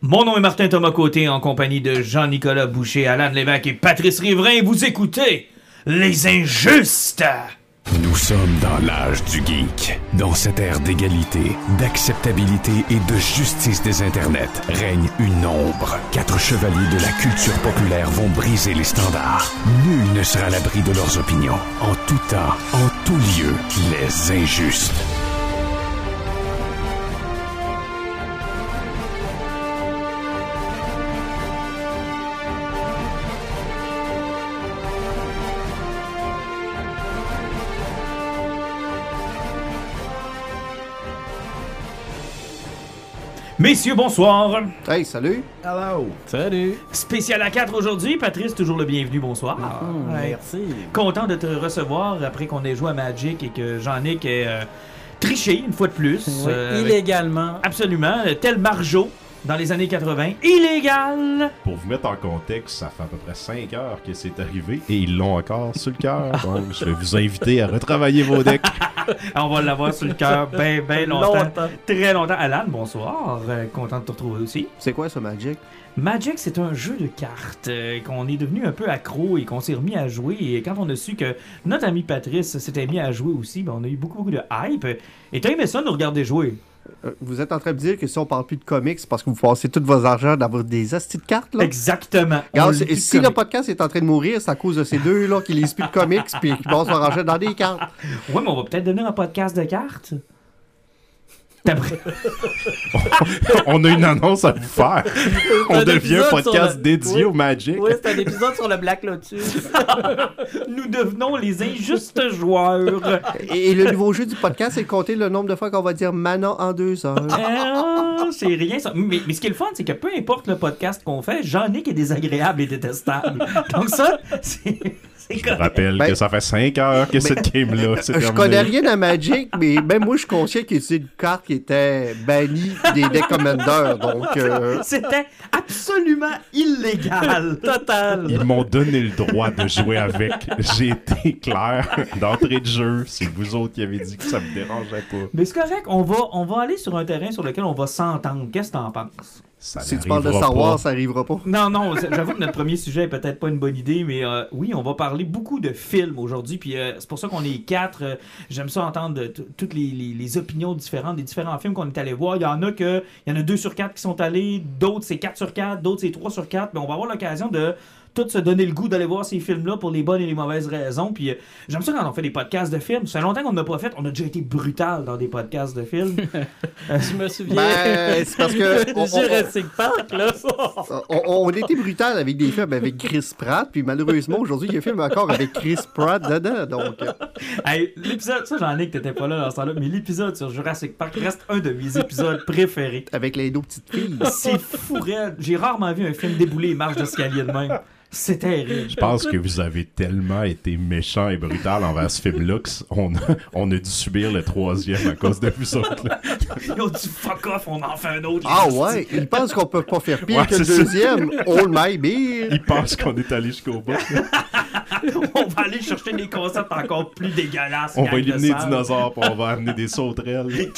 Mon nom est Martin Thomas Côté en compagnie de Jean-Nicolas Boucher, Alan Lévesque et Patrice Riverain. Vous écoutez Les Injustes. Nous sommes dans l'âge du geek. Dans cette ère d'égalité, d'acceptabilité et de justice des internets, règne une ombre. Quatre chevaliers de la culture populaire vont briser les standards. Nul ne sera à l'abri de leurs opinions. En tout temps, en tout lieu, les injustes. Messieurs, bonsoir. Hey, salut! Hello! Salut! Spécial à 4 aujourd'hui. Patrice, toujours le bienvenu. Bonsoir. Hmm, Ouais. Merci! Content de te recevoir après qu'on ait joué à Magic et que Jean-Nic ait euh, triché une fois de plus. Ouais, Euh, avec- illégalement. Absolument. euh, Tel Marjo dans les années 80. Illégal. Pour vous mettre en contexte, ça fait à peu près 5 heures que c'est arrivé et ils l'ont encore sur le cœur. Donc, je vais vous inviter à retravailler vos decks. Ah, On va l'avoir sur le cœur bien, bien longtemps. Longtemps. Très longtemps. Alan, bonsoir. Euh, content de te retrouver aussi. C'est quoi ce Magic? Magic, c'est un jeu de cartes euh, qu'on est devenu un peu accro et qu'on s'est remis à jouer. Et quand on a su que notre ami Patrice s'était mis à jouer aussi, ben, on a eu beaucoup, beaucoup de hype. Et t'as aimé ça nous regarder jouer? Euh, Vous êtes en train de dire que si on parle plus de comics, c'est parce que vous passez tous vos argent dans des astis de cartes, là? Exactement. Regarde, si le podcast est en train de mourir, c'est à cause de ces deux-là qui lisent plus de comics puis qui passent leur argent dans des cartes. Ouais, mais on va peut-être devenir un podcast de cartes. On a une annonce à vous faire. On devient un podcast le- dédié Oui. au Magic. Oui, c'est un épisode sur le Black Lotus. Nous devenons les injustes joueurs. Et, et le nouveau jeu du podcast, c'est de compter le nombre de fois qu'on va dire Manon en deux heures. Ah, c'est rien ça. Mais, mais ce qui est le fun, c'est que peu importe le podcast qu'on fait, Jean-Nic est désagréable et détestable. Donc ça, c'est Je rappelle Ben- que ça fait 5 heures que cette game-là s'est Je connais rien à Magic, mais même moi, je suis conscient que c'est une carte qui était bannie des decks Commander. Donc, euh, C'était absolument illégal. Total. Ils m'ont donné le droit de jouer avec. J'ai été clair d'entrée de jeu. C'est vous autres qui avez dit que ça me dérangeait pas. Mais c'est correct, on va, on va aller sur un terrain sur lequel on va s'entendre. Qu'est-ce que t'en penses? Ça si tu parles de n'arrivera Star Wars, pas. ça arrivera pas. Non, non, j'avoue que notre premier sujet est peut-être pas une bonne idée, mais euh, oui, on va parler beaucoup de films aujourd'hui, puis euh, c'est pour ça qu'on est quatre. euh, J'aime ça entendre toutes les, les- les opinions différentes des différents films qu'on est allé voir. Il y en a que, il y en a deux sur quatre qui sont allés, d'autres c'est quatre sur quatre, d'autres c'est trois sur quatre, mais on va avoir l'occasion de tous se donner le goût d'aller voir ces films-là pour les bonnes et les mauvaises raisons. Puis euh, j'aime ça quand on fait des podcasts de films. Ça fait longtemps qu'on n'a pas fait. On a déjà été brutal dans des podcasts de films. Je me souviens. Ben, c'est parce que. on- Jurassic Park, là. On, on était brutal avec des films avec Chris Pratt, puis malheureusement, aujourd'hui, il y a un film encore avec Chris Pratt dedans. Donc, euh, Hey, l'épisode, ça j'en ai que t'étais pas là dans ce temps-là, mais l'épisode sur Jurassic Park reste un de mes épisodes préférés. avec les deux petites filles. C'est fou. J'ai rarement vu un film débouler et marche d'escalier de même. C'est terrible. Je pense que vous avez tellement été méchant et brutal envers ce film-là qu'on a, on a dû subir le troisième à cause de vous autres. là. Ils ont dit fuck off, on en fait un autre. Ah ouais, ils pensent qu'on peut pas faire pire Ouais, que le deuxième. Hold my beer. Ils pensent qu'on est allé jusqu'au bout. On va aller chercher des concepts encore plus dégueulasses. On va éliminer les sable. dinosaures puis on va amener des sauterelles.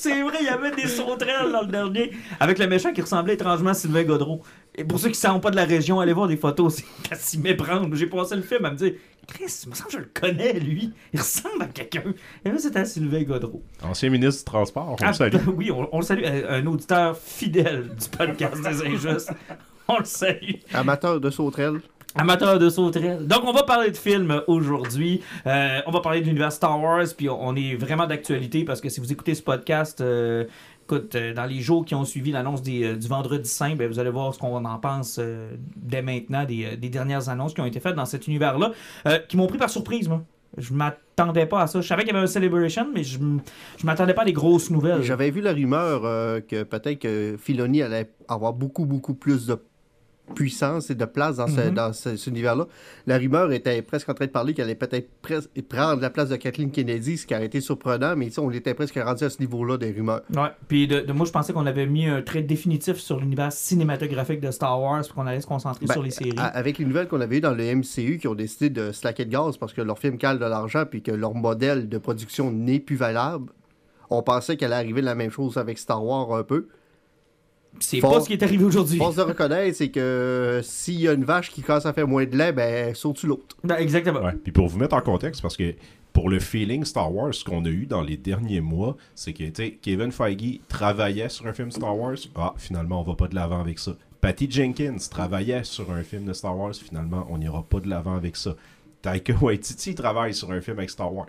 C'est vrai, il y avait des sauterelles dans le dernier. Avec le méchant qui ressemblait étrangement à Sylvain Godreau. Et pour ceux qui ne sont pas de la région, allez voir des photos. C'est à s'y méprendre. J'ai passé le film à me dire Chris, il me semble que je le connais, lui. Il ressemble à quelqu'un. Et là, c'était à Sylvain Godreau. Ancien ministre du Transport, on Ah, le salue. oui, on, on le salue. Un un auditeur fidèle du podcast des Injustes. On le salue. Amateur de sauterelles. Amateur de sauterelles. Donc, on va parler de films aujourd'hui. Euh, on va parler de l'univers Star Wars, puis on est vraiment d'actualité parce que si vous écoutez ce podcast, euh, écoute, euh, dans les jours qui ont suivi l'annonce des, euh, du Vendredi Saint, ben, vous allez voir ce qu'on en pense euh, dès maintenant des, euh, des dernières annonces qui ont été faites dans cet univers-là, euh, qui m'ont pris par surprise, moi. Je m'attendais pas à ça. Je savais qu'il y avait un Celebration, mais je, je m'attendais pas à des grosses nouvelles. J'avais vu la rumeur euh, que peut-être que Filoni allait avoir beaucoup, beaucoup plus de puissance et de place dans, ce, Mhm. dans ce- cet univers-là. La rumeur était presque en train de parler qu'elle allait peut-être prendre la place de Kathleen Kennedy, ce qui a été surprenant, mais on était presque rendu à ce niveau-là des rumeurs. Ouais. Puis de, de- moi, je pensais qu'on avait mis un trait définitif sur l'univers cinématographique de Star Wars, qu'on allait se concentrer Ben, sur les séries. Avec les nouvelles qu'on avait eues dans le MCU qui ont décidé de slacker de gaz parce que leur film cale de l'argent puis que leur modèle de production n'est plus valable, On pensait qu'elle allait arriver la même chose avec Star Wars un peu. C'est pas ce qui est arrivé aujourd'hui. Force de reconnaître, c'est que s'il y a une vache qui commence à faire moins de lait, ben, saute-tu l'autre. Ben, exactement. Ouais. Puis pour vous mettre en contexte, parce que pour le feeling Star Wars, ce qu'on a eu dans les derniers mois, c'est que tu sais, Kevin Feige travaillait sur un film Star Wars. Ah, finalement, on va pas de l'avant avec ça. Patty Jenkins travaillait sur un film de Star Wars. Finalement, on n'ira pas de l'avant avec ça. Taika Waititi travaille sur un film avec Star Wars.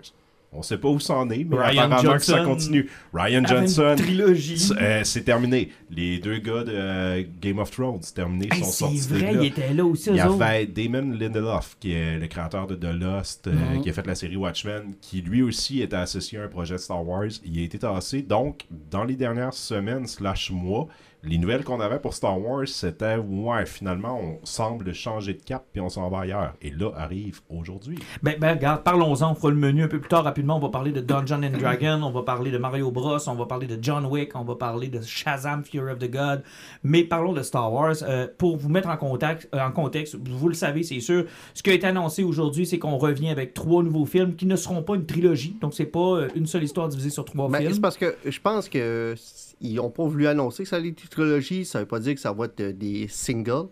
On sait pas où ça en est, mais Ryan apparemment que ça Johnson continue. Ryan Johnson, trilogie. c'est euh, c'est terminé. Les deux gars de euh, Game of Thrones, c'est terminé, Hey, sont sortis c'est vrai, là. il était là aussi, Il y avait Damon Lindelof, qui est le créateur de The Lost, euh, Mhm. qui a fait la série Watchmen, qui lui aussi était associé à un projet de Star Wars. Il a été tassé. Donc, dans les dernières semaines slash mois, les nouvelles qu'on avait pour Star Wars, c'était ouais, finalement, on semble changer de cap puis on s'en va ailleurs. Et là arrive aujourd'hui. Ben, ben, regarde, parlons-en, on fera le menu un peu plus tard rapidement. On va parler de Dungeon and Dragon, on va parler de Mario Bros, on va parler de John Wick, on va parler de Shazam Fury of the God. Mais parlons de Star Wars. Euh, pour vous mettre en, contact, euh, en contexte, vous le savez, c'est sûr, ce qui a été annoncé aujourd'hui, c'est qu'on revient avec trois nouveaux films qui ne seront pas une trilogie. Donc, c'est pas euh, une seule histoire divisée sur trois Ben, films. c'est parce que je pense que ils ont pas voulu annoncer que ça allait être une trilogie. Ça veut pas dire que ça va être euh, des singles.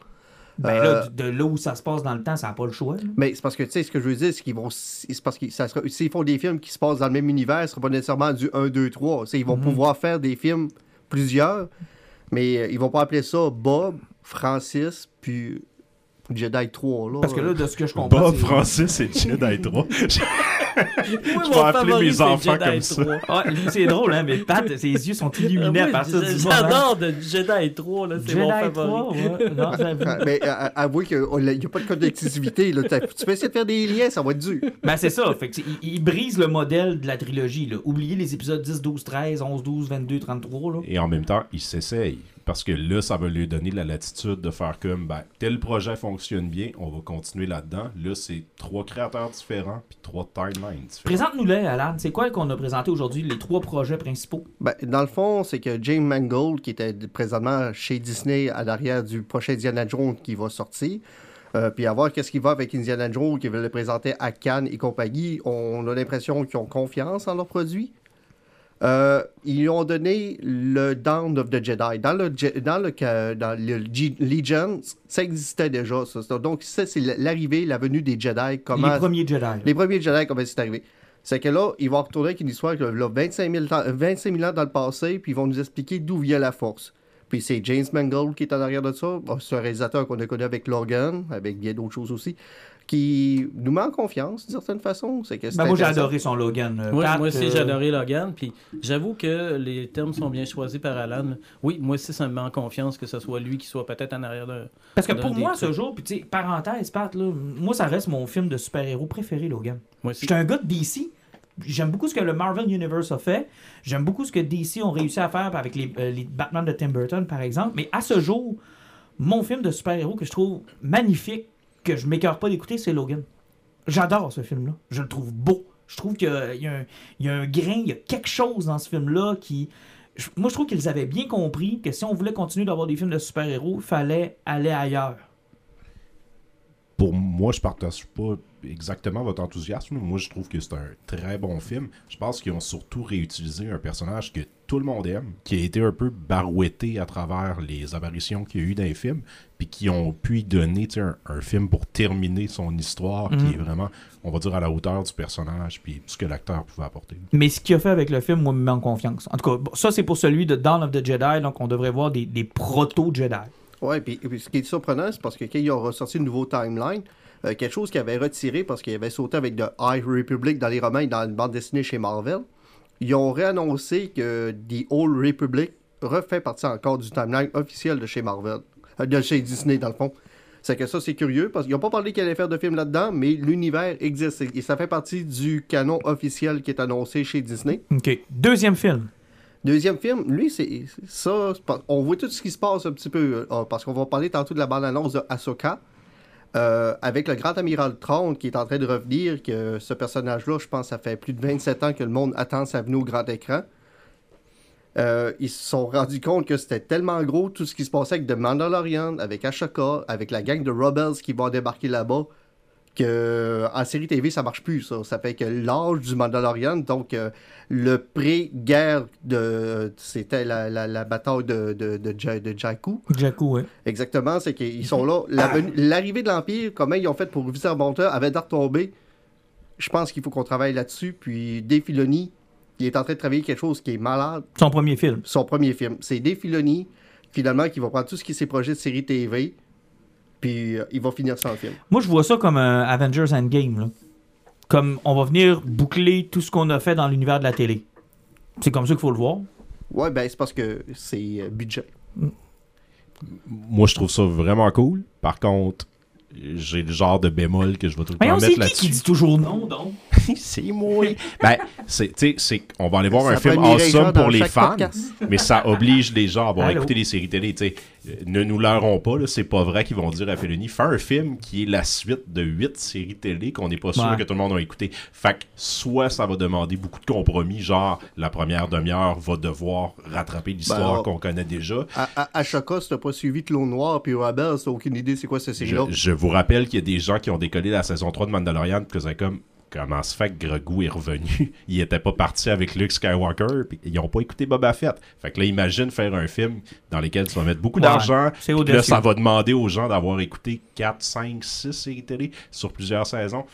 Ben Euh, là, de, de là où ça se passe dans le temps, ça n'a pas le choix. là. Mais c'est parce que, tu sais, ce que je veux dire, c'est qu'ils vont. C'est parce que ça sera- s'ils font des films qui se passent dans le même univers, ce sera pas nécessairement du 1, 2, 3. Tu sais, ils vont Mhm. pouvoir faire des films, plusieurs, mais euh, ils vont pas appeler ça Bob, Francis, puis Jedi 3. Là. Parce que là, de ce que je comprends. Bob c'est- Francis et Jedi 3. Moi, Je mon vais appeler mes c'est enfants Jedi comme ça. 3. Ah, lui, c'est drôle, hein, mais Pat, ses yeux sont illuminés Euh, à moi, partir du moment. J'adore de Jedi 3, là, c'est Jedi mon 3, favori. ouais. Non. Ah, mais euh, avouez qu'il n'y a pas de là. T'as- Tu peux essayer de faire des liens, ça va être dur. Ben, c'est ça. Fait que c'est- il, il brise le modèle de la trilogie. Là. Oubliez les épisodes 10, 12, 13, 11, 12, 22, 33. Là. Et en même temps, il s'essaye. Parce que là, ça va lui donner la latitude de faire comme, ben, tel projet fonctionne bien, on va continuer là-dedans. Là, c'est trois créateurs différents, puis trois timelines différents. Présente-nous-les, Alan. C'est quoi qu'on a présenté aujourd'hui, les trois projets principaux? Ben, dans le fond, c'est que James Mangold, qui était présentement chez Disney à l'arrière du prochain Indiana Jones qui va sortir, euh, puis à voir qu'est-ce qui va avec Indiana Jones, qui veut le présenter à Cannes et compagnie, on a l'impression qu'ils ont confiance en leurs produits. Euh, ils ont donné le Dawn of the Jedi. Dans le, dans le, dans le Legion, ça existait déjà. ça. Donc, ça, c'est l'arrivée, la venue des Jedi. Comment, Les premiers Jedi. les premiers Jedi, comment c'est arrivé? C'est que là, ils vont retourner avec une histoire qui a là, 25, 000 ans, 25 000 ans dans le passé, puis ils vont nous expliquer d'où vient la force. Puis c'est James Mangold qui est en arrière de ça. C'est un réalisateur qu'on a connu avec Logan, avec bien d'autres choses aussi, qui nous met en confiance d'une certaine façon. C'est que c'est Ben, moi, j'ai adoré son Logan. euh, Moi, Pat, moi aussi, euh, j'ai adoré Logan. Puis j'avoue que les termes sont bien choisis par Alan. Oui, moi aussi, ça me met en confiance que ce soit lui qui soit peut-être en arrière de. Parce que pour moi, trucs. ce jour, puis tu sais, parenthèse, Pat, là, moi, ça reste mon film de super-héros préféré, Logan. Moi aussi. J'étais un gars de DC. J'aime beaucoup ce que le Marvel Universe a fait. J'aime beaucoup ce que DC ont réussi à faire avec les, euh, les Batman de Tim Burton, par exemple. Mais à ce jour, mon film de super-héros que je trouve magnifique, que je m'écœure pas d'écouter, c'est Logan. J'adore ce film-là. Je le trouve beau. Je trouve qu'il y a, un, grain, il y a quelque chose dans ce film-là qui. moi, je trouve qu'ils avaient bien compris que si on voulait continuer d'avoir des films de super-héros, il fallait aller ailleurs. Pour moi, je partage pas exactement votre enthousiasme. Moi, je trouve que c'est un très bon film. Je pense qu'ils ont surtout réutilisé un personnage que tout le monde aime, qui a été un peu barouetté à travers les apparitions qu'il y a eu dans les films, puis qui ont pu y donner un, un film pour terminer son histoire, qui Mhm. est vraiment, on va dire, à la hauteur du personnage, puis ce que l'acteur pouvait apporter. Mais ce qu'il a fait avec le film, moi, me met en confiance. En tout cas, bon, ça, c'est pour celui de Dawn of the Jedi, donc on devrait voir des, des proto-Jedi. Ouais, puis, puis ce qui est surprenant, c'est parce que quand ils ont ressorti le nouveau timeline, euh, quelque chose qu'ils avaient retiré parce qu'ils avaient sauté avec The High Republic dans les romans et dans une bande dessinée chez Marvel, ils ont réannoncé que The Old Republic refait partie encore du timeline officiel de chez Marvel, euh, de chez Disney dans le fond. C'est que ça, c'est curieux parce qu'ils n'ont pas parlé qu'ils allaient faire de film là-dedans, mais l'univers existe et ça fait partie du canon officiel qui est annoncé chez Disney. OK. Deuxième film. Deuxième film, lui, c'est ça. On voit tout ce qui se passe un petit peu. euh, parce qu'on va parler tantôt de la bande-annonce de Ahsoka. Euh, avec le grand amiral Tron qui est en train de revenir, que ce personnage-là, je pense, ça fait plus de 27 ans que le monde attend sa venue au grand écran. Euh, ils se sont rendus compte que c'était tellement gros tout ce qui se passait avec The Mandalorian, avec Ashoka, avec la gang de Rebels qui vont débarquer là-bas, que en série TV, ça marche plus, ça. Ça fait que l'âge du Mandalorian, donc euh, le pré-guerre de. C'était la, la, la bataille de, de, de, Ja- de Jakku. Jakku, ouais. Exactement, c'est qu'ils sont là. La venue- L'arrivée de l'Empire, comment ils ont fait pour visiter Monteur avait d'art tombé. Je pense qu'il faut qu'on travaille là-dessus. Puis Dave Filoni, il est en train de travailler quelque chose qui est malade. Son premier film. Son premier film. C'est Dave Filoni, finalement, qui va prendre tout ce qui est ses projets de série TV. Puis euh, il va finir sans film. Moi, je vois ça comme un Avengers Endgame. Là. Comme on va venir boucler tout ce qu'on a fait dans l'univers de la télé. C'est comme ça qu'il faut le voir. Ouais, ben c'est parce que c'est euh, budget. Moi, je trouve ça vraiment cool. Par contre, j'ai le genre de bémol que je vais tout le Mais temps on sait mettre qui qui là-dessus. dit toujours non, donc. c'est moi. ben, c'est, tu sais, c'est, on va aller voir un film awesome pour les fans, podcast. mais ça oblige les gens à avoir écouté les séries télé. tu sais. Euh, Ne nous leurrons pas, là, c'est pas vrai qu'ils vont dire à Fellini, fais un film qui est la suite de huit séries télé qu'on n'est pas sûr Ouais. que tout le monde a écouté. Fait que soit ça va demander beaucoup de compromis, genre la première demi-heure va devoir rattraper l'histoire Ben, qu'on connaît déjà. À, à, à Choca, si t'as pas suivi Clone Noir puis Rebels, t'as aucune idée c'est quoi cette Je, série-là. je vous rappelle qu'il y a des gens qui ont décollé la saison 3 de Mandalorian puis que c'est comme comment se fait que Grogu est revenu Il était pas parti avec Luke Skywalker puis ils ont pas écouté Boba Fett. Fait que là imagine faire un film dans lequel tu vas mettre beaucoup Ouais, d'argent. c'est puis. Là ça va demander aux gens d'avoir écouté 4, 5, 6 séries télé sur plusieurs saisons.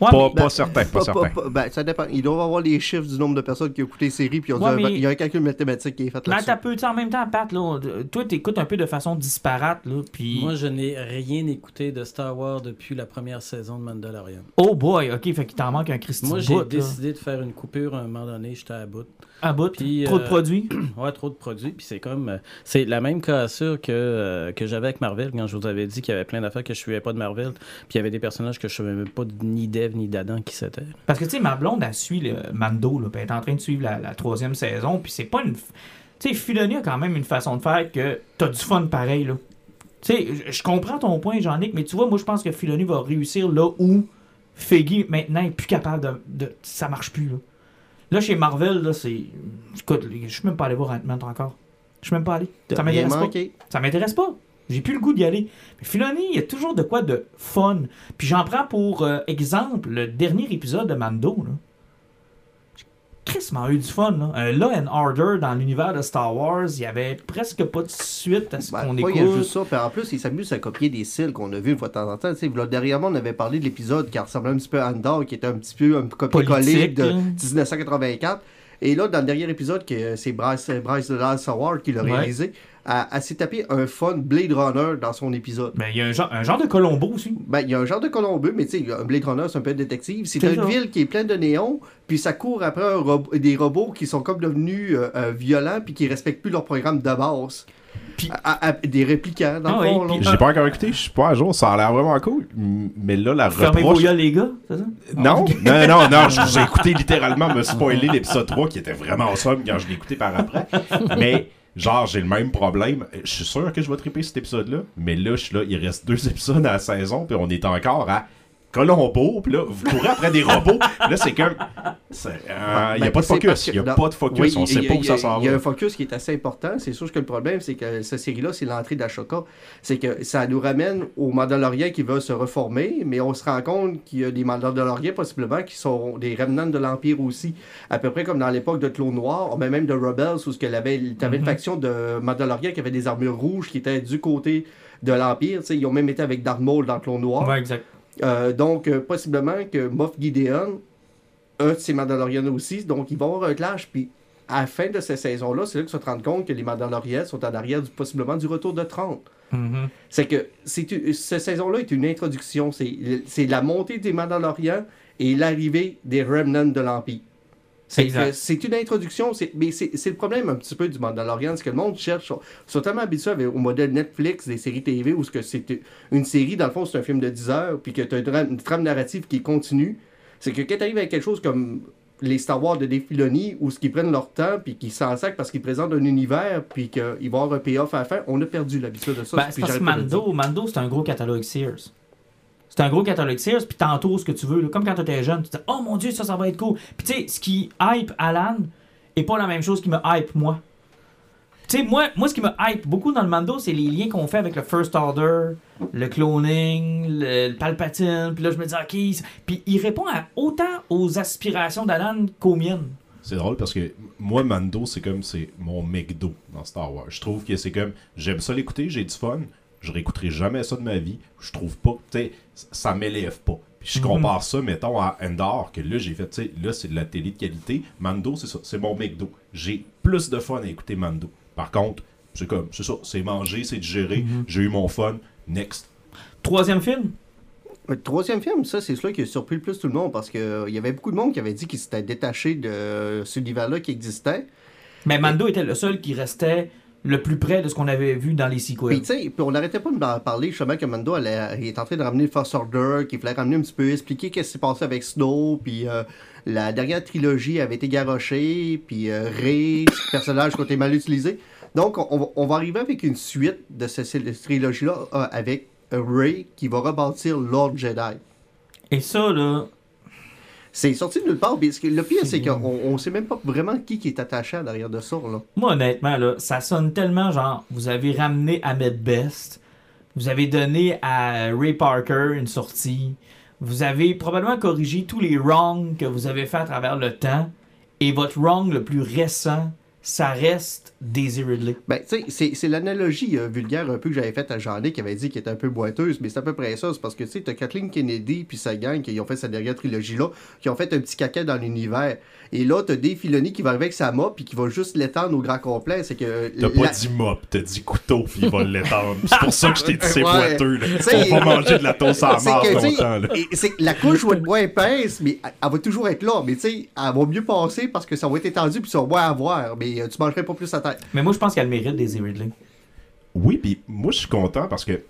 Ouais, pas mais- pas certain, pas, Pas- certain. pas- pas- ben, ça dépend. Ils doivent avoir les chiffres du nombre de personnes qui ont écouté la série, puis ils ont dit, Ouais, mais- il y a un calcul mathématique qui est fait Mais là-dessus. t'as peu, en même temps, Pat, là, toi, t'écoutes un peu de façon disparate, là, puis... Moi, je n'ai rien écouté de Star Wars depuis la première saison de Mandalorian. Oh boy, ok, fait qu'il t'en manque un Christy Moi, j'ai là. décidé de faire une coupure à un moment donné, j'étais à bout. Un bout, Puis, trop de euh, produits? Ouais, trop de produits. Puis c'est comme. euh, c'est la même cassure que, euh, que j'avais avec Marvel quand je vous avais dit qu'il y avait plein d'affaires que je suivais pas de Marvel. Puis il y avait des personnages que je savais même pas ni d'Eve ni d'Adam qui c'était. Parce que, tu sais, ma blonde, elle suit le Mando, là, puis elle est en train de suivre la, la troisième saison, puis c'est pas une... Tu sais, Filoni a quand même une façon de faire que t'as du fun pareil, là. Tu sais, je- je comprends ton point, Jean-Nic, mais tu vois, moi, je pense que Filoni va réussir là où Feige, maintenant, est plus capable de... de- ça marche plus, là. Là, chez Marvel, là, c'est... Écoute, je suis même pas allé voir Ant-Man encore. Je suis même pas allé. Ça m'intéresse pas. Ça m'intéresse pas. J'ai plus le goût d'y aller. Mais Filoni, il y a toujours de quoi de fun. Puis j'en prends pour euh, exemple le dernier épisode de Mando. Là. Crissement eu du fun. Là. Un Law and Order dans l'univers de Star Wars, il y avait presque pas de suite à ce Ben, qu'on écoute. il y a juste ça. Puis en plus, ils s'amusent à copier des styles qu'on a vu une fois de temps en temps. Là, dernièrement, on avait parlé de l'épisode qui ressemblait un petit peu à Andor, qui était un petit peu un copier-coller de là. 1984. Et là, dans le dernier épisode, que c'est Bryce, Bryce de Dallas Howard qui l'a Ouais. réalisé, elle, elle s'est tapé un fun Blade Runner dans son épisode. Mais il y a un genre, un genre de Colombo aussi. Ben, il y a un genre de Colombeux, mais tu sais, un Blade Runner, c'est un peu un détective. C'est une ville qui est pleine de néons, puis ça court après un des robots qui sont comme devenus euh, euh, violents, puis qui respectent plus leur programme de base. Puis- À- à- des réplicants, dans Ah le fond. J'ai pas encore écouté, je suis pas à jour, ça a l'air vraiment cool. Mais là, la Fermez vos reproche... gueules, les gars, c'est ça? Non, non, non, non, je vous ai écouté littéralement me spoiler l'épisode 3 qui était vraiment awesome quand je l'ai écouté par après. Mais, genre, j'ai le même problème. Je suis sûr que je vais triper cet épisode-là, mais là, je suis là, il reste deux épisodes à la saison, puis on est encore à Colombo, puis là, vous courez après des robots. Là, c'est comme. euh, Il n'y a Ben, pas de focus. Il n'y a dans- pas de focus. Oui, on il y sait a- pas où y ça s'en Il y a va. un focus qui est assez important. C'est sûr que le problème, c'est que cette série-là, c'est l'entrée d'Ashoka. C'est que ça nous ramène aux Mandaloriens qui veulent se reformer, mais on se rend compte qu'il y a des Mandaloriens possiblement qui sont des remnants de l'Empire aussi. À peu près comme dans l'époque de Clone Noir, mais même de Rebels, où tu avais une Mhm. faction de Mandaloriens qui avaient des armures rouges qui étaient du côté de l'Empire. Tu sais, Ils ont même été avec Darth Maul dans Clone Noir. Ouais, exact. Euh, donc, euh, possiblement que Moff Gideon, un de ces Mandaloriens aussi, donc il va y avoir un clash, puis à la fin de cette saison-là, c'est là que tu vas te rendre compte que les Mandaloriens sont en arrière du, possiblement du retour de 30. Mhm. C'est que cette saison-là est une introduction, c'est c'est la montée des Mandaloriens et l'arrivée des remnants de l'Empire. C'est une introduction, mais c'est le problème un petit peu du Mandalorian, c'est que le monde cherche, sont, sont tellement habitués au modèle Netflix des séries TV où ce que c'est une série, dans le fond, c'est un film de 10 heures, puis que tu as une, tra- une trame narrative qui continue. C'est que quand tu arrives avec quelque chose comme les Star Wars de Dave Filoni, où ce qu'ils prennent leur temps, puis qu'ils s'en sacent parce qu'ils présentent un univers, puis qu'il va y avoir un payoff à la fin, on a perdu l'habitude de ça. Ben, c'est parce que. Mando, Mando c'est un gros catalogue Sears. C'est un gros catalogue Sears, puis t'entoures ce que tu veux. là. Comme quand t'étais jeune, tu te dis Oh mon dieu, ça, ça va être cool. Puis tu sais, ce qui hype Alan est pas la même chose qui me hype moi. Tu sais, moi, moi, ce qui me hype beaucoup dans le Mando, c'est les liens qu'on fait avec le First Order, le cloning, le, Palpatine. Puis là, je me dis, OK. Puis il répond à autant aux aspirations d'Alan qu'aux miennes. C'est drôle parce que moi, Mando, c'est comme c'est mon McDo dans Star Wars. Je trouve que c'est comme j'aime ça l'écouter, j'ai du fun. Je réécouterai jamais ça de ma vie. Je trouve pas, tu sais, ça m'élève pas. Puis je Mhm. compare ça, mettons, à Endor, que là, j'ai fait, tu sais, là, c'est de la télé de qualité. Mando, c'est ça, c'est mon McDo. J'ai plus de fun à écouter Mando. Par contre, c'est comme, c'est ça, c'est manger, c'est digérer. Mhm. J'ai eu mon fun. Next. Troisième film? Le troisième film, ça, c'est celui qui a surpris le plus tout le monde parce qu'il y avait beaucoup de monde qui avait dit qu'il s'était détaché de cet univers-là qui existait. Mais Mando était le seul qui restait le plus près de ce qu'on avait vu dans les Puis, sequels. tu sais, puis on n'arrêtait pas de parler justement que Mando est en train de ramener le First Order, qu'il fallait ramener un petit peu, expliquer qu'est-ce qui s'est passé avec Snow, puis euh, la dernière trilogie avait été garochée, puis euh, Rey, ce personnage qui a été mal utilisé. Donc, on, va- on va arriver avec une suite de ce- cette trilogie-là euh, avec Rey qui va rebâtir Lord Jedi. Et ça, là, C'est sorti de nulle part. Le pire, c'est qu'on on sait même pas vraiment qui, qui est attaché à derrière de ça. Là. moi, honnêtement, là, ça sonne tellement genre, vous avez ramené Ahmed Best, vous avez donné à Ray Parker une sortie, vous avez probablement corrigé tous les wrongs que vous avez fait à travers le temps, et votre wrong le plus récent, ça reste Daisy Ridley. Ben, tu c'est l'analogie euh, vulgaire un peu que j'avais faite à Jean-Luc qui avait dit qu'elle était un peu boiteuse, mais c'est à peu près ça. C'est parce que, tu sais, t'as Kathleen Kennedy puis sa gang qui ont fait cette dernière trilogie-là, qui ont fait un petit caca dans l'univers. Et là, t'as Dave Filoni qui va arriver avec sa mop puis qui va juste l'étendre au grand complet. C'est que. T'as la- pas dit mop, t'as dit couteau, puis il va l'étendre. C'est pour ça que je t'ai dit c'est Ouais. boiteux. On va manger de la toast à sais, longtemps. La couche va être moins épaisse, mais elle, va toujours être là. Mais tu sais, elle va mieux passer parce que ça va être étendu puis ça va moins avoir. Mais euh, tu mangerais pas plus à tête. Mais moi, je pense qu'elle mérite Daisy Ridley. Oui, puis moi, je suis content parce que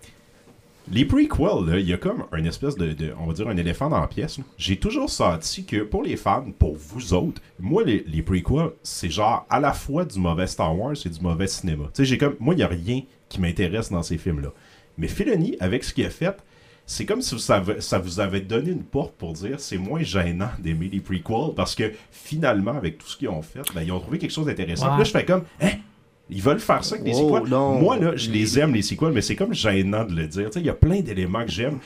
les prequels, là, il y a comme un espèce de, de- on va dire, un éléphant dans la pièce. J'ai toujours senti que pour les fans, pour vous autres, moi, les, les prequels, c'est genre à la fois du mauvais Star Wars et du mauvais cinéma. Tu sais, j'ai comme, moi, il n'y a rien qui m'intéresse dans ces films-là. Mais Filoni, avec ce qu'il a fait, c'est comme si ça, ça vous avait donné une porte pour dire c'est moins gênant d'aimer les prequels parce que finalement, avec tout ce qu'ils ont fait, ben, ils ont trouvé quelque chose d'intéressant. Ouais. Là, je fais comme, hein? Ils veulent faire ça avec des Oh, sequels. non. Moi, là, je les aime, les sequels, mais c'est comme gênant de le dire. Tu sais, il y a plein d'éléments que j'aime.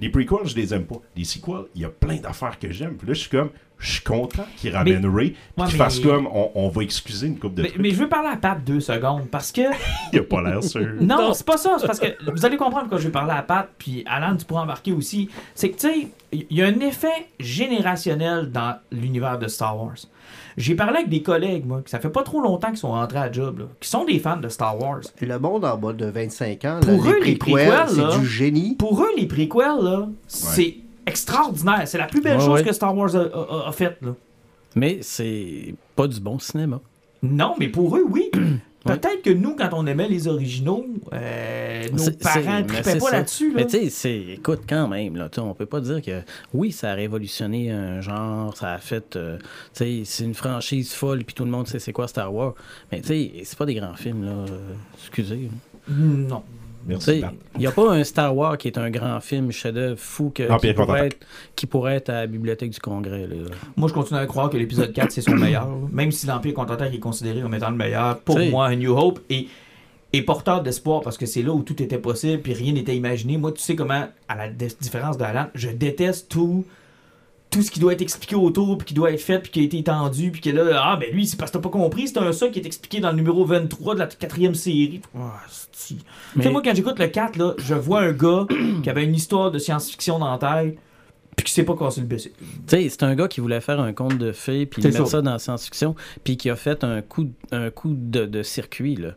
Les prequels, je les aime pas. Les sequels, il y a plein d'affaires que j'aime. Puis là, je suis comme, je suis content qu'ils ramènent Ray, puis Ouais, qu'ils mais- fassent comme, on, on va excuser une coupe de Mais, trucs. mais je veux parler à Pat deux secondes parce que Il a pas l'air sûr. Non, c'est pas ça. C'est parce que vous allez comprendre quand je vais parler à Pat, puis Alan, tu pourras embarquer aussi. C'est que, tu sais, il y a un effet générationnel dans l'univers de Star Wars. J'ai parlé avec des collègues, moi, que ça fait pas trop longtemps qu'ils sont rentrés à job, là, qui sont des fans de Star Wars. Le monde en bas de 25 ans, Pour là, eux, les prequels, prequels, là, c'est du génie. Pour eux, les prequels, là, c'est extraordinaire. C'est la plus belle Ouais, chose ouais. que Star Wars a, a- a faite, là. Mais c'est pas du bon cinéma. Non, mais pour eux, oui. Peut-être que nous, quand on aimait les originaux, euh, nos parents mais tripaient pas là-dessus. Là. Mais tu sais, c'est- écoute, quand même, là, on peut pas dire que oui, ça a révolutionné un genre, ça a fait. euh, tu sais, c'est une franchise folle, puis tout le monde sait c'est quoi Star Wars. Mais tu sais, c'est pas des grands films, là. euh, excusez. Non. Merci. Il n'y a pas un Star Wars qui est un grand film chef-d'œuvre fou que, qui, pourrait être, qui pourrait être à la bibliothèque du Congrès. Là. Moi, je continue à croire que l'épisode 4, c'est son meilleur. Même si l'Empire contre-attaque est considéré comme étant le meilleur, pour T'sais- moi, A New Hope est, est porteur d'espoir parce que c'est là où tout était possible puis rien n'était imaginé. Moi, tu sais comment, à la différence d'Alan, je déteste tout tout ce qui doit être expliqué autour, puis qui doit être fait, puis qui a été étendu, puis que là, ah, ben lui, c'est parce que t'as pas compris, c'est un ça qui est expliqué dans le numéro 23 de la quatrième série. Tu Mais- sais, moi, quand j'écoute le 4, là, je vois un gars qui avait une histoire de science-fiction dans la tête, puis qui sait pas casser le BC. Tu sais, c'est un gars qui voulait faire un conte de fées, puis mettre ça. ça dans la science-fiction, puis qui a fait un coup, un coup de, de circuit, là.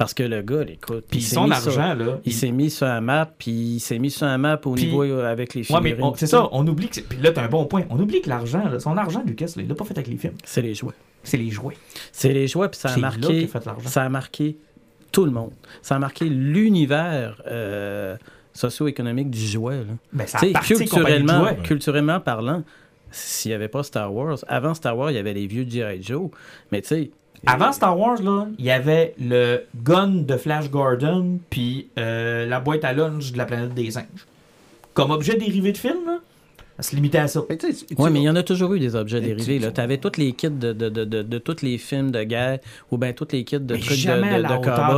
Parce que le gars, écoute, Puis il s'est son mis argent, sur- là. il s'est mis sur la map, puis il s'est mis sur la map au niveau euh, avec les Ouais, figurines. mais c'est ça, on oublie que. Puis là, t'as un bon point. On oublie que l'argent, son argent, Lucas, là, il l'a pas fait avec les films. C'est les jouets. C'est les jouets. C'est les jouets, puis ça a marqué, a ça a marqué tout le monde. Ça a marqué l'univers euh, socio-économique du jouet. Là. Ben, ça a culturellement, jouets. culturellement parlant, s'il n'y avait pas Star Wars, avant Star Wars, il y avait les vieux G.I. Joe, mais tu sais. Avant Star Wars, là, il y avait le gun de Flash Gordon, puis euh, la boîte à lunch de la planète des singes. Comme objet dérivé de film, là, Ça se limitait à ça. Mais tu sais, tu- Oui, mais il y en a toujours eu des objets dérivés. tu- avais tous les kits de, de, de, de, de tous les films de guerre ou bien tous les kits de Mais trucs de,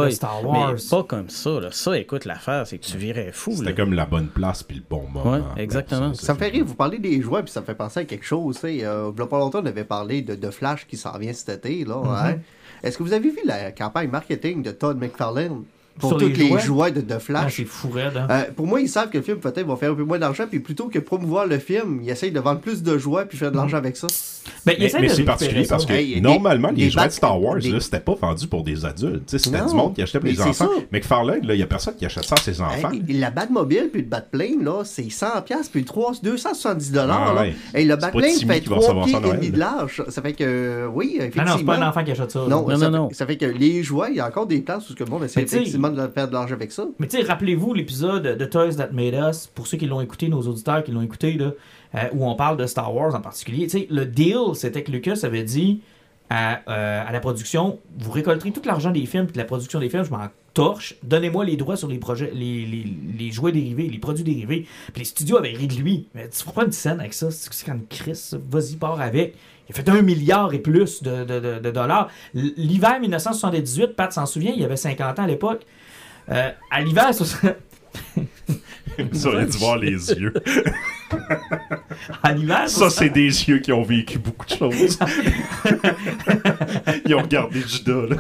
à. Star Wars. Mais pas comme ça. Là. Ça, écoute, l'affaire, c'est que tu virais fou. C'était Là. comme la bonne place puis le bon moment. Ouais, Ben, exactement. Ça me fait rire, vous parlez des jouets, puis ça me fait penser à quelque chose. Euh, il y a pas longtemps, on avait parlé de, de Flash qui s'en vient cet été. là. Mm-hmm. hein. Est-ce que vous avez vu la campagne marketing de Todd McFarlane? Pour Sur tous les les jouets? de, de Ah, Flash? c'est fou raide, hein. Euh, pour moi, ils savent que le film peut-être va faire un peu moins d'argent, puis plutôt que promouvoir le film, ils essayent de vendre plus de jouets puis faire de l'argent avec ça. Ben, Mais, mais c'est particulier parce que Hey, des- normalement, les des jouets de Star Wars, des- là, c'était pas vendu pour des adultes. Tu sais, C'était Non. du monde qui achetait pour Mais les enfants. ça. McFarlane, là, il y a personne qui achète ça à ses enfants. Hey, la Batmobile puis le Batplane, là, c'est 100$, piastres, puis 3, 270$. dollars Ah là. ouais. Et le Batplane fait qui va 3 recevoir pieds et demi de large. Ça fait que, euh, oui, Ah effectivement. non, c'est pas un enfant qui achète ça. Non, Non, ça, non, non. Fait, ça fait que les jouets, il y a encore des places où ce que le monde essaie Tu sais- effectivement de l'argent avec ça. Mais tu sais, rappelez-vous l'épisode de Toys That Made Us, pour ceux qui l'ont écouté, nos auditeurs qui l'ont écouté, là, euh, où on parle de Star Wars en particulier. Tu sais, le deal, c'était que Lucas avait dit à, euh, à la production vous récolterez tout l'argent des films, puis de la production des films, je m'en torche, donnez-moi les droits sur les projets, les, jouets dérivés, les produits dérivés. Puis les studios avaient ri de lui. Mais tu pas une scène avec ça, c'est quand même Chris, vas-y, pars avec. Il a fait un milliard et plus de, de- de- de dollars. L'hiver 1978, Pat s'en souvient, il y avait 50 ans à l'époque. Euh, à l'hiver, ça, Ça aurait dû voir les yeux. à l'hiver, Ça, c'est des yeux qui ont vécu beaucoup de choses. Ils ont regardé Judas, là.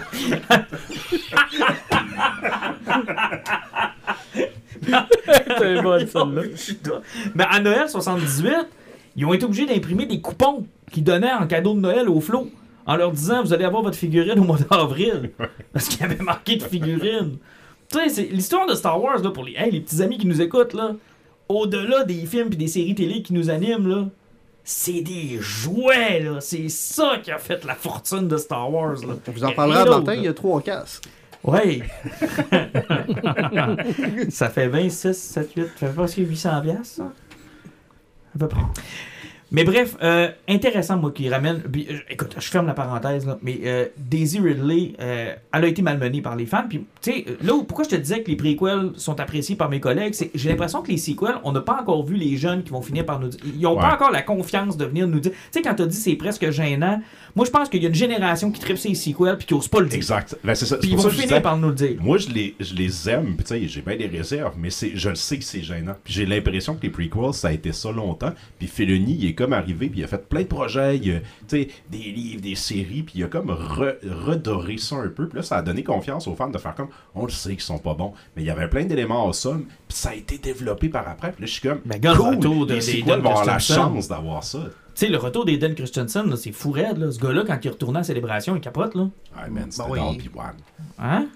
C'est bon, celle-là. Mais à Noël 78, ils ont été obligés d'imprimer des coupons qu'ils donnaient en cadeau de Noël au flot en leur disant vous allez avoir votre figurine au mois d'avril parce qu'il y avait marqué de figurine. Tu sais, c'est l'histoire de Star Wars là pour les hey, les petits amis qui nous écoutent là, au-delà des films et des séries télé qui nous animent là, c'est des jouets là, c'est ça qui a fait la fortune de Star Wars là. On vous en rien à là. il y a trois casques. Oui. ça fait 26, 7, 8, ça fait presque 800 piastres, ça? À peu près. Mais bref, euh, intéressant, moi, qui ramène. puis, euh, écoute, je ferme la parenthèse, là, mais euh, Daisy Ridley, elle a été malmenée par les fans. Puis, tu sais, là, où- pourquoi je te disais que les préquels sont appréciés par mes collègues, c'est j'ai l'impression que les sequels, on n'a pas encore vu les jeunes qui vont finir par nous dire. Ils n'ont Ouais. pas encore la confiance de venir nous dire. Tu sais, quand tu as dit c'est presque gênant, moi, je pense qu'il y a une génération qui tripe ces sequels puis qui n'ose pas le dire. Exact. Ben, c'est ça. Puis ils vont finir disais, par nous le dire. Moi, je les, je les aime, puis tu sais, j'ai bien des réserves, mais c'est, je le sais que c'est gênant. Puis j'ai l'impression que les prequels, ça a été ça longtemps. Puis Filoni, il est comme arrivé, puis il a fait plein de projets, il a, des livres, des séries, puis il a comme re- redoré ça un peu. Puis là, ça a donné confiance aux fans de faire comme, on le sait qu'ils sont pas bons, mais il y avait plein d'éléments awesome, puis ça a été développé par après. Puis là, je suis comme, Ben, gars, cool, retour de- les vont avoir la Christensen? chance d'avoir ça? Tu sais, le retour d'Eden Christensen, là, c'est fou raide. Là. Ce gars-là, quand il est retourné à la célébration, il capote. Là. Ouais, man, c'était oui. dans Obi-Wan. Hein?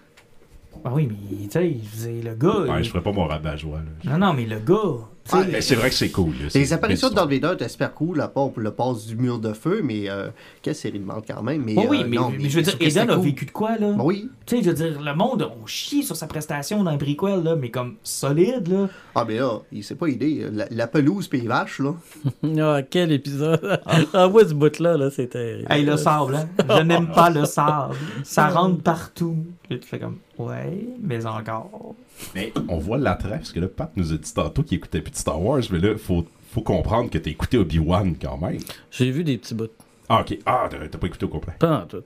Ah oui, mais tu sais, le gars. Ouais, il- je ferais pas mon rabat-joie, là. Non, non, mais le gars. Ouais, Mais c'est vrai que c'est cool. là. Les apparitions de Darth Vader étaient super cool, à part pour le passe du mur de feu, mais euh, quelle série de merde quand même. Mais, Ouais, oui, euh, mais, non, mais je veux dire, Eden a cool. vécu de quoi, là? Ben oui. Tu sais, je veux dire, le monde, on chie sur sa prestation dans le prequel, là, mais comme solide, là. Ah, mais là, il s'est pas idée. La, la pelouse pis les vaches, là. Ah, quel épisode. Ah, moi, ce bout-là, là, c'était. Hey, le sable, hein? Je n'aime pas le sable. Ça rentre partout. Tu fais comme, ouais, mais encore. Mais on voit l'attrait, parce que là, Pat nous a dit tantôt qu'il écoutait plus de Star Wars, mais là, faut, faut comprendre que t'as écouté Obi-Wan quand même. J'ai vu des petits bouts. Ah, ok. Ah, t'as t'as pas écouté au complet. Pas en tout.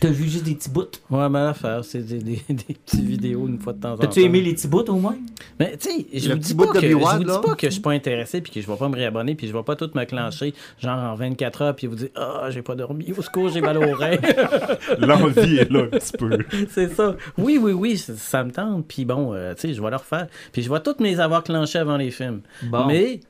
T'as vu juste des petits bouts? Ouais, mais l'affaire, c'est des, des, des petites vidéos une fois de temps en temps. T'as-tu aimé les petits bouts au moins? Mais tu sais, je Le vous dis pas que je vous dis pas que je suis pas intéressé puis que je vais pas me réabonner puis je vais pas tout me clencher genre en 24 heures puis vous dire ah j'ai pas dormi au secours j'ai mal aux reins L'envie est là un petit peu. c'est ça oui oui oui ça, ça me tente puis bon euh, tu sais je vais le refaire puis je vais toutes mes avoir clenchés avant les films Bon. mais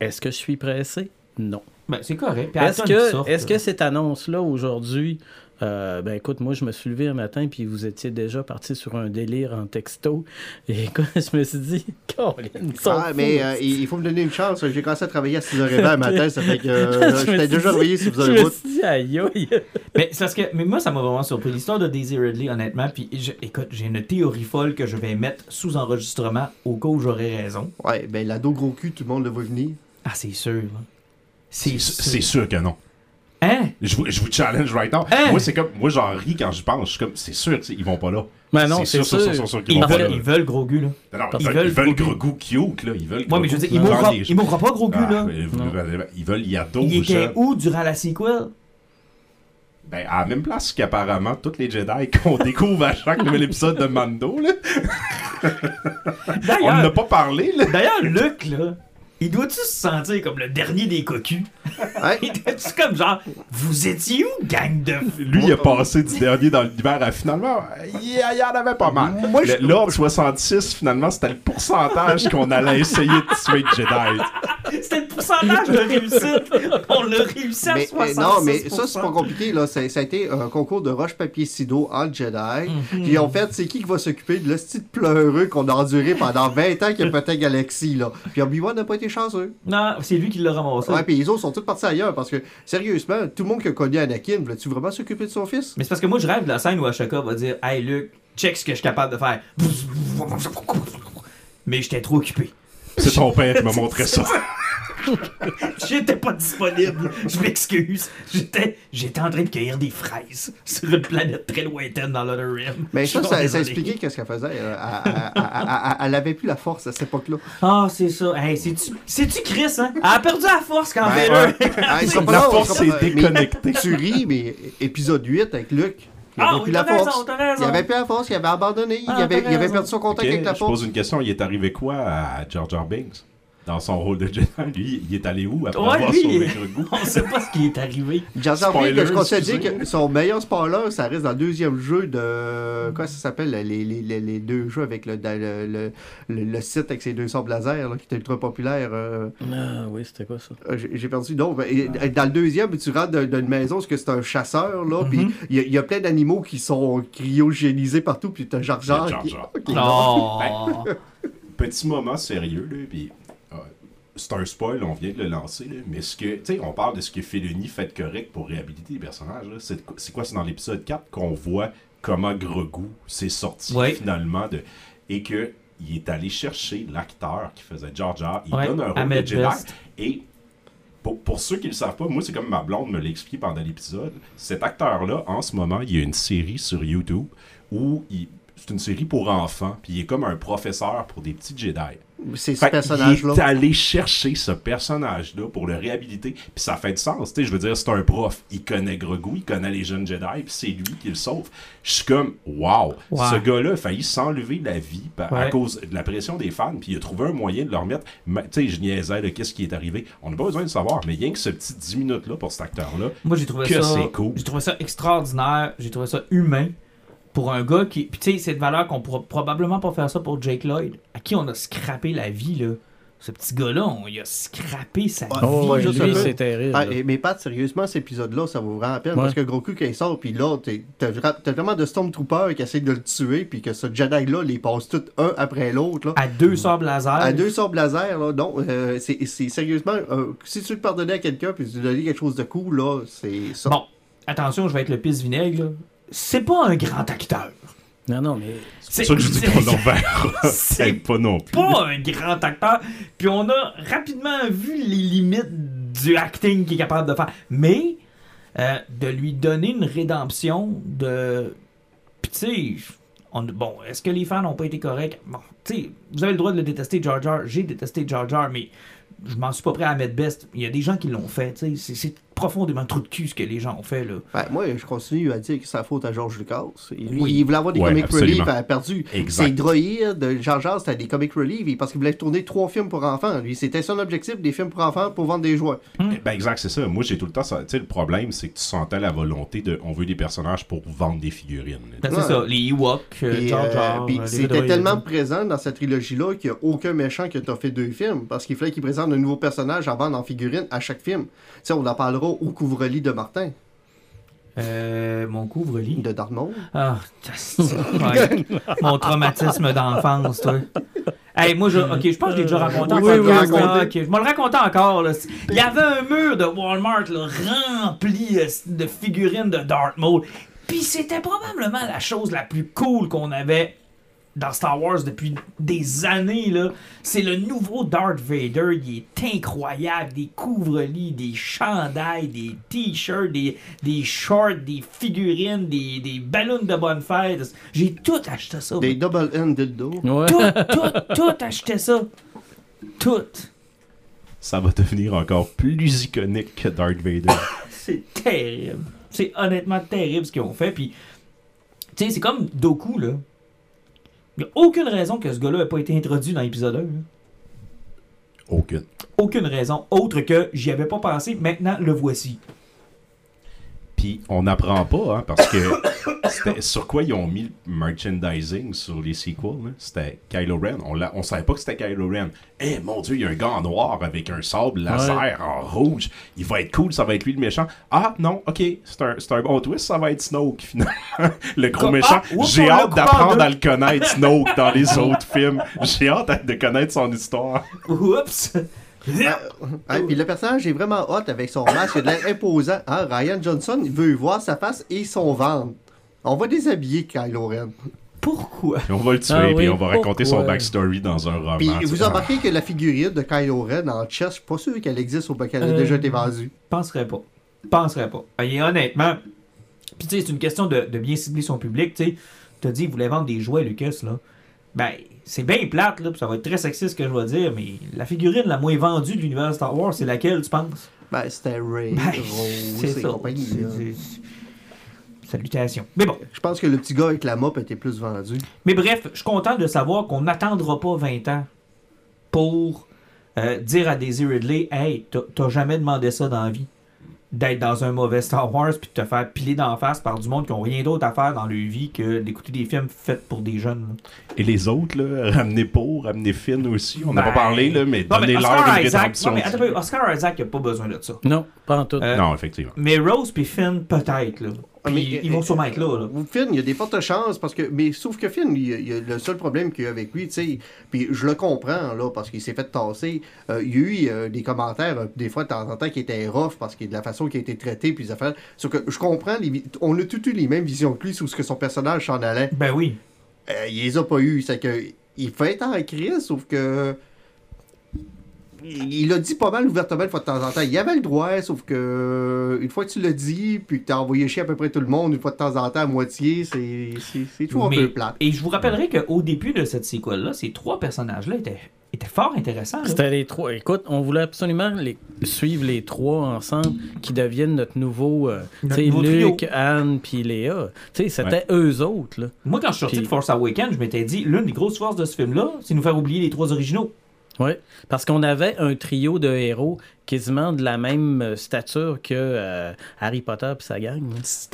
est-ce que je suis pressé? Non Ben, c'est correct. Est-ce que est-ce là. que cette annonce là aujourd'hui euh, ben écoute, moi je me suis levé un matin puis vous étiez déjà parti sur un délire en texto et écoute, je me suis dit, Ah, mais euh, il faut me donner une chance. J'ai commencé à travailler à 6h20 le matin, ça fait que euh, Je me j'étais déjà réveillé si vous Je avez me le suis dit, aïe aïe. Mais c'est parce que mais moi ça m'a vraiment surpris l'histoire de Daisy Ridley honnêtement puis je- écoute j'ai une théorie folle que je vais mettre sous enregistrement au cas où j'aurais raison. Ouais, ben l'ado gros cul, tout le monde le voit venir. Ah c'est sûr. C'est C'est sûr. c'est sûr que non. Hein? Je vous, je vous challenge right now. Hein? Moi, c'est comme, moi, j'en ris quand je pense. Je suis comme, c'est sûr qu'ils vont pas là. Mais non, c'est sûr, sûr. sûr, sûr qu'ils Ils vont pas là. veulent, ils veulent Grogu, là. Non, non, Ils ils veulent, veulent ils Grogu. Grogu cute, là. Ils veulent Ouais, mais je veux dire, il Grogu mourra, dans les- il mourra pas, Grogu, Ah, là. mais. Ils veulent Yaddle, Il était où durant la sequel? Ben, à la même place qu'apparemment tous les Jedi qu'on découvre à chaque nouvel épisode de Mando, là. On n'a pas parlé, là. d'ailleurs, Luke, là, il doit-tu se sentir comme le dernier des cocus? Ouais. Il doit-tu comme genre, vous étiez où, gang de... Lui, il a passé du dernier dans l'univers à finalement, il y, en avait pas mal. Moi, je- L'ordre 66, finalement, c'était le pourcentage qu'on allait essayer de tuer de Jedi. C'était le pourcentage de réussite. On l'a réussi à Mais, 66%. mais non, mais ça, c'est pas compliqué. Là. Ça, ça a été un concours de roche-papier-ciseaux entre Jedi. Mhm. Puis en fait, c'est qui qui va s'occuper de ce petit pleureux qu'on a enduré pendant 20 ans qu'il a peut-être Galaxy. Là? Puis Obi-Wan n'a pas été chanceux. Non, c'est lui qui l'a ramassé. Ouais, puis les autres sont tous partis ailleurs parce que, sérieusement, tout le monde qui a connu Anakin, voulais-tu vraiment s'occuper de son fils? Mais c'est parce que moi, je rêve de la scène où Ashoka va dire Hey Luke, check ce que je suis capable de faire. Mais j'étais trop occupé. C'est ton père qui m'a montré ça. J'étais pas disponible. Je m'excuse. J'étais, j'étais en train de cueillir des fraises sur une planète très lointaine dans l'Other Rim. Mais Je ça, ça, ça expliquait qu'est-ce qu'elle faisait. Elle, elle- elle- elle- elle avait plus la force à cette époque-là. Ah, c'est ça. Hey, c'est-tu, c'est-tu Chris, hein? Elle a perdu la force quand Ben, ils sont pas La force mais- déconnectée. Tu ris, mais épisode 8 avec Luke. Il Ah avait oui, plus la t'as raison, force. t'as raison. Il avait plus la force, il avait abandonné, Ah, il, avait, il perdu son contact avec la je pose force. une question. Il est arrivé quoi à Jar Jar Binks? Dans son rôle de Jedi, lui, il est allé où après Ouais, avoir lui, sauvé Grogu? On sait pas ce qui est arrivé. Binks, Spoiler, je que son meilleur spoiler, ça reste dans le deuxième jeu de. Quoi ça s'appelle? Les, les, les, les deux jeux avec le, le, le, le, le site avec ses deux sables laser là, qui était ultra populaire. euh, Ah oui, c'était quoi ça? euh, j'ai j'ai perdu non ben, dans le deuxième tu rentres dans, dans une maison parce que c'est un chasseur là puis Mhm. il y, a- il y a plein d'animaux qui sont cryogénisés partout puis t'as Jar Jar, Jar qui- Jar. qui- Non. Petit moment sérieux, là, puis c'est un spoil, on vient de le lancer, là, mais ce que, tu sais, on parle de ce que Filoni fait correct pour réhabiliter les personnages, c'est quoi- c'est dans l'épisode 4 qu'on voit comment Grogu s'est sorti Ouais. finalement de, et que il est allé chercher l'acteur qui faisait Jar Jar, il Ouais, donne un rôle de Jedi, Best. et pour, pour ceux qui ne le savent pas, moi, c'est comme ma blonde me l'a expliqué pendant l'épisode. Cet acteur-là, en ce moment, il y a une série sur YouTube où il- c'est une série pour enfants, puis il est comme un professeur pour des petits Jedi. C'est ce Fait qu'il personnage là est allé chercher ce personnage-là pour le réhabiliter, puis ça fait du sens. Je veux dire, c'est un prof, il connaît Grogu, il connaît les jeunes Jedi, puis c'est lui qui le sauve. Je suis comme, wow, ce gars-là a failli s'enlever la vie par- à cause de la pression des fans, puis il a trouvé un moyen de le remettre. Ma- Tu sais, je niaisais de qu'est-ce qui est arrivé. On n'a pas besoin de savoir, mais rien que ce petit 10 minutes-là pour cet acteur-là, Moi, j'ai trouvé Que c'est cool. J'ai trouvé ça extraordinaire. J'ai trouvé ça humain pour un gars qui. Puis, tu sais, c'est de valeur qu'on pourra probablement pas faire ça pour Jake Lloyd, à qui on a scrappé la vie, là. Ce petit gars-là, on il a scrappé sa vie. Oh, ouais, un peu. c'est terrible. Ah, et- mais Pat, sérieusement, cet épisode-là, ça vaut vraiment la peine Ouais. parce que Grogu, quand il sort, puis là, t'es- t'as vra- t'as vraiment de Stormtroopers qui essaient de le tuer, puis que ce Jedi-là, les passe tous un après l'autre. là. À deux sabres laser. À deux sabres laser, là, non, euh, c'est c'est sérieusement, euh, si tu le pardonnais à quelqu'un, puis tu lui donnais quelque chose de cool, là, c'est ça. Bon, attention, je vais être le pisse vinaigre, là. C'est pas un grand acteur. Non, non, mais c'est ça que je dis qu'on c'est pas non plus. pas un grand acteur. Puis on a rapidement vu les limites du acting qu'il est capable de faire. Mais euh, de lui donner une rédemption de. Puis tu sais, on- bon, est-ce que les fans n'ont pas été corrects? Bon, tu sais, vous avez le droit de le détester, Jar Jar. J'ai détesté Jar Jar, mais je m'en suis pas prêt à mettre best. Il y a des gens qui l'ont fait, tu C'est profondément trop de cul ce que les gens ont fait, là. Ben, moi, je continue à dire que c'est la faute à George Lucas. Lui, Oui. il voulait avoir des Ouais, comic relief, il a perdu. Ses droïdes, Jean Jar, c'était des comic relief, parce qu'il voulait tourner trois films pour enfants. Lui, c'était son objectif, des films pour enfants pour vendre des jouets. Ben exact, c'est ça. Moi, j'ai tout le temps ça. Tu sais, le problème, c'est que tu sentais la volonté de. On veut des personnages pour vendre des figurines. Ben, c'est Ouais. ça, les Ewoks, euh, euh, euh, c'était tellement présent dans cette trilogie-là qu'il n'y a aucun méchant qui t'a fait deux films. Parce qu'il fallait qu'il présente un nouveau personnage à vendre en figurine à chaque film. Sais, on en parlera au couvre-lit de Martin, Euh, mon couvre-lit? de Maul. Ah, ouais. mon traumatisme d'enfance, toi. Hey, moi, je, ok, je pense que je l'ai déjà raconté en Oui, oui, podcast, oui, là. racontez. Ok, je vais le raconter encore. Là. Il y avait un mur de Walmart là, rempli euh, de figurines de Darth Maul. Puis c'était probablement la chose la plus cool qu'on avait dans Star Wars depuis des années. là. C'est le nouveau Darth Vader. Il est incroyable. Des couvre-lits, des chandails, des t-shirts, des, des shorts, des figurines, des, des ballons de bonne fête. J'ai tout acheté ça. Des double N dildo. Ouais. Tout, tout, tout acheté ça. Tout. Ça va devenir encore plus iconique que Darth Vader. C'est terrible. C'est honnêtement terrible ce qu'ils ont fait. Puis, tu sais, c'est comme Doku, là. Il n'y a aucune raison que ce gars-là n'ait pas été introduit dans l'épisode 1. là. Aucune. Aucune raison autre que j'y avais pas pensé, maintenant le voici. Puis on n'apprend pas, hein, parce que sur quoi ils ont mis le merchandising sur les sequels. là? C'était Kylo Ren. On, on savait pas que c'était Kylo Ren. Eh mon dieu, il y a un gars en noir avec un sable laser en rouge. Il va être cool, ça va être lui le méchant. Ah non, ok, c'est un, bon twist, ça va être Snoke finalement. le gros Comme- méchant. ah, J'ai hâte d'apprendre à le connaître, Snoke, dans les autres films. J'ai hâte de connaître son histoire. Oups! Puis le personnage est vraiment hot avec son masque, il a de l'air imposant. Hein, Ryan Johnson, il veut voir sa face et son ventre. On va déshabiller Kylo Ren. Pourquoi? Puis on va le tuer, Ah puis oui, on va raconter son backstory dans un roman. Puis vous remarquez que la figurine de Kylo Ren en chess, je suis pas sûr qu'elle existe au qu'elle a Euh, déjà été vendue. Penserais pas. Penserais pas. Et honnêtement, puis tu sais, c'est une question de, de bien cibler son public, tu sais. T'as dit, il voulait vendre des jouets, Lucas, là. Ben, c'est bien plate, là, puis ça va être très sexiste ce que je vais dire, mais la figurine la moins vendue de l'univers Star Wars, c'est laquelle, tu penses? Ben, c'était Ray, Ben, c'est compagnie. Salutations. Mais bon. Je pense que le petit gars avec la mop était plus vendu. Mais bref, je suis content de savoir qu'on n'attendra pas 20 ans pour euh, dire à Daisy Ridley Hey, t'as jamais demandé ça dans la vie. D'être dans un mauvais Star Wars puis de te faire piler d'en face par du monde qui ont rien d'autre à faire dans leur vie que d'écouter des films faits pour des jeunes. là. Et les autres, là, ramenez Poe, ramenez Finn aussi. On n'a Ben, pas parlé, là, mais donnez-leur Oscar une Isaac, rédemption. non, mais attends un peu, Oscar Isaac n'a pas besoin de ça. Non, pas en tout. Euh, Non, effectivement. Mais Rose puis Finn, peut-être. Ah, Puis mais, ils vont sûrement être là. là. Finn, il y a des fortes chances parce que. Mais sauf que Finn, il, il y a le seul problème qu'il y a avec lui, tu sais. Puis je le comprends, là, parce qu'il s'est fait tasser. Euh, il y a eu euh, des commentaires, euh, des fois, de temps en temps, qui étaient rough parce que de la façon qu'il a été traité, puis les affaires. Sauf que je comprends, les on a toutes eu les mêmes visions que lui sur ce que son personnage s'en allait. Ben oui. Il les a pas eu. C'est que. Il fait être en crise, sauf que. Il il a dit pas mal ouvertement une fois de temps en temps. Il avait le droit, sauf que une fois que tu l'as dit, puis que t'as envoyé chier à peu près tout le monde, une fois de temps en temps à moitié, c'est c'est- c'est toujours Mais- un peu plate. Et je vous rappellerai qu'au début de cette séquelle-là, ces trois personnages-là étaient, étaient fort intéressants. C'était les trois. Écoute, on voulait absolument les, suivre les trois ensemble qui deviennent notre nouveau. euh, Notre tu sais, nouveau Luc, trio. Anne, puis Léa. Tu sais, c'était eux autres, là. Moi, quand je suis sorti de Force Awakens, je m'étais dit, l'une des grosses forces de ce film-là, c'est nous faire oublier les trois originaux. Oui, parce qu'on avait un trio de héros quasiment de la même euh, stature que euh, Harry Potter et sa gang.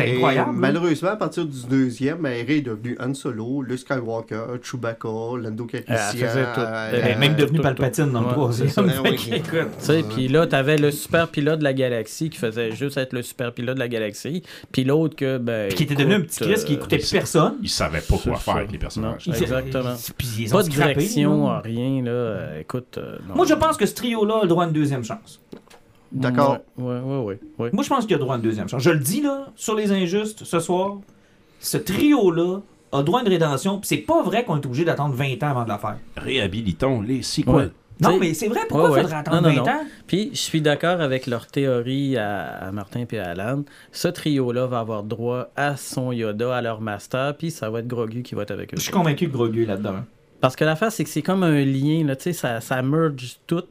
Et incroyable. hein? Malheureusement, à partir du deuxième, ben, Ray est devenu Han Solo, Luke Skywalker, Chewbacca, Lando Calrissian. euh, Elle est même devenue tout, Palpatine dans le troisième. c'est puis là, t'avais le super pilote de la galaxie qui faisait juste être le super pilote de la galaxie, puis l'autre que, ben. Puis qui était devenu un petit Chris qui écoutait plus personne. Ils savaient pas quoi C'est faire avec les personnages. Non. Exactement. Puis ils ont Pas de direction, rien, là. écoute. Moi, je pense que ce trio-là a le droit à une deuxième chance. D'accord. Ouais, ouais, ouais. Moi, je pense qu'il a droit à une deuxième chance. Je le dis, là, sur les injustes, ce soir, ce trio-là a droit à une rédemption. Puis c'est pas vrai qu'on est obligé d'attendre 20 ans avant de la faire. Réhabilitons les sequels. Ouais. Non, T'sais- mais c'est vrai, pourquoi Ouais, ouais. faudrait attendre Non, non, 20 non. ans? Puis je suis d'accord avec leur théorie à, à Martin et à Alan. Ce trio-là va avoir droit à son Yoda, à leur master, puis ça va être Grogu qui va être avec eux. Je suis convaincu que Grogu est là-dedans. Parce que l'affaire, c'est que c'est comme un lien, là, tu sais, ça, ça merge tout,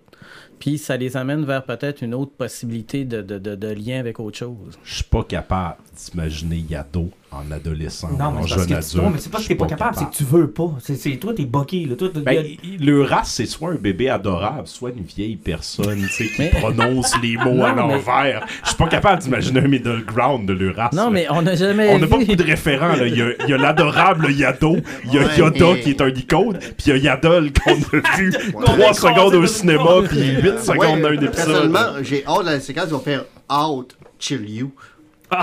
puis ça les amène vers peut-être une autre possibilité de, de, de, lien avec autre chose. Je suis pas capable d'imaginer Yato en adolescent Non, mais en jeune que adulte. tu- non, mais c'est pas que t'es suis pas capable, c'est que tu veux pas. C'est, c'est- toi, t'es boqué. Là. Toi, Ben, le race, c'est soit un bébé adorable, soit une vieille personne tu sais, qui Mais- prononce les mots à mais- l'envers. Je suis pas capable d'imaginer un middle ground de le race. Non, là. mais on n'a jamais On n'a pas beaucoup de référents. Là. Il y a, il y a l'adorable Yato, il y a Ouais, Yoda qui est un icône, puis il y a Yaddle qu'on a vu Qu'on a 3 croisé secondes au cinéma, puis 8 secondes dans un épisode. Personnellement, j'ai hâte de la séquence, ils vont faire Out, Chill You.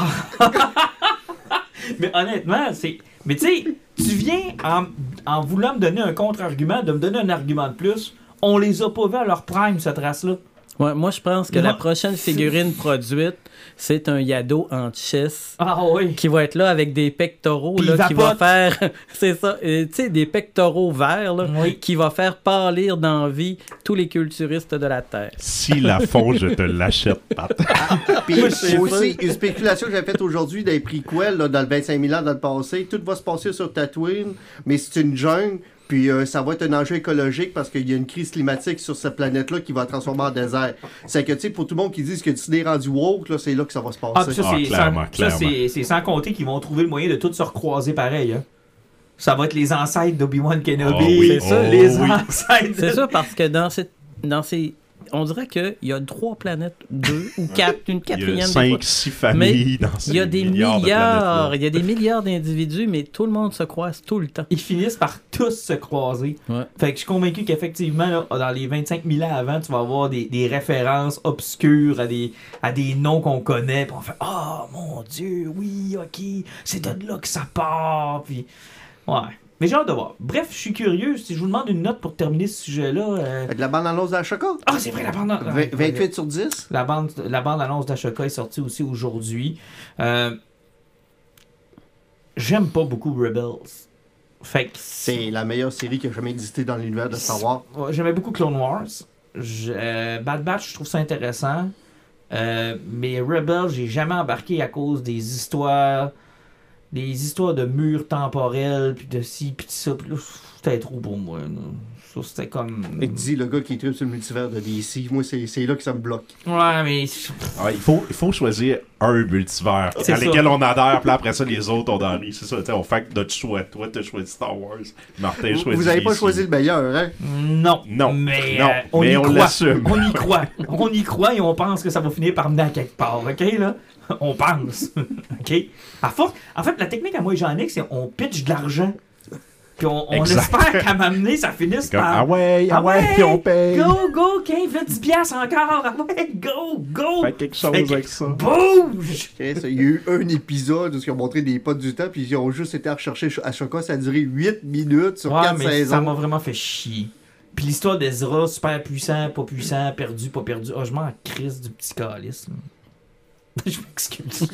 Mais honnêtement, c'est. Mais tu sais, tu viens en, en voulant me donner un contre-argument, de me donner un argument de plus. On les a pas vus à leur prime, cette race-là. Ouais, moi, je pense que Moi- la prochaine figurine produite, c'est un Yado en chess Ah oui. qui va être là avec des pectoraux Puis là, qui va faire c'est ça euh, tu sais des pectoraux verts là, Oui. qui va faire pâlir d'envie tous les culturistes de la terre Si la font, je te l'achète, Pat. Puis c'est aussi, une spéculation que j'ai faite aujourd'hui les prequels, là, dans le 25 000 ans dans le passé, tout va se passer sur Tatooine, mais c'est une jungle, puis euh, ça va être un enjeu écologique parce qu'il y a une crise climatique sur cette planète-là qui va transformer en désert. C'est que, tu sais, pour tout le monde qui dit que Disney est rendu woke, là, c'est là que ça va se passer. Ah, puis ça, Ah, c'est clairement, sans, ça, c'est- c'est sans compter qu'ils vont trouver le moyen de tous se recroiser pareil. hein. Ça va être les ancêtres d'Obi-Wan Kenobi. Oh oui, C'est ça, les oh oui. ancêtres. c'est ça parce que dans cette dans ces on dirait qu'il y a trois planètes deux ou quatre une Il y quatrième a des fois. 5-6 familles dans ces il y a des milliards, milliards, de il y a des milliards d'individus mais tout le monde se croise tout le temps Ils finissent par tous se croiser. Ouais. Fait que je suis convaincu qu'effectivement, là, dans les 25 000 ans avant, tu vas avoir des, des références obscures à des, à des noms qu'on connaît. Puis on fait Ah, mon Dieu, oui, ok, c'est de là que ça part. Puis, ouais. Mais j'ai hâte de voir. Bref, je suis curieux. Si je vous demande une note pour terminer ce sujet-là. euh, De la bande-annonce d'Ashoka? Ah, c'est vrai, la bande. Vingt- 28 sur 10? La bande, la bande annonce d'Ashoka est sortie aussi aujourd'hui. Euh, J'aime pas beaucoup Rebels. Fait que C'est la meilleure série qui a jamais existé dans l'univers de Star Wars. J'aimais beaucoup Clone Wars. Je- euh, Bad Batch, je trouve ça intéressant. Mais Rebels, j'ai jamais embarqué à cause des histoires. Des histoires de murs temporels, puis de ci, puis de ça. Puis là, c'était trop pour moi. là. Ça, c'était comme. Et dit le gars qui tripe sur le multivers de DC, moi c'est c'est là que ça me bloque. Ouais, mais. Ah, il, faut, il faut choisir un multivers C'est à lequel on adhère, puis après ça, les autres, on en rit. C'est ça, tu sais, on fait notre choix. Toi, t'as choisi Star Wars. Martin Vous, choisi vous avez pas DC. choisi le meilleur, hein? Non. Non. Mais, Non. euh, on Mais y on croit. On y croit. On y croit et on pense que ça va finir par mener à quelque part. OK, là? On pense. OK? À force. En fait, la technique à moi et Jean-Nic, c'est on pitch de l'argent. Puis on, espère qu'à m'amener, ça finisse Comme, par. ah ouais, ah, Ah ouais, ouais, on paye. Go, go, 15, 10 piastres encore. Ah ouais, go, go. Fais quelque chose Fait avec ça. Bouge! Il y a eu un épisode où ils ont montré des potes du temps, puis ils ont juste été rechercher à Ashoka. Ça a duré 8 minutes sur Ouais, 4 mais ça m'a vraiment fait chier. Puis l'histoire d'Ezra, super puissant, pas puissant, perdu, pas perdu. Ah, je m'en crise du petit calice. Je m'excuse.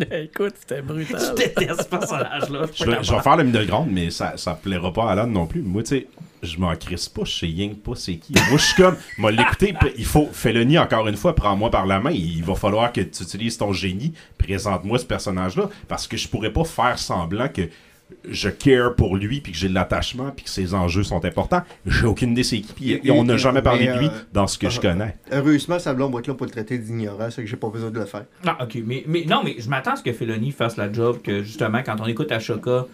écoute c'était Je brutal déteste ce personnage-là. Je vais, je vais faire le middle ground, mais ça, ça plaira pas à Alan non plus. Moi, tu sais, je m'en crisse pas, je sais que pas c'est qui. Moi, je suis comme, m'a l'écouter, il faut, Felony, encore une fois, prends-moi par la main, il va falloir que tu utilises ton génie, présente-moi ce personnage-là, parce que je pourrais pas faire semblant que je care pour lui, puis que j'ai de l'attachement, puis que ses enjeux sont importants. J'ai aucune idée c'est qui, puis Et- on n'a jamais parlé de lui euh, dans ce que je uh-huh. connais. Heureusement, Sablon va être là pour le traiter d'ignorant, c'est que j'ai pas besoin de le faire. Ah, ok. Mais, mais non, mais je m'attends à ce que Felony fasse la job, que justement, quand on écoute Ashoka,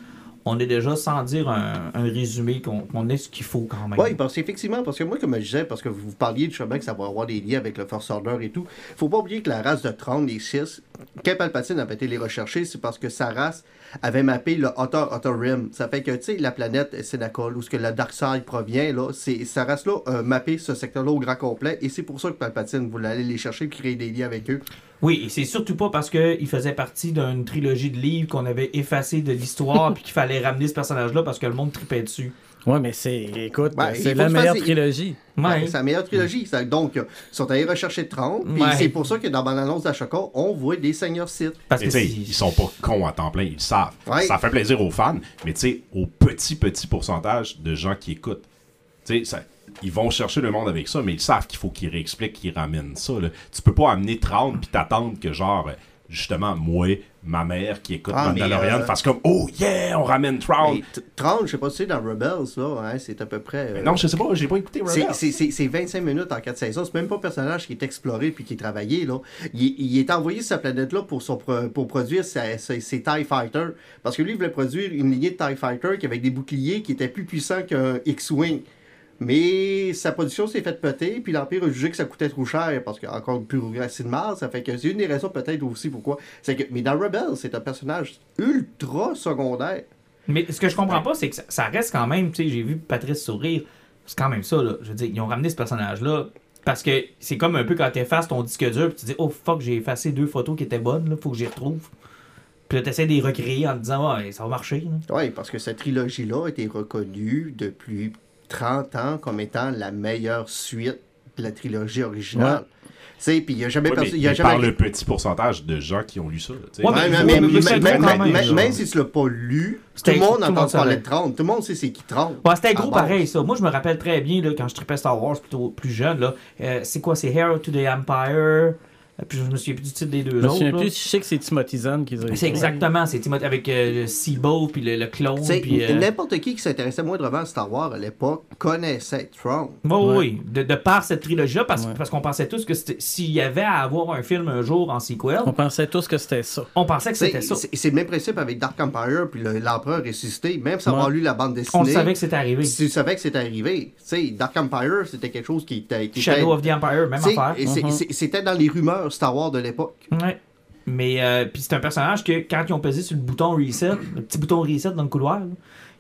on est déjà, sans dire un, un résumé, qu'on ait ce qu'il faut quand même. Oui, parce qu'effectivement, parce que moi, comme je disais, parce que vous parliez justement que ça va avoir des liens avec le First Order et tout, faut pas oublier que la race de 30, les 6, quand Palpatine avait été les rechercher, c'est parce que sa race avait mappé le Outer Outer Rim. Ça fait que, tu sais, la planète Sénacol, où ce que la Dark Side provient, là, c'est, sa race-là a mappé ce secteur-là au grand complet, et c'est pour ça que Palpatine voulait aller les chercher et créer des liens avec eux. Oui, et c'est surtout pas parce qu'il faisait partie d'une trilogie de livres qu'on avait effacé de l'histoire puis qu'il fallait ramener ce personnage-là parce que le monde tripait dessus. ouais mais c'est écoute Ouais, c'est la meilleure trilogie Ouais. Ouais, c'est la meilleure trilogie. Ça- Donc, ils sont allés rechercher 30, puis Ouais. c'est pour ça que dans l'annonce d'Ashoka, on voit des seigneurs Sith. Parce Mais que tu sais, c'est- ils sont pas cons à temps plein, ils le savent. Ouais. Ça fait plaisir aux fans, mais tu sais, au petit, petit pourcentage de gens qui écoutent. Tu sais, ça- ils vont chercher le monde avec ça, mais ils savent qu'il faut qu'ils réexpliquent, qu'ils ramènent ça. Là. Tu peux pas amener 30 puis t'attendre que, genre, justement, moi, ma mère qui écoute Ah, Mandalorian euh, fasse comme Oh yeah, on ramène 30. Mais t- 30, je sais pas si c'est dans Rebels, là, hein, c'est à peu près. euh, Mais non, je sais pas, j'ai pas écouté Rebels. c'est c'est- c'est 25 minutes en 4 saisons. C'est même pas un personnage qui est exploré puis qui est travaillé. Là. Il, il est envoyé sur sa planète-là pour, son pour produire ses, ses TIE Fighters. Parce que lui, il voulait produire une lignée de TIE Fighter qui avec des boucliers qui étaient plus puissants qu'un X-Wing. Mais sa production s'est faite péter, puis l'Empire a jugé que ça coûtait trop cher parce qu'il y a encore plus assez de Mars. Ça fait que c'est une des raisons peut-être aussi pourquoi. C'est que, mais dans Rebels, c'est un personnage ultra secondaire. Mais ce que je comprends pas, c'est que ça, reste quand même, tu sais, j'ai vu Patrice sourire. C'est quand même ça, là. Je veux dire, ils ont ramené ce personnage-là. Parce que c'est comme un peu quand tu effaces ton disque dur, puis tu dis, oh fuck, j'ai effacé deux photos qui étaient bonnes, là, faut que j'y retrouve. Puis là, tu essaies de les recréer en te disant, ouais, ça va marcher. Oui, parce que cette trilogie-là a été reconnue depuis 30 ans comme étant la meilleure suite la trilogie originale. Tu sais, puis il n'y a jamais Ouais, par le petit pourcentage de gens qui ont lu ça. Ouais, mais- mais, mais- même, même, même- genre. même si tu l'as pas lu, tout le monde entend parler de Tron. Tout le monde sait c'est qui Tron. Ouais, c'était gros base. pareil, ça. Moi, je me rappelle très bien, là, quand je tripais Star Wars, plutôt plus jeune, là. euh, c'est quoi, c'est Hero to the Empire. Euh, Puis je me souviens plus du titre des deux Je me autres. souviens plus, je sais que c'est Timothy Zahn qui les a C'est exactement, c'est Timothée avec euh, le Seabow, puis le, le clone, puis... euh, N'importe qui qui s'intéressait moindrement à Star Wars à l'époque connaissait Tron. Oui, Ouais. oui, de, de par cette trilogie parce, Ouais. parce qu'on pensait tous que c'était- s'il y avait à avoir un film un jour en sequel, On pensait tous que c'était ça. on pensait que c'était ça. c'est- c'est le même principe avec Dark Empire puis le- l'Empereur ressuscité. Même sans Ouais. avoir lu la bande dessinée, On savait que c'était arrivé. tu savais que c'était arrivé. Tu sais, Dark Empire, c'était quelque chose qui était. qui Shadow était- of the Empire, même affaire. Mhm. c'est- C'était dans les rumeurs Star Wars de l'époque. Ouais. Mais euh, puis c'est un personnage que quand ils ont pesé sur le bouton reset, le petit bouton reset dans le couloir, là,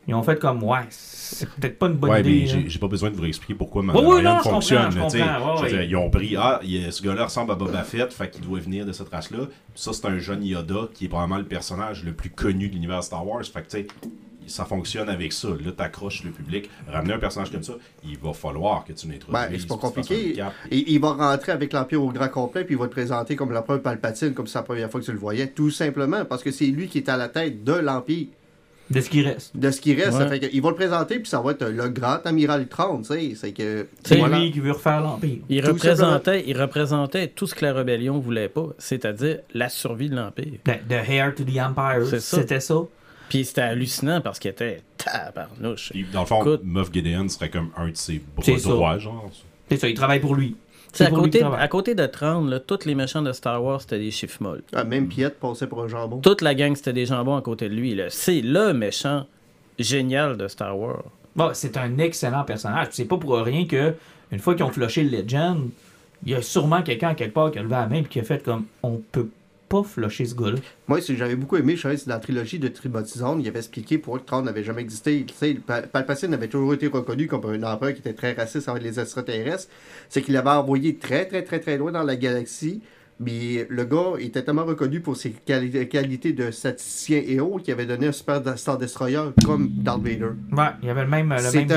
ils ont fait comme ouais, c'est peut-être pas une bonne Ouais, idée. mais j'ai pas besoin de vous expliquer pourquoi oui, non, je fonctionne. comprends, je Je veux ouais. dire, ils ont pris, ah, il ce gars-là ressemble à Boba Fett, fait qu'il doit venir de cette race-là. Ça, c'est un jeune Yoda qui est probablement le personnage le plus connu de l'univers Star Wars. Fait que, tu sais, ça fonctionne avec ça. Là, t'accroches le public. Ramener un personnage comme ça, il va falloir que tu l'introduises. Ben, c'est pas compliqué. Et il va rentrer avec l'Empire au grand complet, puis il va te présenter comme l'empereur Palpatine, comme c'est la première fois que tu le voyais, tout simplement, parce que c'est lui qui est à la tête de l'Empire. De ce qui reste. De ce qui reste, ça Ouais. fait que, il va le présenter, puis ça va être le grand amiral Tron, tu sais. C'est que. C'est voilà. lui qui veut refaire l'Empire. Il Tout représentait, il représentait tout ce que la rébellion voulait pas, c'est-à-dire la survie de l'Empire. De, de Hair to the Empire, ça. c'était ça. Puis c'était hallucinant parce qu'il était tabarnouche. Puis, dans le fond, Écoute. Moff Gideon serait comme un de ses bras droits, genre. C'est ça, il travaille pour lui. C'est à côté, à côté de 30, là, tous les méchants de Star Wars, c'était des chiffres molles. Ah, même Piette passait pour un jambon. Toute la gang, c'était des jambons à côté de lui. là. C'est le méchant génial de Star Wars. Bon, c'est un excellent personnage. C'est pas pour rien que une fois qu'ils ont flushé le Legend, il y a sûrement quelqu'un à quelque part qui a levé la main et qui a fait comme on peut pas flusher ce gars-là. Moi, j'avais beaucoup aimé, je dans la trilogie de Zahn, il avait expliqué pourquoi Tron n'avait jamais existé. Palpatine avait toujours été reconnu comme un empereur qui était très raciste avec les extraterrestres. C'est qu'il avait envoyé très, très, très, très loin dans la galaxie. Mais le gars était tellement reconnu pour ses quali- qualités de statisticien et autres qu'il avait donné un super Star Destroyer comme Darth Vader. Ouais, il y avait le même, le même C'était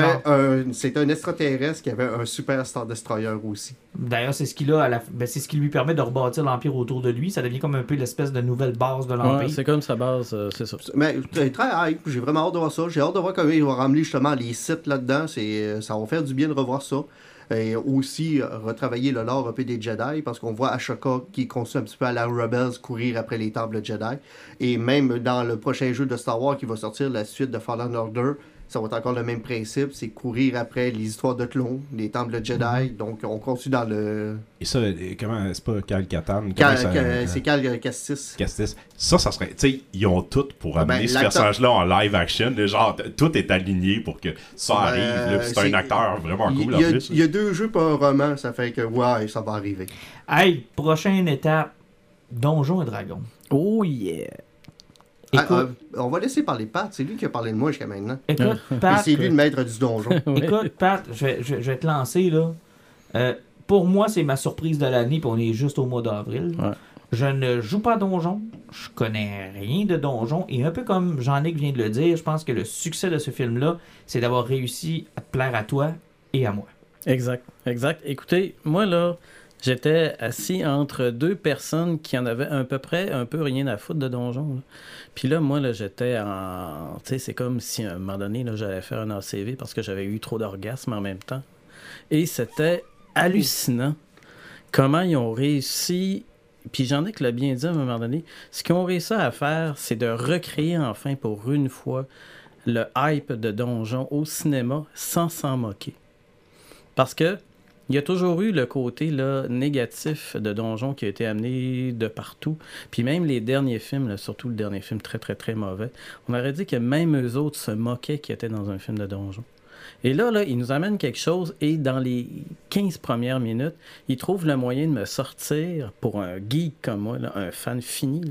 un, un extraterrestre qui avait un super Star Destroyer aussi. D'ailleurs, c'est ce qu'il a à la... ben, c'est ce qui lui permet de rebâtir l'Empire autour de lui. Ça devient comme un peu l'espèce de nouvelle base de Ouais, l'Empire. c'est comme sa base, euh, c'est ça. Mais très, très hype, j'ai vraiment hâte de voir ça. J'ai hâte de voir comment ils vont ramener justement les sites là-dedans. C'est, euh, ça va faire du bien de revoir ça. Et aussi retravailler le lore un peu des Jedi, parce qu'on voit Ashoka qui construit un petit peu à la Rebels courir après les temples Jedi. Et même dans le prochain jeu de Star Wars qui va sortir, la suite de Fallen Order, ça va être encore le même principe, c'est courir après les histoires de clones, les temples Jedi. Donc on continue dans le... Et ça, euh, comment, c'est pas Cal Katan comment Cal- ça- Cal- c'est Cal euh, Castis. Castis. Ça, ça serait. Tu sais, ils ont tout pour amener Ben, ce l'acteur- personnage-là en live action. genre, tout est aligné pour que ça arrive. là, puis c'est un acteur vraiment Il cool il y, en a, plus. il y a deux jeux pour un roman, ça fait que ouais, ça va arriver. Hey, prochaine étape Donjons et Dragons. Oh yeah! Ah, Écoute, euh, on va laisser parler Pat, c'est lui qui a parlé de moi jusqu'à maintenant. écoute, Et Pat, c'est lui le maître du donjon. Ouais. écoute, Pat, je vais, je vais- je vais te lancer là. Euh, pour moi, c'est ma surprise de l'année, puis on est juste au mois d'avril. Ouais. Je ne joue pas à donjon, je connais rien de donjon, et un peu comme Jean-Nic vient de le dire, je pense que le succès de ce film-là, c'est d'avoir réussi à te plaire à toi et à moi. Exact, exact. Écoutez, moi là, j'étais assis entre deux personnes qui en avaient à peu près un peu rien à foutre de donjon. Puis là, moi, là, j'étais en. Tu sais, c'est comme si à un moment donné, là, j'allais faire un ACV parce que j'avais eu trop d'orgasmes en même temps. Et c'était hallucinant comment ils ont réussi. Puis j'en ai que l'a bien dit à un moment donné. Ce qu'ils ont réussi à faire, c'est de recréer enfin pour une fois le hype de donjon au cinéma sans s'en moquer. Parce que il y a toujours eu le côté là, négatif de Donjon qui a été amené de partout. Puis même les derniers films, surtout le dernier film très très très mauvais, on aurait dit que même eux autres se moquaient qu'ils étaient dans un film de Donjon. Et là, là, ils nous amènent quelque chose et dans les 15 premières minutes, ils trouvent le moyen de me sortir, pour un geek comme moi, un fan fini,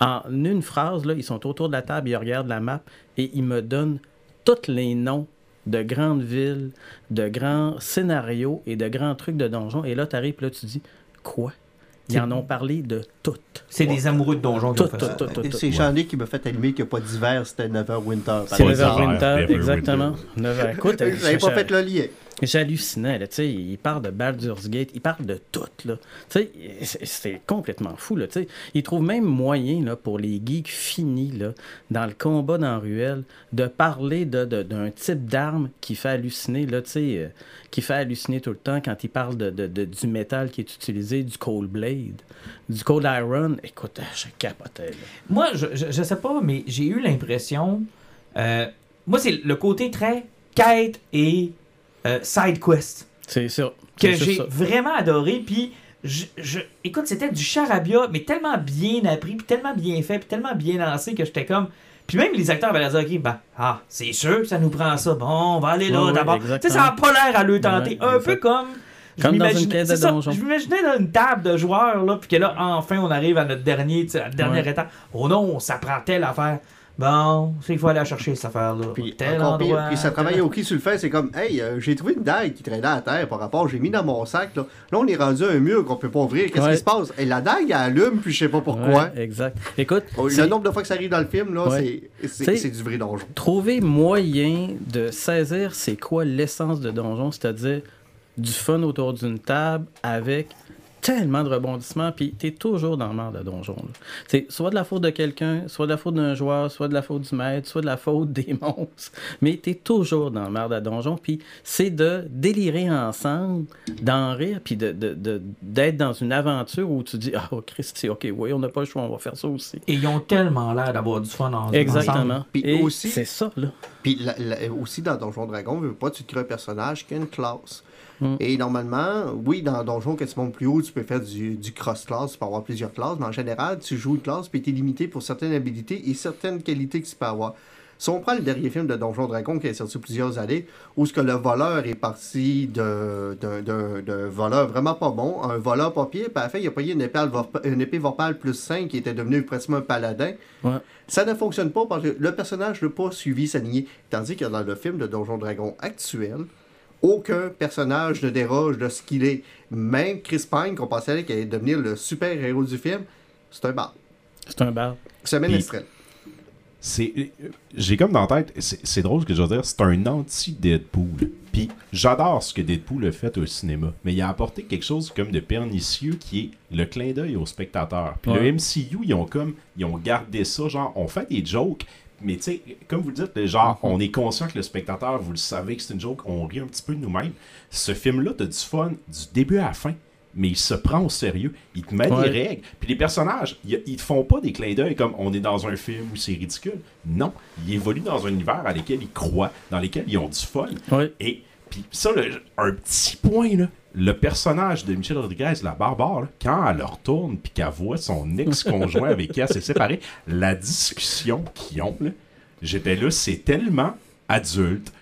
en une phrase, là, ils sont autour de la table, ils regardent la map et ils me donnent tous les noms de grandes villes, de grands scénarios et de grands trucs de donjons. Et là, tu arrives, là, tu dis, quoi? Ils en ont parlé de toutes. C'est des amoureux de donjon qui ont Tout, fait ça. tout, tout, Et tout. c'est Jean-Luc qui m'a fait allumer qu'il n'y a pas d'hiver, c'était Neverwinter. par C'est Pas exemple. d'hiver, Neverwinter, Neverwinter. exactement. Never- Écoute, J'avais pas fait le lien. J'hallucinais, là, tu sais, il parle de Baldur's Gate, il parle de tout, là. Tu sais, c'est- complètement fou, là, tu sais. Il trouve même moyen, là, pour les geeks finis, là, dans le combat dans la ruelle, de parler de- de- d'un type d'arme qui fait halluciner, là, tu sais, euh, qui fait halluciner tout le temps quand il parle de, de- du métal qui est utilisé, du cold blade, du cold iron. Écoute, je capotais, là. Moi, je sais pas, mais j'ai eu l'impression. euh, moi, c'est le côté très quête et euh, side quest C'est ça. que j'ai vraiment adoré. Puis, je, je- écoute, c'était du charabia, mais tellement bien appris, puis tellement bien fait, puis tellement bien lancé que j'étais comme. Puis même les acteurs avaient dit, OK, ben, ah, c'est sûr, ça nous prend ça. Bon, on va aller là Oui, oui, d'abord. Tu sais, ça n'a pas l'air à le tenter. Ouais, un peu comme. je Comme dans une caisse de ça, donjon. Je m'imaginais dans une table de joueurs, là, puis que là, enfin, on arrive à notre dernier, à la dernière Ouais. étape. Oh non, ça prend telle affaire. Bon, c'est qu'il faut aller la chercher, cette affaire-là. Puis, tel endroit. puis ça travaille au qui sur le fait, c'est comme, hey, euh, j'ai trouvé une dague qui traînait à terre par rapport, j'ai mis dans mon sac, là. Là, on est rendu à un mur qu'on peut pas ouvrir. Qu'est-ce Ouais. qui se passe? Et la dague, elle allume, puis je sais pas pourquoi. Ouais, exact. Écoute, Oh, c'est- Le nombre de fois que ça arrive dans le film, là, Ouais. c'est du vrai donjon. trouver moyen de saisir c'est quoi l'essence de donjon, c'est-à-dire du fun autour d'une table avec tellement de rebondissements, puis t'es toujours dans le monde de donjon. C'est soit de la faute de quelqu'un, soit de la faute d'un joueur, soit de la faute du maître, soit de la faute des monstres, mais t'es toujours dans le monde de donjon, puis c'est de délirer ensemble, d'en rire, puis de, de- de- d'être dans une aventure où tu dis « Ah, oh, Christy, ok, oui, on n'a pas le choix, on va faire ça aussi. Et ils ont tellement l'air d'avoir du fun en Exactement. Puis Et aussi- c'est ça, là. Puis la- la- aussi dans Donjon Dragon, pas, tu te crées un personnage qui a une classe. Mm. Et normalement, oui, dans Donjon, que tu montes plus haut, tu peux faire du, du cross-class, tu peux avoir plusieurs classes, mais en général, tu joues une classe, puis tu es limité pour certaines habilités et certaines qualités que tu peux avoir. Si on prend le dernier film de Donjon Dragon qui est sorti plusieurs années, où ce que le voleur est parti de- d'un voleur vraiment pas bon, un voleur papier, puis à la fin, il a payé une épée, une épée vorpale plus 5 qui était devenu pratiquement un paladin. Ouais. Ça ne fonctionne pas parce que le personnage n'a pas suivi sa lignée. Tandis que dans le film de Donjon Dragon actuel, aucun personnage ne déroge de ce qu'il est. Même Chris Pine, qu'on pensait qu'il allait devenir le super-héros du film, c'est un bar. C'est un bar. Semaine Puis- extraite. c'est j'ai comme dans la tête c'est c'est drôle ce que je veux dire c'est un anti Deadpool puis j'adore ce que Deadpool a fait au cinéma mais il a apporté quelque chose comme de pernicieux qui est le clin d'œil au spectateur puis Ouais. le MCU ils ont comme ils ont gardé ça genre on fait des jokes mais tu sais comme vous le dites genre on est conscient que le spectateur vous le savez que c'est une joke on rit un petit peu de nous-mêmes ce film là t'as du fun du début à la fin mais il se prend au sérieux. Il te met Ouais. des règles. Puis les personnages, ils, ils te font pas des clins d'œil comme on est dans un film où c'est ridicule. Non. Ils évoluent dans un univers à lequel ils croient, dans lequel ils ont du fun. Et puis ça, le- un petit point, là, le personnage de Michel Rodriguez, la barbare, là, quand elle retourne puis qu'elle voit son ex-conjoint avec qui elle s'est séparée, la discussion qu'ils ont, là, j'étais là, c'est tellement adulte,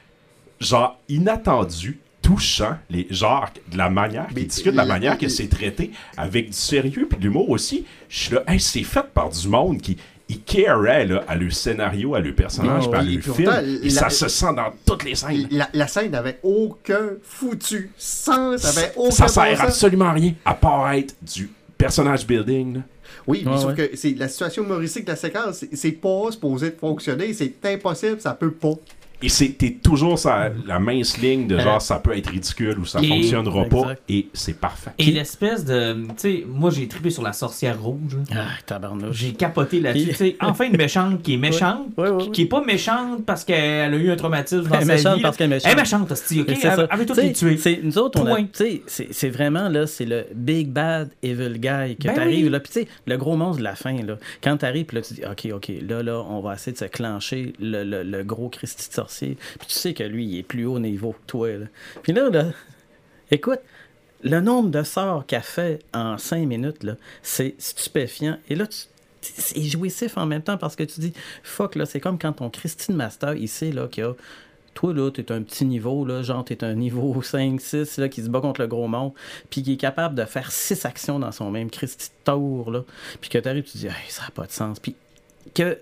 genre inattendu, touchant, les, genre de la manière qu'ils discutent, de la la- manière que c'est traité, avec du sérieux puis de l'humour aussi. Je suis là, Hey, c'est fait par du monde qui ils careaient là, à leur scénario, à leur personnage, Ah à et pourtant, film. Et la- ça se sent dans toutes les scènes. La, la scène n'avait aucun foutu sens, ça avait aucun ça bon sert sens. absolument à rien, à part être du personnage building. là. Oui, mais sauf ouais. que c'est la situation humoristique de la séquence, c'est pas supposé de fonctionner, c'est impossible, ça peut pas. Et c'est t'es toujours sur la mince ligne de genre Euh, ça peut être ridicule ou ça et- fonctionnera pas et c'est parfait. Et l'espèce de. Tu sais, moi j'ai trippé sur la sorcière rouge. là. Ah, tabarnouche. J'ai capoté là-dessus. Puis- Tu sais, enfin une méchante qui est méchante, Ouais, ouais, qui- ouais. qui est pas méchante parce qu'elle a eu un traumatisme dans Elle est sa méchante vie. parce qu'elle est méchante. Elle est méchante, hostie, ok? C'est Elle, ça. tuer. c'est- nous autres, on a, c'est c'est vraiment là, c'est le big bad evil guy que Ben t'arrives oui. là, puis tu sais, le gros monstre de la fin là. Quand t'arrives, là tu dis, ok, ok, là là, on va essayer de se clencher le, le, le gros Christy de Puis tu sais que lui, il est plus haut niveau que toi là. Puis là, écoute. Le nombre de sorts qu'elle fait en cinq minutes, là, c'est stupéfiant. Et là, tu, c'est jouissif en même temps parce que tu dis, fuck, là, c'est comme quand ton Christine Master, il sait, là, qu'il a toi, là, t'es un petit niveau, là, genre, t'es un niveau 5, 6, là, qui se bat contre le gros monde, puis qui est capable de faire six actions dans son même Christy tour, là, puis que t'arrives, tu dis, ça n'a pas de sens, puis que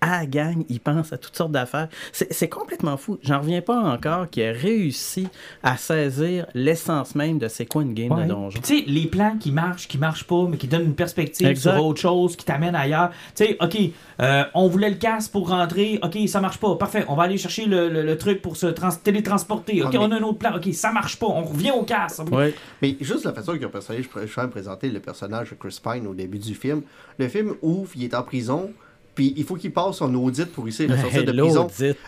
à la gang, il pense à toutes sortes d'affaires. C'est c'est complètement fou. J'en reviens pas encore qu'il a réussi à saisir l'essence même de c'est quoi une game Ouais. de donjon. Tu sais, les plans qui marchent, qui marchent pas, mais qui donnent une perspective Exact. sur autre chose, qui t'amènent ailleurs. Tu sais, OK, euh, on voulait le casque pour rentrer. OK, ça marche pas. Parfait. On va aller chercher le, le- le truc pour se trans- télétransporter. OK, Ah, mais- on a un autre plan. OK, ça marche pas. On revient au casque. Ouais. Mais juste la façon que le personnage, je de présenter le personnage de Chris Pine au début du film. Le film ouvre, il est en prison, puis il faut qu'il passe son audit pour essayer de sortir de prison.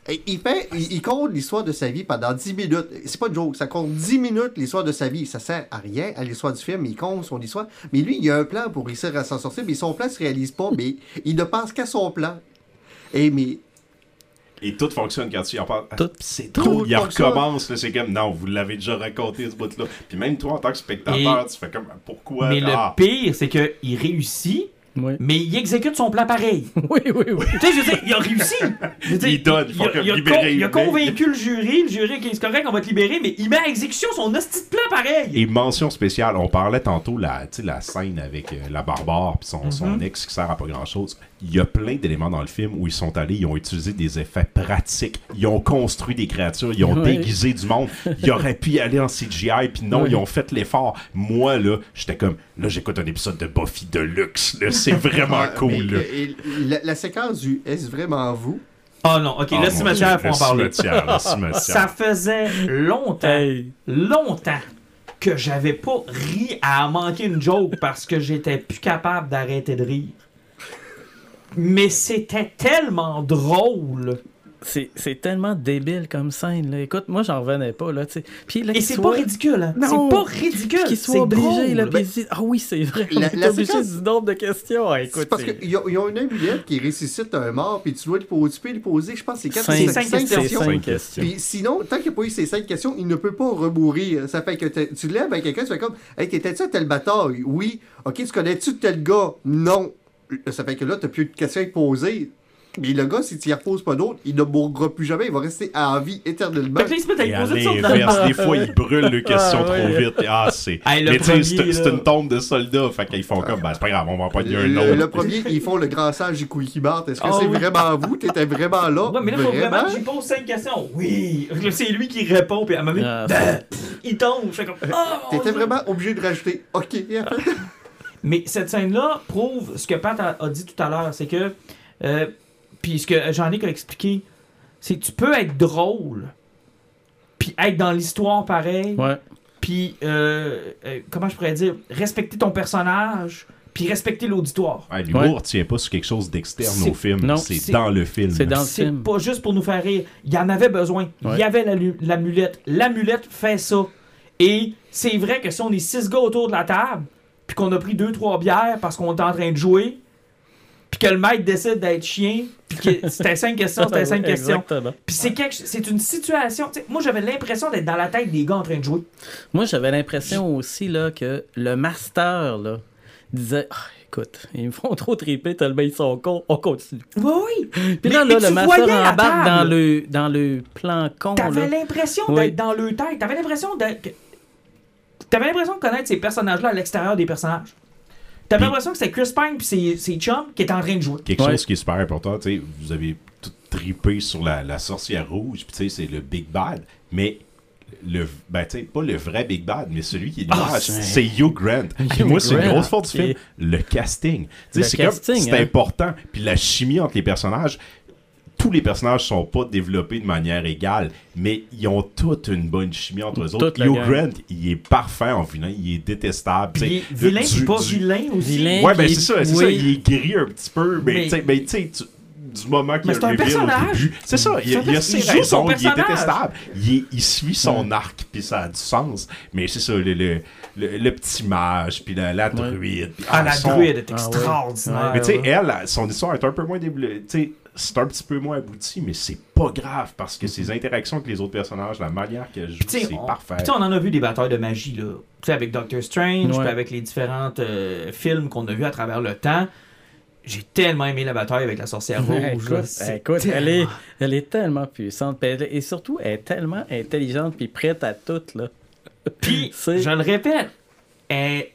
Et il, fait, il, il compte l'histoire de sa vie pendant 10 minutes. C'est pas une joke, ça compte 10 minutes l'histoire de sa vie. Ça sert à rien à l'histoire du film, il compte son histoire. Mais lui, il a un plan pour réussir à s'en sortir, mais son plan se réalise pas, mais il ne pense qu'à son plan. Et mais Et tout fonctionne quand tu y en parles. Ah, Tout. C'est trop. Il recommence, là, c'est comme non, vous l'avez déjà raconté ce bout-là. Puis même toi, en tant que spectateur, Et- tu fais comme pourquoi? Mais Ah. le pire, c'est qu'il réussit, Oui. mais il exécute son plan pareil. oui, oui, oui. tu sais, je veux dire, il a réussi. Je veux dire, Il donne, il faut a- comme il a libérer con- il a le mec. convaincu le jury. Le jury, OK, c'est correct, on va te libérer, mais il met à exécution son hostie de plan pareil. Et mention spéciale, on parlait tantôt la, tu sais, la scène avec euh, la barbare puis son, son Mhm. ex qui sert à pas grand chose. Il y a plein d'éléments dans le film où ils sont allés, ils ont utilisé des effets pratiques, ils ont construit des créatures, ils ont Ouais. déguisé du monde. Ils auraient pu y aller en CGI, puis non, Ouais. ils ont fait l'effort. Moi là, j'étais comme, là j'écoute un épisode de Buffy de luxe, là, c'est vraiment Ah, cool. mais, là. et la, la séquence du Est-ce vraiment vous Ah non, OK, Ah, le cimetière, Dieu, faut en parler. Le cimetière, le cimetière. Ça faisait longtemps, Hey. longtemps que j'avais pas ri à manquer une joke parce que j'étais plus capable d'arrêter de rire. Mais c'était tellement drôle. C'est c'est tellement débile comme scène. Là. Écoute, moi, j'en revenais pas. Là. Puis, là, Et c'est soit- pas ridicule. Hein? C'est pas ridicule. Qu'il C'est soit obligé, là, dit, Ah oui, c'est vrai, on La- est la obligé séquence- du nombre de questions. Ah, C'est écoute, parce qu'ils ont, ils ont une amulette qui ressuscite un mort, puis tu dois lui poser, tu peux lui poser, je pense, c'est 4 Cinq- c'est cinq questions. cinq questions. Puis sinon, tant qu'il n'y a pas eu ces cinq questions, il ne peut pas remourir. Ça fait que tu lèves avec quelqu'un, tu fais comme Hey, t'étais-tu à telle bataille Oui. Ok, tu connais-tu tel gars Non. Ça fait que là, t'as plus de questions à te poser. Mais le gars, si tu y reposes pas d'autres, il ne mourra plus jamais. Il va rester à vie éternellement. Fait que il se met à poser de- des fois, ils brûlent les questions Ah, trop vite. Ah, c'est. Hey, Mais tu sais, c'est une tombe de soldats. Fait qu'ils font comme, ben, c'est pas grave, on va pas dire un Le, nom. le premier, ils font le grand sage du Quickie-Mart. Est-ce que Ah c'est oui. vraiment vous? T'étais vraiment là? Ouais, mais là, faut vraiment que j'y pose cinq questions. Oui. C'est lui qui répond, puis à un moment donné, Ah, bah, il tombe. Je fais comme. Mon T'étais vraiment obligé de rajouter OK. Mais cette scène-là prouve ce que Pat a, a dit tout à l'heure, c'est que, euh, puis ce que Jean-Nic a expliqué, c'est que tu peux être drôle, puis être dans l'histoire pareil, Ouais. puis, euh, euh, comment je pourrais dire, respecter ton personnage, puis respecter l'auditoire. Ouais, L'humour Ouais. ne tient pas sur quelque chose d'externe au film. non, c'est dans le film. c'est dans le C'est film. pas juste pour nous faire rire. Il y en avait besoin. Il y avait la l'amulette. L'amulette fait ça. Et c'est vrai que si on est six gars autour de la table, puis qu'on a pris deux, trois bières parce qu'on est en train de jouer, puis que le maître décide d'être chien, puis que c'était cinq questions, c'était cinq questions. Puis c'est quelque- c'est une situation. moi, j'avais l'impression d'être dans la tête des gars en train de jouer. Moi, j'avais l'impression aussi là, que le master là, disait Ah, écoute, ils me font trop triper tellement ils sont cons, on continue. Oui, oui. Puis là, mais là le master embarque dans le, dans le plan con. T'avais l'impression Oui. d'être dans le tête. T'avais l'impression que- T'avais l'impression de connaître ces personnages-là à l'extérieur des personnages. T'avais Puis- l'impression que c'était Chris Pine puis ses, ses chums qui étaient en train de jouer? Quelque Ouais. chose qui est super important, tu sais, vous avez tout tripé sur la, la sorcière rouge, puis tu sais, c'est le Big Bad, mais le, ben, tu sais, pas le vrai Big Bad, mais celui qui est l'image, c'est- c'est Hugh Grant. Hugh moi, c'est une grosse faute du film, est- le casting. Tu sais, c'est c'est hein. important, puis la chimie entre les personnages, tous les personnages sont pas développés de manière égale, mais ils ont toute une bonne chimie entre eux autres. Hugh. Grant, il est parfait en vilain, il est détestable. Puis il est vilain, du- pas du- vilain aussi. Vilain. Ouais, ben c'est est- ça, c'est oui. ça, il est gris un petit peu, mais, Mais- tu sais, mais tu sais, tu- du moment qu'il a c'est un le reveal au personnage. début, c'est ça, il, il a ses il raisons, son il est personnage. détestable, il, est- il suit son arc, puis ça a du sens, mais c'est ça, le, le, le, le petit mage, puis la, la druide, Ah, la son- druide est Ah, ouais. extraordinaire. Mais tu sais, ouais. elle, son histoire est un peu moins développée, tu sais, c'est un petit peu moins abouti, mais c'est pas grave, parce que ses interactions avec les autres personnages, la manière qu'elle joue, c'est on- parfait. puis tu sais, on en a vu des batailles de magie, là. Tu sais, avec Doctor Strange, Ouais. puis avec les différents euh, films qu'on a vus à travers le temps. J'ai tellement aimé la bataille avec la sorcière rouge. Ouais, là. écoute, C'est écoute, elle, est, tellement- elle est tellement puissante. et surtout, elle est tellement intelligente puis prête à tout. Là. Puis, je le répète, elle,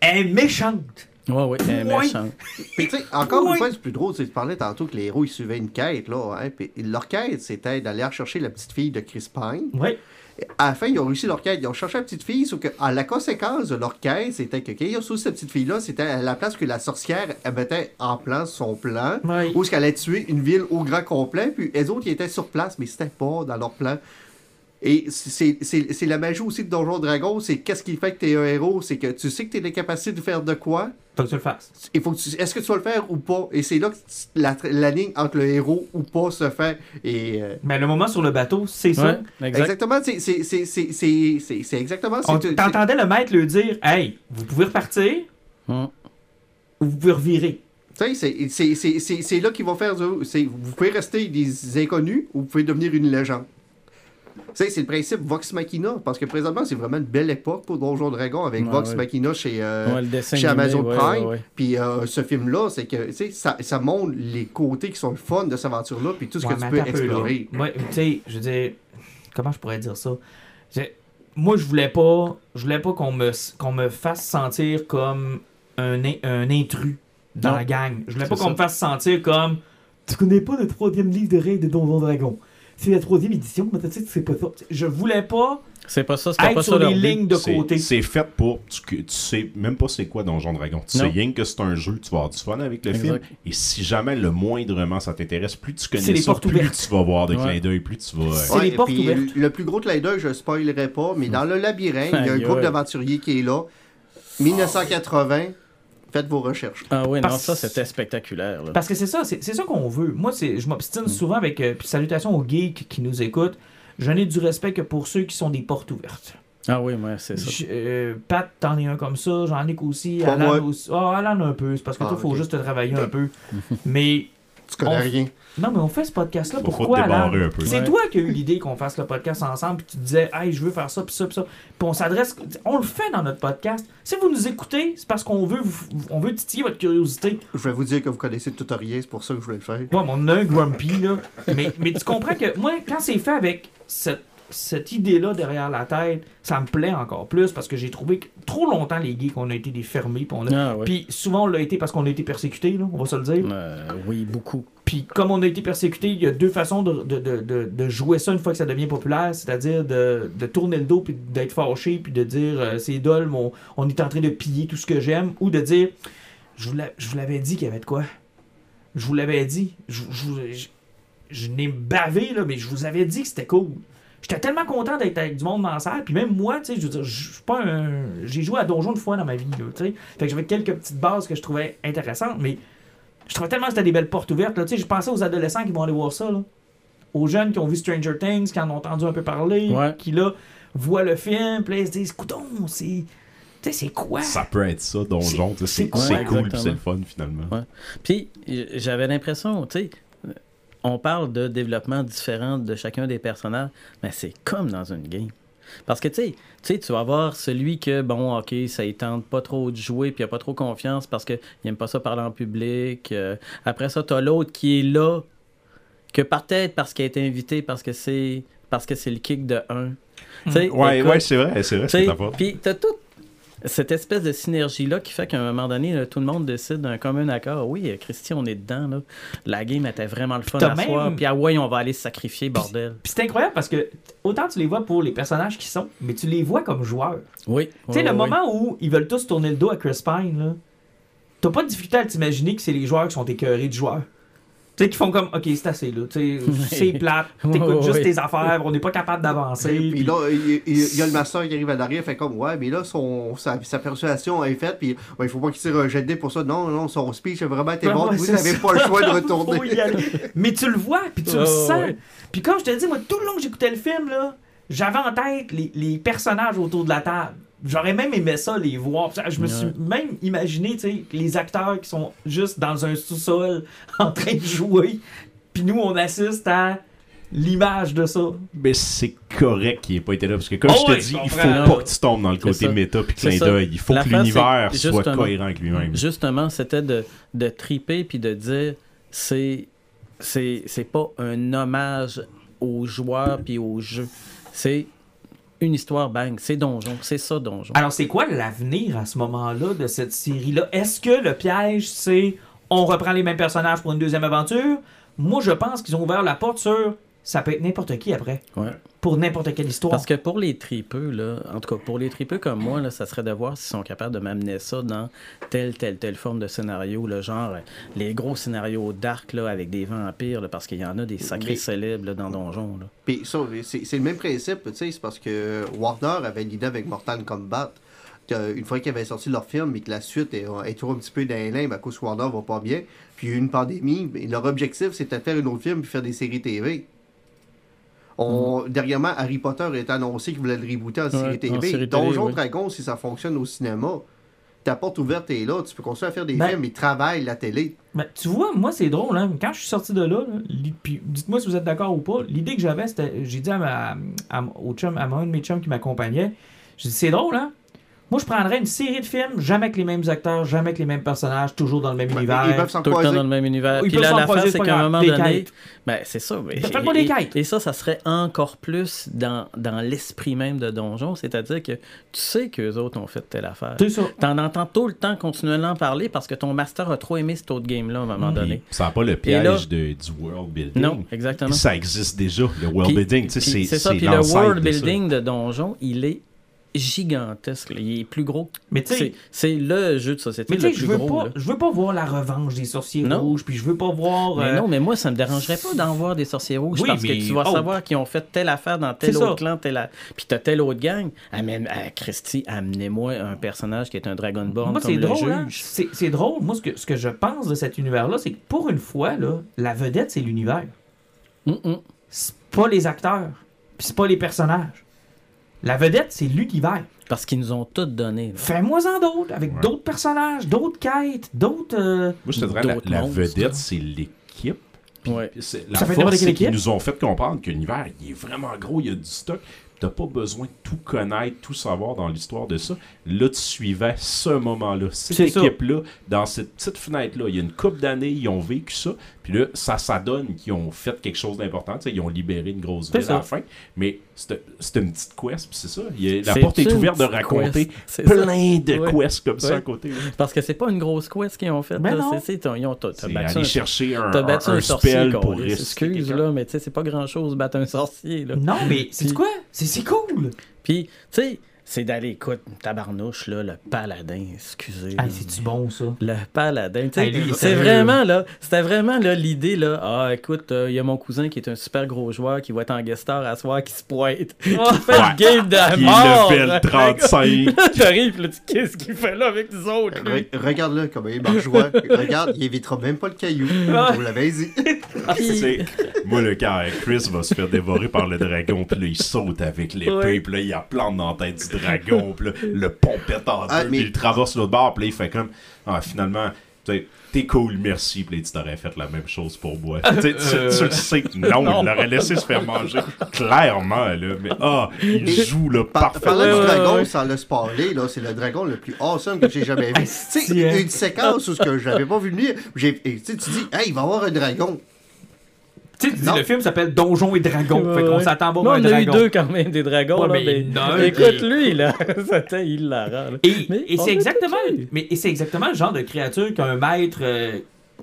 elle est méchante. Ouais, ouais, elle est méchante. Puis, tu sais, encore une fois, c'est plus drôle. Tu sais, tu parlais tantôt que les héros, ils suivaient une quête, là. Hein, puis leur quête, c'était d'aller rechercher la petite fille de Chris Pine. Oui. À la fin, ils ont réussi leur quête. Ils ont cherché la petite fille, sauf que à la conséquence de leur quête, c'était que quand ils ont sauvé cette petite fille-là, c'était à la place que la sorcière elle mettait en place son plan, Oui. où est-ce qu'elle allait tuer une ville au grand complet, puis les autres, ils étaient sur place, mais c'était pas dans leur plan. Et c'est c'est- c'est la magie aussi de Donjon Dragon, c'est qu'est-ce qui fait que t'es un héros, c'est que tu sais que t'es les capacités de faire de quoi, Faut que tu le fasses. il faut que tu- est-ce que tu vas le faire ou pas et c'est là que la, la ligne entre le héros ou pas se fait et euh, Mais le moment sur le bateau, c'est ça. Exact. exactement c'est c'est c'est c'est c'est c'est- c'est exactement On- c'est- T'entendais le maître lui dire Hey, vous pouvez repartir Hum. ou vous pouvez revirer. tu sais, c'est c'est c'est c'est c'est là qu'ils vont faire du- vous pouvez rester des inconnus ou vous pouvez devenir une légende sais, c'est le principe Vox Machina, parce que présentement, c'est vraiment une belle époque pour Donjon Dragon avec Ouais, Vox ouais. Machina chez, euh, Ouais, chez Amazon Prime. Puis euh, ce film-là, c'est que tu sais, ça, ça montre les côtés qui sont le fun de cette aventure-là, puis tout ce Ouais, que tu peux peu, explorer. Moi, tu sais, je veux dire, comment je pourrais dire ça? Moi, je voulais pas, je voulais pas qu'on me, qu'on me fasse sentir comme un, un intrus dans Non. la gang. Je voulais pas qu'on me fasse sentir comme tu connais pas le troisième livre de règles de Donjon Dragon. C'est la troisième édition, mais tu sais que c'est pas ça. Je voulais pas C'est pas ça, c'était pas sur ça les leur but. lignes de C'est- côté. C'est fait pour. Tu, sais même pas c'est quoi Donjon Dragon. Tu sais rien que c'est un jeu, tu vas avoir du fun avec le Exact. film. Et si jamais le moindrement ça t'intéresse, plus tu connais les ça, plus ouvertes. tu vas voir de Ouais. clin d'œil, plus tu vas. euh, C'est les portes ouvertes. Le plus gros clin d'œil, je spoilerai pas, mais dans le labyrinthe, il y a un groupe d'aventuriers qui est là. 1980, faites vos recherches. Ah oui, non, ça c'était spectaculaire. là. Parce que c'est ça, c'est c'est ça qu'on veut. Moi, c'est, je m'obstine souvent avec. euh, puis salutations aux geeks qui nous écoutent. Je n'ai du respect que pour ceux qui sont des portes ouvertes. Ah oui, ouais, c'est ça. Je- euh, Pat, t'en es un comme ça. J'en ai qu'aussi. Pas Alan moi. aussi. Ah, Alan un peu. C'est parce que Ah, toi, faut ok. juste te travailler un peu. Mais. Tu connais On- rien. Non, mais on fait ce podcast-là. Pourquoi. C'est Ouais. toi qui as eu l'idée qu'on fasse le podcast ensemble. Puis tu disais, hey, je veux faire ça, puis ça, puis ça. Puis on s'adresse. On le fait dans notre podcast. Si vous nous écoutez, c'est parce qu'on veut, vous- on veut titiller votre curiosité. Je vais vous dire que vous connaissez tout rien, c'est pour ça que je voulais le faire. Ouais, mais on a un grumpy, là. Mais, mais tu comprends que, moi, quand c'est fait avec cette, cette idée-là derrière la tête, ça me plaît encore plus parce que j'ai trouvé que trop longtemps, les geeks, on a été des fermés. Puis, on a- Ah ouais. puis souvent, on l'a été parce qu'on a été persécutés, là, on va se le dire. Euh, oui, beaucoup. Puis comme on a été persécutés, il y a deux façons de, de, de, de, de jouer ça une fois que ça devient populaire, c'est-à-dire de, tourner le dos puis d'être fâché puis de dire euh, c'est dole, on, on est en train de piller tout ce que j'aime, ou de dire je vous l'avais dit qu'il y avait de quoi. Je vous l'avais dit. Je, je, je n'ai bavé, là, mais je vous avais dit que c'était cool. J'étais tellement content d'être avec du monde dans la salle, puis même moi, tu sais, je veux dire, je suis pas un... J'ai joué à Donjon une fois dans ma vie, là, tu sais. Fait que j'avais quelques petites bases que je trouvais intéressantes, mais je trouvais tellement que c'était des belles portes ouvertes. Là. Tu sais, je pensais aux adolescents qui vont aller voir ça. Là. Aux jeunes qui ont vu Stranger Things, qui en ont entendu un peu parler, Ouais. qui là voient le film, puis là, ils se disent Coudon, c'est. Tu sais, c'est quoi? Ça peut être ça, Donjon. tu sais, c'est C'est quoi? c'est cool, c'est le fun finalement. Ouais. Puis j'avais l'impression, tu sais, on parle de développement différent de chacun des personnages, mais c'est comme dans une game. Parce que tu sais, tu tu vas avoir celui que, bon, ok, ça il tente pas trop de jouer, puis il a pas trop confiance parce qu'il aime pas ça parler en public. euh, après ça, t'as l'autre qui est là, que peut-être parce qu'il a été invité, parce que c'est parce que c'est le kick de 1. Tu sais, Ouais, écoute, ouais, c'est vrai, c'est vrai, tu sais, c'est cette espèce de synergie-là qui fait qu'à un moment donné, là, tout le monde décide d'un commun accord. Oui, euh, Christy, on est dedans. Là. La game était vraiment le fun à même- soir. Puis ah ouais, on va aller se sacrifier, bordel. Puis c'est incroyable parce que autant tu les vois pour les personnages qui sont, mais tu les vois comme joueurs. Oui. tu sais, le moment où ils veulent tous tourner le dos à Chris Pine, là, t'as pas de difficulté à t'imaginer que c'est les joueurs qui sont écœurés de joueurs. Tu sais, qui font comme, ok, c'est assez là. Tu sais, c'est plate, t'écoutes juste tes affaires, on n'est pas capable d'avancer. Puis puis- là, il il- il y, a le master qui arrive à l'arrière, fait comme, ouais, mais là, son, sa, sa persuasion est faite, puis ouais, il faut pas qu'il tire un jet de dé pour ça. Non, non, son speech a vraiment été Ouais, bon, vous n'avez pas le choix de retourner. Mais tu le vois, puis tu le Ouais, sens. ouais. Puis comme je te dis, moi, tout le long que j'écoutais le film, là, j'avais en tête les, les personnages autour de la table. J'aurais même aimé ça, les voir. Je me suis même imaginé, tu sais, les acteurs qui sont juste dans un sous-sol en train de jouer. Puis nous, on assiste à l'image de ça. Mais c'est correct qu'il n'ait pas été là, parce que comme Oh je te ouais, dis, il faut pas que tu tombes dans le côté ça. méta puis clin ça. d'œil. Il faut que l'univers soit justement- cohérent avec lui-même. Justement, c'était de, de triper puis de dire c'est c'est c'est pas un hommage aux joueurs puis au jeu. C'est une histoire, bang, c'est Donjon, c'est ça, Donjon. Alors, c'est quoi l'avenir à ce moment-là de cette série-là? Est-ce que le piège, c'est on reprend les mêmes personnages pour une deuxième aventure? Moi, je pense qu'ils ont ouvert la porte sur ça peut être n'importe qui après. Ouais. Pour n'importe quelle histoire. Parce que pour les tripeux, là, en tout cas pour les tripeux comme moi, là, ça serait de voir s'ils sont capables de m'amener ça dans telle, telle, telle forme de scénario, le genre les gros scénarios dark là, avec des vampires, là, parce qu'il y en a des sacrés Mais- célèbres là, dans Donjon. Là. Puis ça, c'est c'est le même principe, tu sais, c'est parce que Warner avait l'idée avec Mortal Kombat. que Une fois qu'ils avaient sorti leur film et que la suite est, est toujours un petit peu dans les limbes à cause que Warner va pas bien, puis il y a eu une pandémie, leur objectif c'était de faire un autre film puis faire des séries TV. On, Dernièrement, Harry Potter est annoncé qu'il voulait le rebooter en série en TV. télé, Donjon oui. Dragon, si ça fonctionne au cinéma, ta porte ouverte est là, tu peux continuer à faire des Ben- films, ils travaillent la télé. Ben, tu vois, moi, c'est drôle. Hein? Quand je suis sorti de là, là, dites-moi si vous êtes d'accord ou pas, l'idée que j'avais, c'était, j'ai dit à, ma, à, au chum, à un de mes chums qui m'accompagnait, j'ai dit, c'est drôle, hein? Moi, je prendrais une série de films, jamais avec les mêmes acteurs, jamais avec les mêmes personnages, toujours dans le même Ouais, univers. ils peuvent s'en Tout le temps dans le même univers. Ils Puis peuvent là, s'en l'affaire, croiser, c'est qu'à un moment. Des donné. quêtes. Ben, c'est ça. mais- Faites-moi des et, quêtes. et ça, ça serait encore plus dans, dans l'esprit même de Donjon. C'est-à-dire que tu sais qu'eux autres ont fait telle affaire. C'est ça. T'en entends tout le temps continuellement parler parce que ton master a trop aimé cet autre game-là à un moment donné. Ça n'a pas le là- piège de, du world building. Non, exactement. Ça existe déjà, le world Puis- building. tu sais, Puis C'est ça. c'est Puis le world building de Donjon, il est gigantesque. là. Il est plus gros. Mais tu sais, C'est c'est le jeu de société mais tu le sais, plus je veux gros. pas, là. je veux pas voir la revanche des sorciers Non. rouges, puis je veux pas voir. Mais euh, non, mais moi, ça me dérangerait pas d'en voir des sorciers rouges Oui, parce mais- que tu vas oh. savoir qu'ils ont fait telle affaire dans tel autre ça. clan, telle a- puis t'as telle autre gang. Amène, ah, Christy, amenez-moi un personnage qui est un Dragonborn Moi, comme le drôle. hein. C'est c'est drôle. Moi, ce que, ce que je pense de cet univers-là, c'est que pour une fois, là, la vedette, c'est l'univers. Hum. C'est pas les acteurs. Puis c'est pas les personnages. La vedette, c'est l'univers. Parce qu'ils nous ont tout donné. Fais-moi-en d'autres, avec Ouais. d'autres personnages, d'autres quêtes, d'autres. euh, Moi, je te dirais, la, vedette, c'est l'équipe. Ouais. C'est- La Ça fait force, c'est qu'ils nous ont fait comprendre que l'univers, il est vraiment gros, il y a du stock. T'as pas besoin de tout connaître, tout savoir dans l'histoire de ça. Là, tu suivais ce moment-là. Cette équipe-là, dans cette petite fenêtre-là, il y a une couple d'années, ils ont vécu ça. Puis là, ça, ça donne qu'ils ont fait quelque chose d'important. Tu sais, Ils ont libéré une grosse ville ça. à la fin. Mais c'était c'était une petite quest, puis c'est ça. Il y a- la C'est porte est ouverte de raconter c'est ça. plein de Ouais. quests comme ça à côté. Parce que c'est pas une grosse quest qu'ils ont fait. Ben. C'est- c'est- ils ont t'as- C'est battu aller un- chercher un, T'as un, battu un un, sorcier, spell pour risquer Excuse, là, mais tu sais, c'est pas grand-chose battre un sorcier, là. Non, mais c'est quoi? C'est c'est cool! Puis, tu sais, c'est d'aller, écoute, tabarnouche, là, le paladin, excusez. Ah, c'est-tu bon, ça? Le paladin. tu sais, est c'est vraiment là, c'était vraiment là l'idée là. Ah écoute, il y a mon cousin qui est un super gros joueur qui va être en guest star à soir qui se pointe. qui fait Ouais. le game de la Qui est mort. level 35. Là, t'arrives, là, tu qu'est-ce qu'il fait là avec nous autres? Re- Regarde-le comme il marche joie. Regarde, il évitera même pas le caillou. Ah. Vous l'avez dit. Puis- moi, le gars, Chris va se faire dévorer par le dragon, puis là, il saute avec l'épée, Ouais. puis là, il plante dans la tête du dragon, puis là, le pont pète en deux, Ah, mais- puis il traverse l'autre bord, puis là, il fait comme, ah, finalement, t'es cool, merci, puis tu t'aurais fait la même chose pour moi. Tu sais, tu, tu le sais que non, Non. il l'aurait laissé se faire manger, clairement, là, mais ah, il joue, là, Par- parfait. Parlant Ouais, du dragon, sans le spoiler, là, c'est le dragon le plus awesome que j'ai jamais vu. tu sais, hein. une séquence où ce que je n'avais pas vu venir, j'ai, tu dis, hey, il va y avoir un dragon. Tu sais, le film s'appelle Donjons et Dragons. Ouais, fait qu'on ouais. s'attend pas Non, à un on a eu dragon. deux quand même des dragons. Ouais, là, mais mais- Écoute, lui, là, c'était hilarant. là. Et, c'est exactement, mais et exactement le genre de créature qu'un maître euh,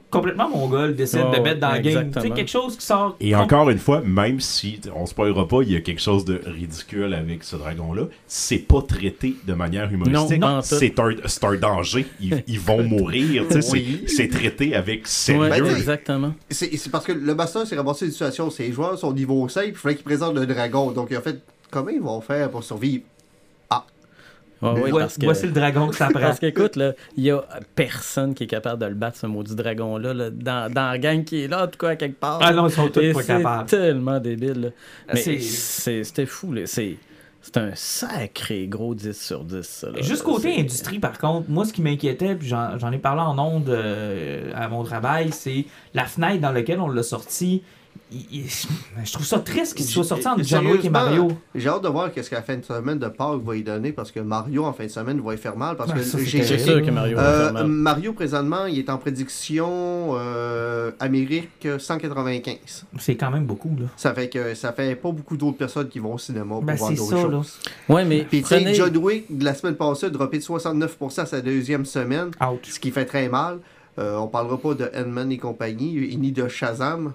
complètement mongol décide Oh, de mettre dans le game. Tu sais, exactement. quelque chose qui sort. Et encore une fois, même si on spoilera pas, il y a quelque chose de ridicule avec ce dragon-là, c'est pas traité de manière humoristique. Non, en tout. c'est un, c'est un danger. Ils, ils vont mourir. tu sais, c'est- Oui. C'est traité avec sérieux. Ouais, Ben, exactement. C'est, c'est parce que le master s'est ramassé une situation. Ses joueurs sont niveau 5, il fallait qu'ils présentent le dragon. Donc, il a fait, comment ils vont faire pour survivre? Ouais, Vo- parce que- Voici le dragon que ça prend. Parce qu'écoute, là, il y a personne qui est capable de le battre, ce maudit dragon-là, là, dans, dans la gang qui est là, en tout cas, à quelque part. Ah non, ils sont tous pas c'est capables. tellement débile. là. Mais C'est- c'est- c'était fou, là. C'est c'est un sacré gros 10 sur 10, ça. là. Juste côté C'est- industrie, par contre, moi, ce qui m'inquiétait, puis j'en j'en ai parlé en ondes euh, à mon travail, c'est la fenêtre dans laquelle on l'a sorti. Il- il- je trouve ça triste qu'il soit sorti entre John Wick et sérieusement, Mario. J'ai hâte de voir qu'est-ce que la fin de semaine de Pâques va y donner parce que Mario en fin de semaine va y faire mal parce Ben, que j'ai sûr que Mario va Euh, faire mal. Mario présentement, il est en prédiction euh, Amérique 195. C'est quand même beaucoup, là. Ça fait que ça fait pas beaucoup d'autres personnes qui vont au cinéma pour Ben, voir d'autres là. choses. Ouais, mais Puis tu sais, prenez... John Wick de la semaine passée a droppé de 69% à sa deuxième semaine, Ouch. ce qui fait très mal. Euh, on parlera pas de Ant-Man et compagnie, ni de Shazam.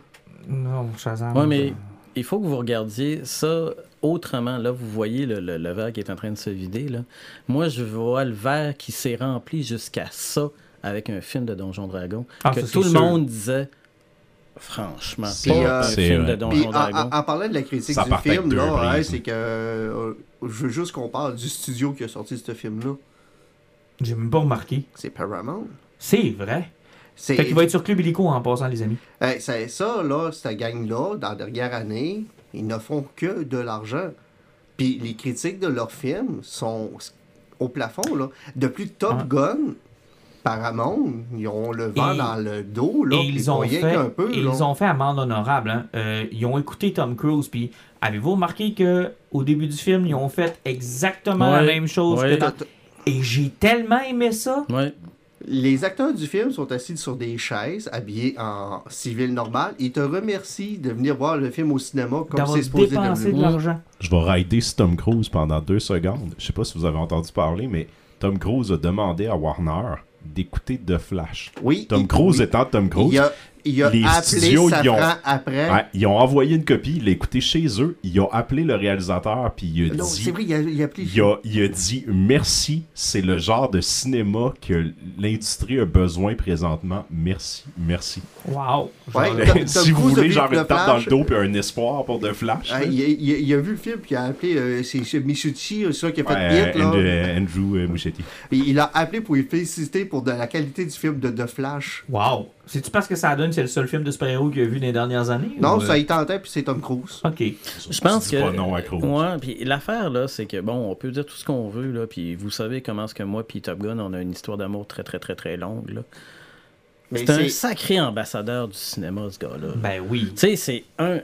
Non, Shazam. Mais il faut que vous regardiez ça autrement. Là, vous voyez le, le- le verre qui est en train de se vider. Là. Moi, je vois le verre qui s'est rempli jusqu'à ça avec un film de Donjon Dragon. Ah, que tout le sûr. monde disait, franchement, C'est- pas euh, un film vrai. de Puis Donjon en, Dragon. en- en parlant de la critique Ça du film, là, ouais, c'est que euh, je veux juste qu'on parle du studio qui a sorti ce film-là. J'ai même pas remarqué. C'est Paramount. C'est vrai? C'est Fait qu'il va être sur Club Illico en passant, les amis. Hey, c'est ça, là, cette gang-là, dans la dernière année, ils ne font que de l'argent. Puis les critiques de leurs films sont au plafond, là. Depuis Top Ah. Gun, Paramount, ils ont le vent Et- dans le dos, là. Et ils ont, fait, qu'un peu, et là. ils ont fait amende honorable. Hein. Euh, ils ont écouté Tom Cruise. Puis avez-vous remarqué que au début du film, ils ont fait exactement la même chose Ouais. que dans- Et j'ai tellement aimé ça. Ouais. Les acteurs du film sont assis sur des chaises, habillés en civil normal. Ils te remercient de venir voir le film au cinéma comme c'est supposé de l'argent. Je vais rider sur Tom Cruise pendant deux secondes. Je sais pas si vous avez entendu parler, mais Tom Cruise a demandé à Warner d'écouter The Flash. Oui. Tom il- Cruise oui. étant Tom Cruise, Il a, il a les appelé studios, ils ont- après. ouais, ils ont envoyé une copie, il l'a écouté chez eux, ils ont appelé le réalisateur, puis il a Non, dit... c'est vrai, il a, il a appelé. Il a, il a dit merci, c'est le genre de cinéma que l'industrie a besoin présentement. Merci, merci. Wow. Ouais, si vous a voulez genre une tape dans le dos puis un espoir pour The Flash. Il, a, il a- il a vu le film, puis il a appelé, euh, c'est c'est Michucci, euh, ça qui a fait Ouais, Hit. Andrew, Andrew, euh, Muschietti. Et il a appelé pour lui féliciter pour de la qualité du film de The Flash. Wow. C'est-tu parce que ça donne c'est le seul film de super-héros qu'il a vu dans les dernières années? Non, ou, ça euh, y tentait, puis c'est Tom Cruise. Ok. Je pense que. dis pas non à Cruise. Ouais, puis l'affaire, là, c'est que, bon, on peut dire tout ce qu'on veut, là, puis vous savez comment est-ce que moi puis Top Gun, on a une histoire d'amour très, très, très, très longue, là. Mais C'est un sacré ambassadeur du cinéma, ce gars-là. Ben oui. Tu sais, c'est un,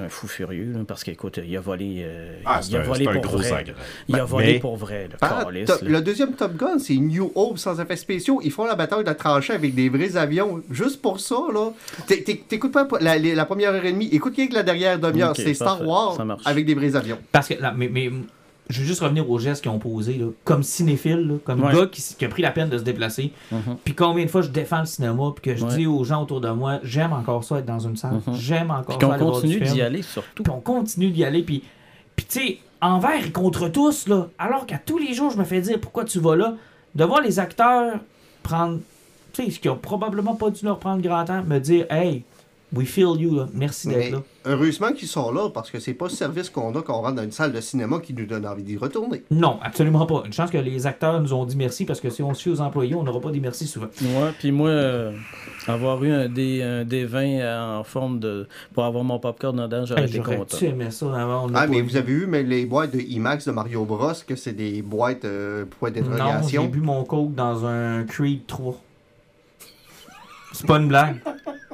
un fou furieux, là, parce qu'écoute, il a volé, euh, Ah, il c'est a un, volé pour gros vrai. Il a Ben, volé mais- pour vrai, le Ah, le deuxième Top Gun, c'est New Hope sans effets spéciaux. Ils font la bataille de la tranchée avec des vrais avions. Juste pour ça, là. T'é- t'é- T'écoutes pas la, la première heure et demie. Écoute rien que la dernière demi-heure. C'est Star. Wars avec des vrais avions. Parce que, là, mais, mais je veux juste revenir aux gestes qu'ils ont posés, là. comme cinéphile, là, comme Ouais. gars qui, a pris la peine de se déplacer. Mhm. Puis combien de fois je défends le cinéma, puis que je Ouais. dis aux gens autour de moi, j'aime encore ça être dans une salle, Mhm. j'aime encore Puis ça qu'on voir du continue d'y aller, surtout. Puis on continue d'y aller, puis, puis tu sais, envers et contre tous, là, alors qu'à tous les jours, je me fais dire pourquoi tu vas là, de voir les acteurs prendre, tu sais, ce qui ont probablement pas dû leur prendre grand temps, me dire, hey, we feel you, là. merci d'être là. heureusement qu'ils sont là parce que c'est pas ce service qu'on a quand on rentre dans une salle de cinéma qui nous donne envie d'y retourner. Non, absolument pas. Une chance que les acteurs nous ont dit merci parce que si on se fie aux employés, on n'aura pas dit merci souvent. Ouais, puis moi, euh, avoir eu un D, un D20 en forme de. pour avoir mon popcorn dedans, j'aurais Hey, été J'aurais content. tu aimé ça avant. on n'a Ah, mais vu. vous avez vu mais les boîtes de IMAX de Mario Bros, que c'est des boîtes euh, point Non, j'ai d'interrogation. bu mon coke dans un Creed 3. C'est pas une blague.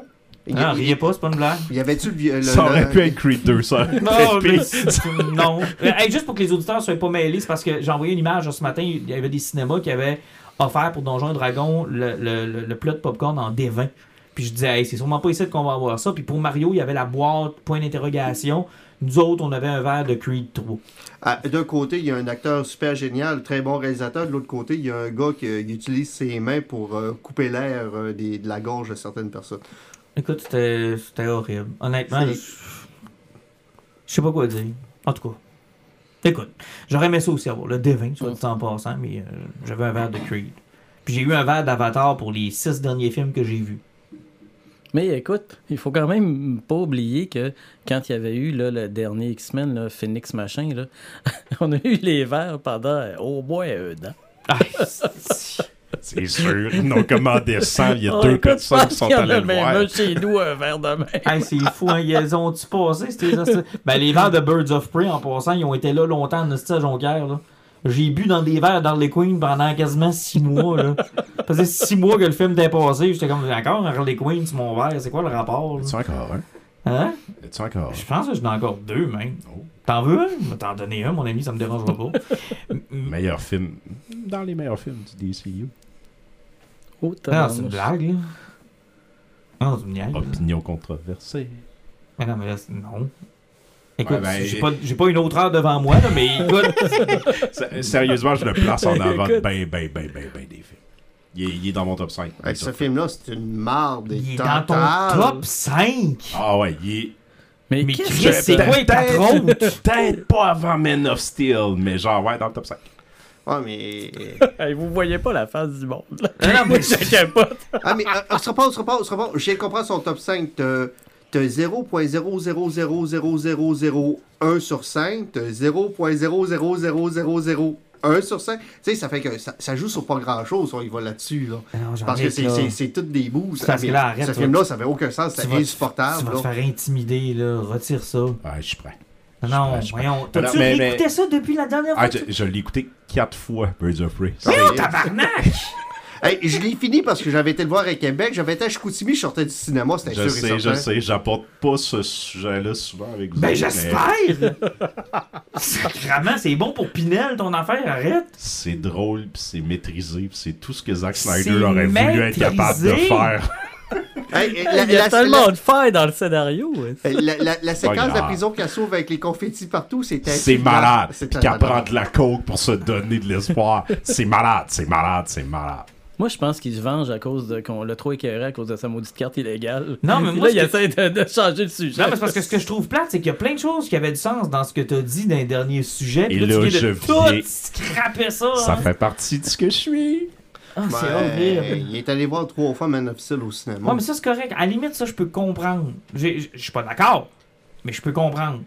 Il y Non, a- riez pas, c'est pas une blague. il y avait-tu le, Ça aurait le- pu être Creed 2, ça. Non, mais non. Euh, hey, juste pour que les auditeurs soient pas mêlés, c'est parce que j'ai envoyé une image ce matin. Il y avait des cinémas qui avaient offert pour Donjons et Dragons le, le, le, le plat de popcorn en D20. Puis je disais, hey, c'est sûrement pas ici qu'on va avoir ça. Puis pour Mario, il y avait la boîte, point d'interrogation. Nous autres, on avait un verre de Creed 3. Ah, D'un côté, il y a un acteur super génial, très bon réalisateur. De l'autre côté, il y a un gars qui, euh, qui utilise ses mains pour euh, couper l'air euh, des- de la gorge de certaines personnes. Écoute, c'était horrible. Honnêtement, je sais pas quoi dire. En tout cas. Écoute, j'aurais aimé ça aussi avoir le D20, soit dit en passant, mais euh, j'avais un verre de Creed. Puis j'ai eu un verre d'Avatar pour les six derniers films que j'ai vus. Mais écoute, il faut quand même pas oublier que quand il y avait eu là, le dernier X-Men, Phoenix machin, là, on a eu les verres pendant euh, au moins un an. C'est sûr. Ils n'ont commandé 100. Il y a Oh, deux écoute, personnes qui sont qu'il y en allées a le même voir. un chez nous, un verre de même. Hey, c'est fou, hein? Ils ont-tu passé? Ben, les verres de Birds of Prey, en passant, ils ont été là longtemps en à Jonquière, là. J'ai bu dans des verres d'Harley Quinn pendant quasiment six mois, là. Ça faisait six mois que le film était passé. J'étais comme, encore Harley Quinn, c'est mon verre. C'est quoi le rapport, là? C'est encore un? Hein? Es-tu encore? Je pense que j'en ai encore deux, même. Oh. T'en veux un? Je vais t'en donner un, mon ami, ça me dérangera pas. Meilleur film. Dans les meilleurs films du DCU. Oh, Non, c'est une blague, là. Non, c'est une. Opinion controversée. Mais non, mais là, c'est- non. Écoute, Ouais, ben, j'ai pas, j'ai pas une autre heure devant moi, là, mais écoute. Sérieusement, je le place en avant de Écoute. ben, ben, ben, ben, ben des films. Il est, il est dans mon top 5. Hey, ce film-là, c'est une marde. il est dans ton top 5. Ah ouais, il est Mais, Mais qu'est-ce Chris, que c'est quoi les peut-être pas avant Men of Steel, mais genre, ouais, dans le top 5. Ouais, mais. Hey, vous voyez pas la face du monde. Là. Non, non, mais. Ah, mais euh, on se reprend, on se reprend, on se reprend. Je comprendre son top 5. T'as t'as 0.000001 sur 5. T'as 0.000001 sur 5. Tu sais, ça fait que ça, ça joue sur pas grand-chose, on y va là-dessus. Là. Non, j'en Parce que c'est- là. c'est c'est toutes des bouts. C'est parce que là, arrête, Ce film-là, ça avait aucun sens. Te- insupportable. Tu vas te faire intimider, là. Retire ça. Ouais, je suis prêt. Non, Ouais, je- voyons. T'as-tu mais- réécouté mais- ça depuis la dernière fois? Ah, je, je l'ai écouté 4 fois, Birds of Prey. Ouais. Voyons, tabarnak! Hey, je l'ai fini parce que j'avais été le voir à Québec. J'avais été à Chicoutimi, je sortais du cinéma, c'était Je sûr sais, et je sais, j'apporte pas ce sujet-là souvent avec vous. Ben, mais j'espère! Sacrement, c'est bon pour Pinel, ton affaire, arrête! C'est drôle, pis c'est maîtrisé, pis c'est tout ce que Zack Snyder aurait voulu être capable de faire. Hey, la, Il y a la- tellement la- de failles dans le scénario. ouais. la- la- la séquence de la prison qu'elle sauve avec les confettis partout, c'était. C'est malade. Tellement qu'elle prend malade. de la coke pour se donner de l'espoir. C'est malade, c'est malade, c'est malade. Moi, je pense qu'il se venge à cause de qu'on l'a trop écœuré à cause de sa maudite carte illégale. Non, mais Puis moi, là, il ce essaie de, de changer le sujet. Non, mais c'est parce que ce que je trouve plate, c'est qu'il y a plein de choses qui avaient du sens dans ce que t'as dit dans les derniers sujets. puis Et tu là, viens de je tout scraper ça. Ça hein. fait partie de ce que je suis. Ah, c'est Ouais, horrible. il est allé voir trois fois Man of Steel au cinéma. Ouais, mais ça, c'est correct. À la limite, ça, je peux comprendre. J'ai- Je suis pas d'accord, mais je peux comprendre.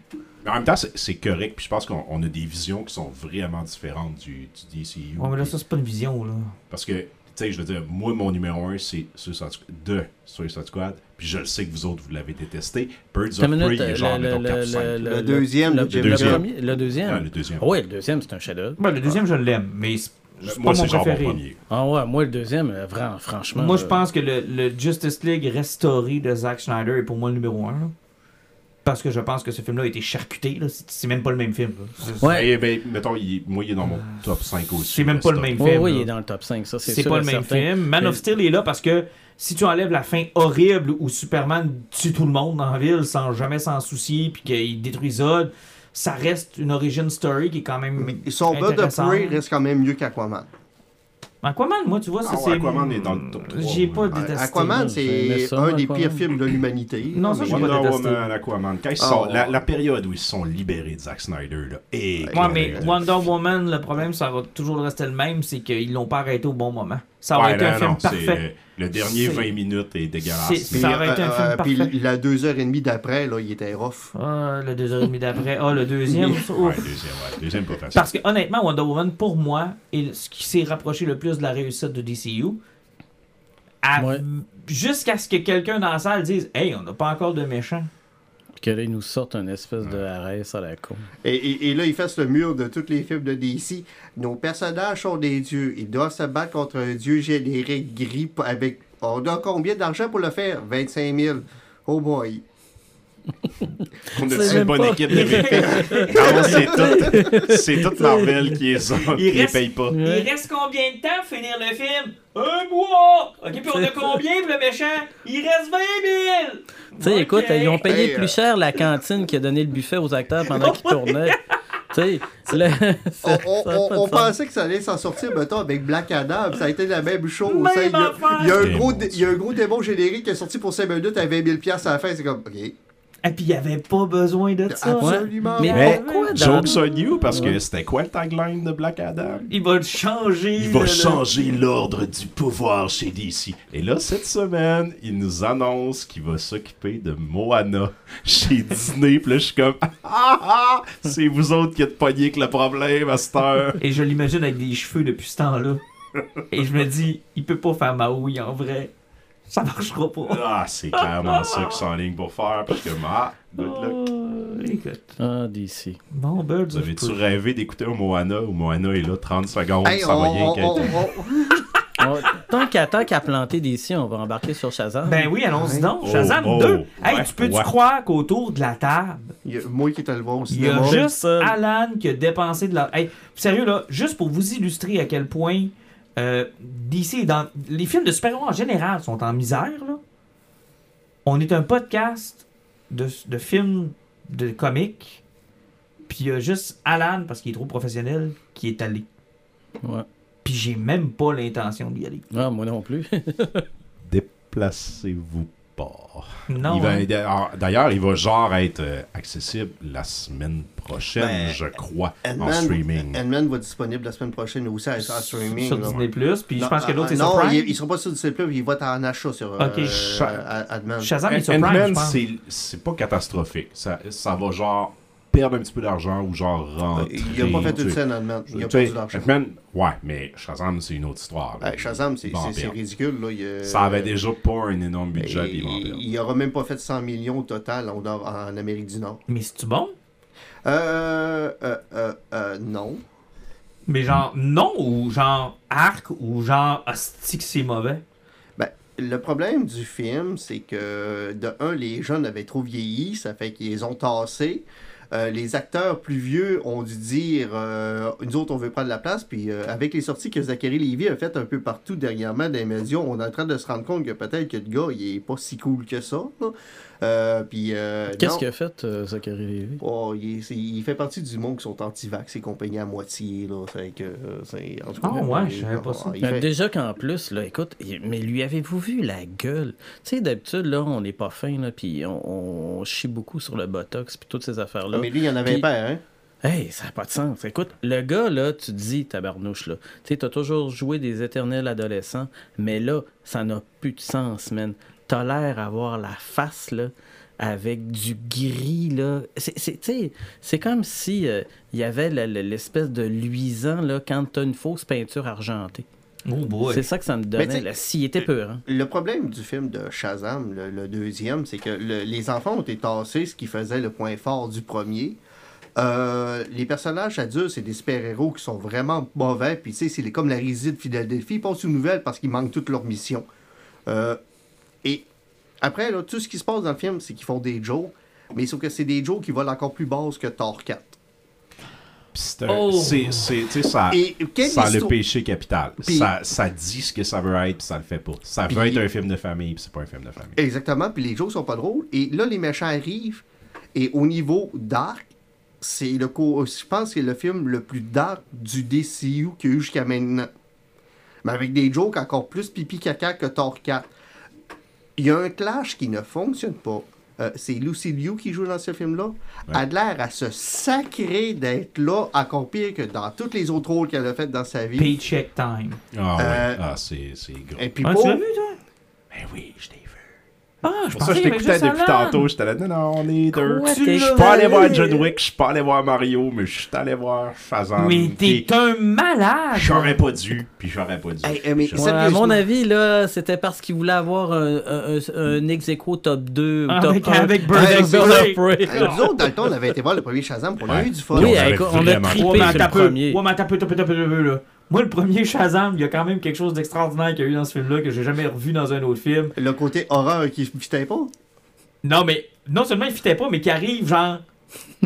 Mais en même temps, c'est correct, puis je pense qu'on on a des visions qui sont vraiment différentes du, du DCU. Ouais, mais là, ça, c'est pas une vision, là. Parce que, tu sais, je veux dire, moi, mon numéro 1, c'est Suicide Squad, de Suicide Squad, puis je le sais que vous autres, vous l'avez détesté. Birds of Prey, est le, genre, le, mettons, 4 le, 5. le- Le deuxième, le, le le deuxième. premier- le deuxième. Ah, le deuxième. Ah le deuxième, c'est un chef-d'œuvre. Le deuxième, je l'aime, mais Moi, pas mon c'est genre mon préféré. premier. Ah ouais, moi, le deuxième, euh, vraiment, franchement. Moi, je euh, pense que le, le Justice League restauré de Zack Snyder est pour moi le numéro 1. Parce que je pense que ce film-là a été charcuté. là. C'est même pas le même film. Ouais. Eh ben, mettons, il est- moi, il est dans mon top 5 aussi. C'est même pas le même film. oui, il est dans le top 5, ça, c'est pas et le même certain. film. Man Mais- of Steel est là parce que si tu enlèves la fin horrible où Superman tue tout le monde dans la ville sans jamais s'en soucier puis qu'il détruit Zod, ça reste une origin story qui est quand même. Mais son Bird of intéressante. Prey reste quand même mieux qu'Aquaman. Aquaman, moi, tu vois, ça Ah ouais, c'est. Aquaman est dans le top J'ai pas détesté. Aquaman, c'est un des Aquaman. pires films de l'humanité. Non, ça, j'ai pas Wonder détesté. Woman, Aquaman. Quand ils Ah, sont, la, la période où ils se sont libérés de Zack Snyder, là. Et Ouais, mais Wonder Woman, le problème, ça va toujours rester le même, c'est qu'ils l'ont pas arrêté au bon moment. Ça aurait Ouais, été un non, film parfait. Le dernier C'est- 20 minutes est dégueulasse. Puis, Ça aurait été un film euh, puis parfait. la deux heures et demie d'après, là, il était rough. Ah, le deux heures et demie d'après. Ah, le deuxième. Ouais, deuxième, ouais, deuxième pas facile. Parce que honnêtement, Wonder Woman, pour moi, est ce qui s'est rapproché le plus de la réussite de DCU. À- Ouais. Jusqu'à ce que quelqu'un dans la salle dise Hey, on n'a pas encore de méchant. Que là, ils nous sortent une espèce de arrêt à la con. Et, et- et là, il fait le mur de tous les films de DC. Nos personnages sont des dieux. Ils doivent se battre contre un dieu générique gris avec. On a combien d'argent pour le faire? 25 000. Oh boy. On C'est a une bonne pas- équipe de VP. Non, c'est tout, c'est tout Marvel qui les a, Il qui les reste- paye pas. Il reste combien de temps pour finir le film? Un mois Ok, puis on a combien pour le méchant? Il reste 20 000 Tu sais, écoute, ils ont payé Hey, euh, plus cher la cantine qui a donné le buffet aux acteurs pendant qu'ils tournaient. Tu sais, le- On, ça- on- ça pensait que ça allait s'en sortir, mettons, avec Black Adam. Ça a été la même chose. Même Ça, il, y a, affaire. il y a un gros, il y a un gros démon générique qui est sorti pour 5 minutes à 20 000 à la fin. C'est comme, OK. Et puis il n'y avait pas besoin de ça. Absolument. Mais. Mais pourquoi dans- jokes on you, parce que c'était quoi le tagline de Black Adam? Il va changer. Il va le- changer l'ordre du pouvoir chez DC. Et là, cette semaine, il nous annonce qu'il va s'occuper de Moana chez Disney. Puis là, je suis comme, ah ah, c'est vous autres qui êtes pognés avec le problème à cette heure. Et je l'imagine avec des cheveux depuis ce temps-là. Et je me dis, il peut pas faire Maui en vrai. Ça marchera pas. Ah, c'est clairement ça qu'ils sont en ligne pour faire. Parce que, ah, good luck. Oh, écoute. Ah, DC. Bon, Birds Vous avez-tu rêvé d'écouter un Moana? Où Moana est là 30 secondes, Hey, ça va rien Oh, tant qu'à tant qu'à planter d'ici, on va embarquer sur Shazam. Ben oui, allons-y donc. Oh, Shazam oh, 2. Hey, ouais, tu peux-tu ouais. croire qu'autour de la table, Il y a- moi qui étais le voir au il y a cinéma. Juste. Alan qui a dépensé de la. Hey, sérieux là, juste pour vous illustrer à quel point euh, DC est dans. Les films de super-héros en général sont en misère là. On est un podcast de, de films de comics. Puis il y a juste Alan, parce qu'il est trop professionnel, qui est allé. Ouais. Puis j'ai même pas l'intention d'y aller. Ah, moi non plus. Déplacez-vous pas. Non. Hein? d'ailleurs- il va genre être euh, accessible la semaine prochaine, Ben, je crois, en streaming. Ant-Man va être disponible la semaine prochaine aussi à, à streaming. Sur. Disney Plus. Puis je pense que l'autre c'est sur Non, il, il sera pas sur Disney Plus, il va être en achat sur euh, Ok. euh, Ant-Man. Shazam est sur Prime, c'est c'est pas catastrophique. Ça, ça va genre perdre un petit peu d'argent ou genre rentrer. Il a pas fait une scène Ant-Man. Il a Tu pas eu d'argent. Ant-Man, ouais, mais Shazam, c'est une autre histoire. là. Shazam, c'est c'est- c'est ridicule. Là. Il, Ça avait déjà pas un énorme budget, il il, perdre. il aura même pas fait 100 millions au total en, en Amérique du Nord. Mais c'est-tu bon? Euh, euh, euh, euh, non. Mais genre non ou genre arc ou genre hostie que c'est mauvais? Ben, le problème du film, c'est que de un, les jeunes avaient trop vieilli, ça fait qu'ils les ont tassés. Euh, les acteurs plus vieux ont dû dire euh, nous autres on veut prendre la place puis euh, avec les sorties que Zachary Levy a faites un peu partout dernièrement dans les médias on est en train de se rendre compte que peut-être que le gars il est pas si cool que ça là. Euh, puis euh, Qu'est-ce qu'il a fait, euh, Zachary Lévy? Oh, il, est- c'est- il fait partie du monde qui sont anti-vax et compagnie à moitié. Là. Fait que, euh, c'est, en tout cas, Ah ouais, je savais pas ça. il Ben, fait- Déjà qu'en plus, là, écoute, mais lui avez-vous vu la gueule? Tu sais, d'habitude, là, on n'est pas fin, là, puis on, on chie beaucoup sur le botox, puis toutes ces affaires-là. Ah, mais lui, il en avait Puis- peur, hein? Hey, ça n'a pas de sens. Écoute, le gars, là, tu te dis, tabarnouche, là. Tu sais, t'as toujours joué des éternels adolescents, mais là, ça n'a plus de sens, man. T'as l'air d'avoir la face, là, avec du gris, là. C'est, c'est, tu sais, c'est comme si euh, il y avait le- le- l'espèce de luisant, là, quand t'as une fausse peinture argentée. Oh boy. C'est ça que ça me donnait, tu. S'il était peur, hein. Le problème du film de Shazam, le, le deuxième, c'est que le- les enfants ont été tassés, ce qui faisait le point fort du premier. Euh, les personnages adultes, c'est des super-héros qui sont vraiment mauvais. Puis, tu sais, c'est comme la réside Philadelphie. Ils passent aux nouvelles parce qu'ils manquent toute leur mission. Euh, et après, là, tout ce qui se passe dans le film, c'est qu'ils font des jokes. Mais sauf que c'est des jokes qui volent encore plus basse que Thor 4. Puis c'est un- Oh. c'est- c'est- tu sais, ça, Et ça a le péché capital. Puis- ça, ça dit ce que ça veut être, puis ça le fait pas. Ça veut Puis- être un film de famille, puis c'est pas un film de famille. Exactement, puis les jokes sont pas drôles. Et là, les méchants arrivent. Et au niveau dark, c'est le co- je pense que c'est le film le plus dark du DCU qu'il y a eu jusqu'à maintenant. Mais avec des jokes encore plus pipi caca que Thor 4. Il y a un clash qui ne fonctionne pas. Euh, c'est Lucy Liu qui joue dans ce film-là. Elle a l'air à se sacrer d'être là, encore pire que dans tous les autres rôles qu'elle a fait dans sa vie. Paycheck time. Ah ouais, Euh, ah, c'est c'est gros. Et puis Ah, pour- tu l'as vu, toi? Ben oui, je t'ai vu. Ah, je Pour ça, je t'écoutais depuis Alan. tantôt. J'étais là, non, non, on est deux. Je suis pas allé voir John Wick, je suis pas allé voir Mario, mais je suis allé voir Shazam. Mais t'es un malade! J'aurais pas dû, puis j'aurais pas dû. Hey, mais Ouais, à mon avis, là, c'était parce qu'il voulait avoir un, un, un, ex aequo top 2 ou top Avec, 1. avec Bird Avec Bird. Prey. Nous autres, dans le temps, on avait été voir le premier Shazam, on a Ouais. eu du fun. Oui, on avait écoute, on a trippé sur le un peu. premier. Ouais, mais un peu, un peu, un peu, là. Moi, le premier Shazam, il y a quand même quelque chose d'extraordinaire qu'il y a eu dans ce film-là que j'ai jamais revu dans un autre film. Le côté horreur qui ne fitait pas? Non, mais non seulement il fitait pas, mais qui arrive, genre,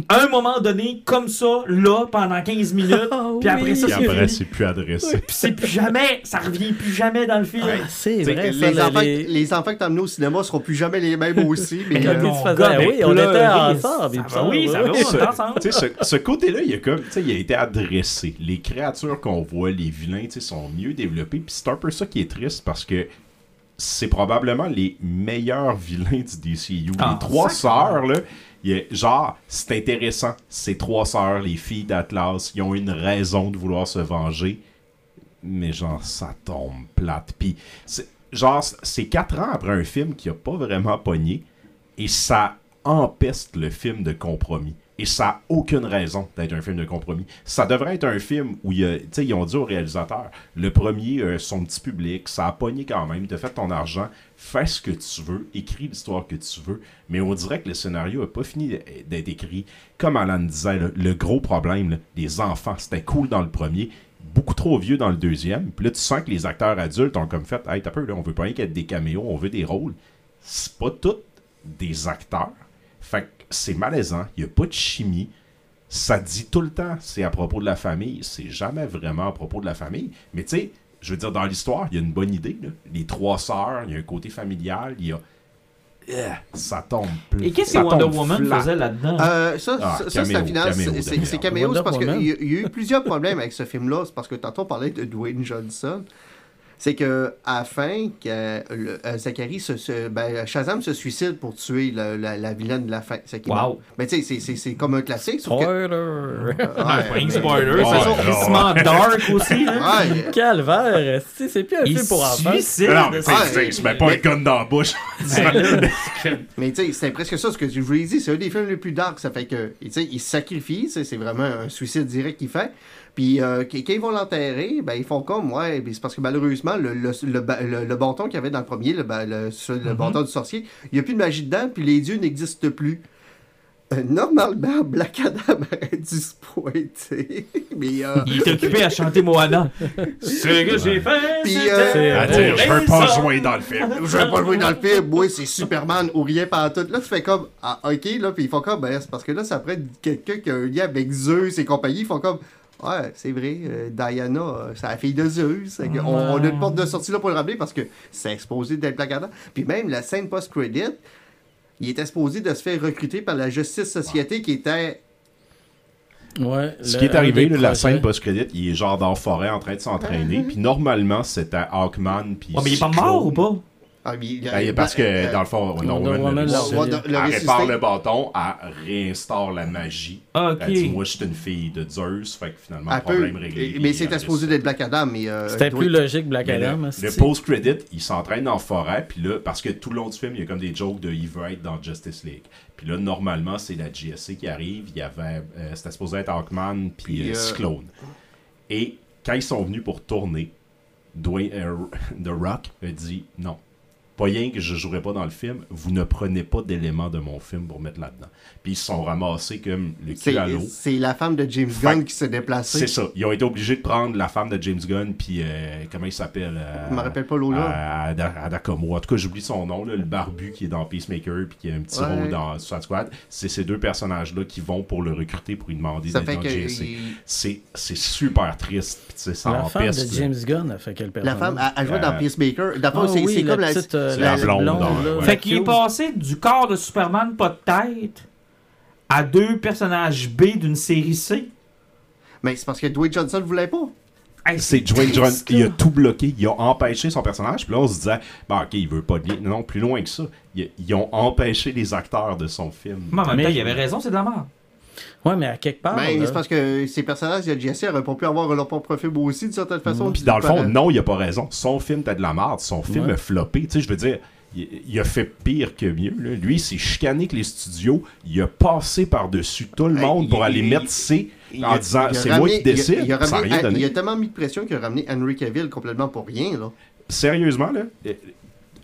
à un moment donné, comme ça, là, pendant 15 minutes, Ah puis après oui. ça, Puis c'est après, c'est plus adressé. Puis c'est plus jamais, ça revient plus jamais dans le film. Ah, c'est les, là, enfants, les- les enfants que t'as amenés au cinéma seront plus jamais les mêmes aussi. mais Mais euh, mon gars, oui, ben, on était ensemble, ça va, oui, ça va, on est ensemble. Tu sais, ce, ce côté-là, il, a comme, tu sais, il a été adressé. Les créatures qu'on voit, les vilains, tu sais, sont mieux développés. Puis c'est un peu ça qui est triste parce que c'est probablement les meilleurs vilains du DCU. Ah, les trois sacrément. sœurs, là, genre, c'est intéressant. Ces trois sœurs, les filles d'Atlas, ils ont une raison de vouloir se venger. Mais genre, ça tombe plate. Puis, genre, c'est quatre ans après un film qui a pas vraiment pogné. Et ça empeste le film de compromis. Et ça n'a aucune raison d'être un film de compromis. Ça devrait être un film où ils ont dit au réalisateur le premier, euh, son petit public, ça a pogné quand même, tu as fait ton argent, fais ce que tu veux, écris l'histoire que tu veux. Mais on dirait que le scénario n'a pas fini d'être écrit. Comme Alan disait, le gros problème, les enfants, c'était cool dans le premier. beaucoup trop vieux dans le deuxième. Puis là, tu sens que les acteurs adultes ont comme fait Hey, t'as peur, là, on veut pas rien ait des caméos, on veut des rôles. C'est pas tous des acteurs. Fait que c'est malaisant, il n'y a pas de chimie. Ça dit tout le temps, c'est à propos de la famille. C'est jamais vraiment à propos de la famille. Mais tu sais, je veux dire, dans l'histoire, il y a une bonne idée. là. Les trois sœurs, il y a un côté familial, il y a. Eh, ça tombe pl- Et qu'est-ce que Wonder Woman flat. faisait là-dedans? Euh, ça, Ah, ça, ça, c'est caméo, la finale. C'est- caméo, c'est parce qu'il y, y a eu plusieurs problèmes avec ce film-là. C'est parce que tantôt on parlait de Dwayne Johnson. C'est que à la fin, que, le- euh, Zachary se, se- ben, Shazam se suicide pour tuer la, la, la vilaine de la fin. C'est Wow. Mais tu sais, c'est- c'est- c'est comme un classique. que- Spoiler! Ah, Ouais, mais- spoiler, c'est ouais. crissement dark aussi. Hein? Ouais, Calvaire! C'est plus un Il film pour enfants. suicide. Non, mais tu sais, Ouais, pas un gun dans la bouche. Mais tu sais, c'est presque ça, ce que je vous l'ai dit, c'est un des films les plus dark, ça fait que, tu sais, il sacrifie, c'est vraiment un suicide direct qu'il fait. Puis euh, quand ils vont l'enterrer, ben ils font comme, ouais, c'est parce que malheureusement, le, le, le, ba- le- le bâton qu'il y avait dans le premier, le, le, le bâton du sorcier, il n'y a plus de magie dedans, puis les dieux n'existent plus. Euh, normalement, Black Adam aurait dû se pointer, mais... euh, Il est occupé à chanter Moana. Ce que j'ai fait, Puis, euh, dire, je veux pas jouer dans le film. Je vais pas jouer dans le film, moi c'est Superman ou rien par tout. Là tu fais comme ah ok là puis ils font comme ben c'est parce que là ça prend quelqu'un qui a un lien avec Zeus et compagnie, ils font comme ouais c'est vrai euh, Diana euh, c'est la fille de Zeus, on, on a une porte de sortie là pour le ramener parce que c'est exposé d'être Black Adam. Puis même la scène post credit, il était exposé de se faire recruter par la Justice Society qui était Ouais, Ce qui est arrivé, là, la scène post-credit, il est genre dans la forêt en train de s'entraîner. Puis normalement, c'était Hawkman. Puis Oh, mais il est pas mort ou pas? Ah, mais il- Ben, parce que euh, dans le fond, Wonder Wonder Woman, Woman le. Wonder- le elle répare le bâton, elle réinstaure la magie. Ah. Elle dit Moi, je suis une fille de Zeus. Fait que finalement, problème réglé. mais c'était réussit. d'être Black Adam mais euh, C'était plus logique Black Mais Adam. le, le post-credit, il s'entraîne en forêt, puis là, parce que tout le long du film, il y a comme des jokes de il veut être dans Justice League. Puis là, normalement, c'est la GSC qui arrive. Il y avait, euh, c'était supposé être Hawkman, puis euh, euh, Cyclone. Et quand ils sont venus pour tourner, Dwayne, euh, The Rock a dit non. Pas rien que je jouerai pas dans le film, vous ne prenez pas d'éléments de mon film pour mettre là-dedans. Puis ils se sont ramassés comme le c'est cul à l'eau. c'est la femme de James Fait- Gunn qui s'est déplacée. C'est ça. Ils ont été obligés de prendre la femme de James Gunn, puis euh, comment il s'appelle euh, Je me rappelle pas l'eau là. à, à, Adakomo. En tout cas, j'oublie son nom, là, le barbu qui est dans Peacemaker puis qui a un petit Ouais. rôle dans Suicide Squad. C'est ces deux personnages-là qui vont pour le recruter pour lui demander d'être dans il- C'est super triste. Puis ça La femme de. James Gunn a fait quel la personnage? femme, elle, elle jouait dans Euh, Peacemaker. D'abord, Ah c'est oui, la comme la, petite, euh, la blonde, là, ouais. Fait qu'il est passé du corps de Superman pas de tête à deux personnages B d'une série C. Mais c'est parce que Dwayne Johnson voulait pas. Hey, C'est Dwayne Johnson, il a tout bloqué, il a empêché son personnage, puis là on se disait, bah ok, il veut pas de lien. Non, plus loin que ça. Ils, ils ont empêché les acteurs de son film. Mais en même Mais- temps, il avait raison, c'est de la merde. Ouais, mais à quelque part. Mais là, c'est parce que ces personnages de Jesse n'auraient pas pu avoir leur propre film aussi, d'une certaine façon. Puis dans le fond, non, il a pas raison. Son film, t'as de la merde. Son film Ouais. a floppé. Tu sais, je veux dire, il, a fait pire que mieux. là. Lui, il s'est chicané avec les studios. Il a passé par-dessus tout le Hey, monde il- pour aller mettre ses en a- disant c'est moi qui décide. Il a, il a tellement mis de pression qu'il a ramené Henry Cavill complètement pour rien. Là. Sérieusement, là,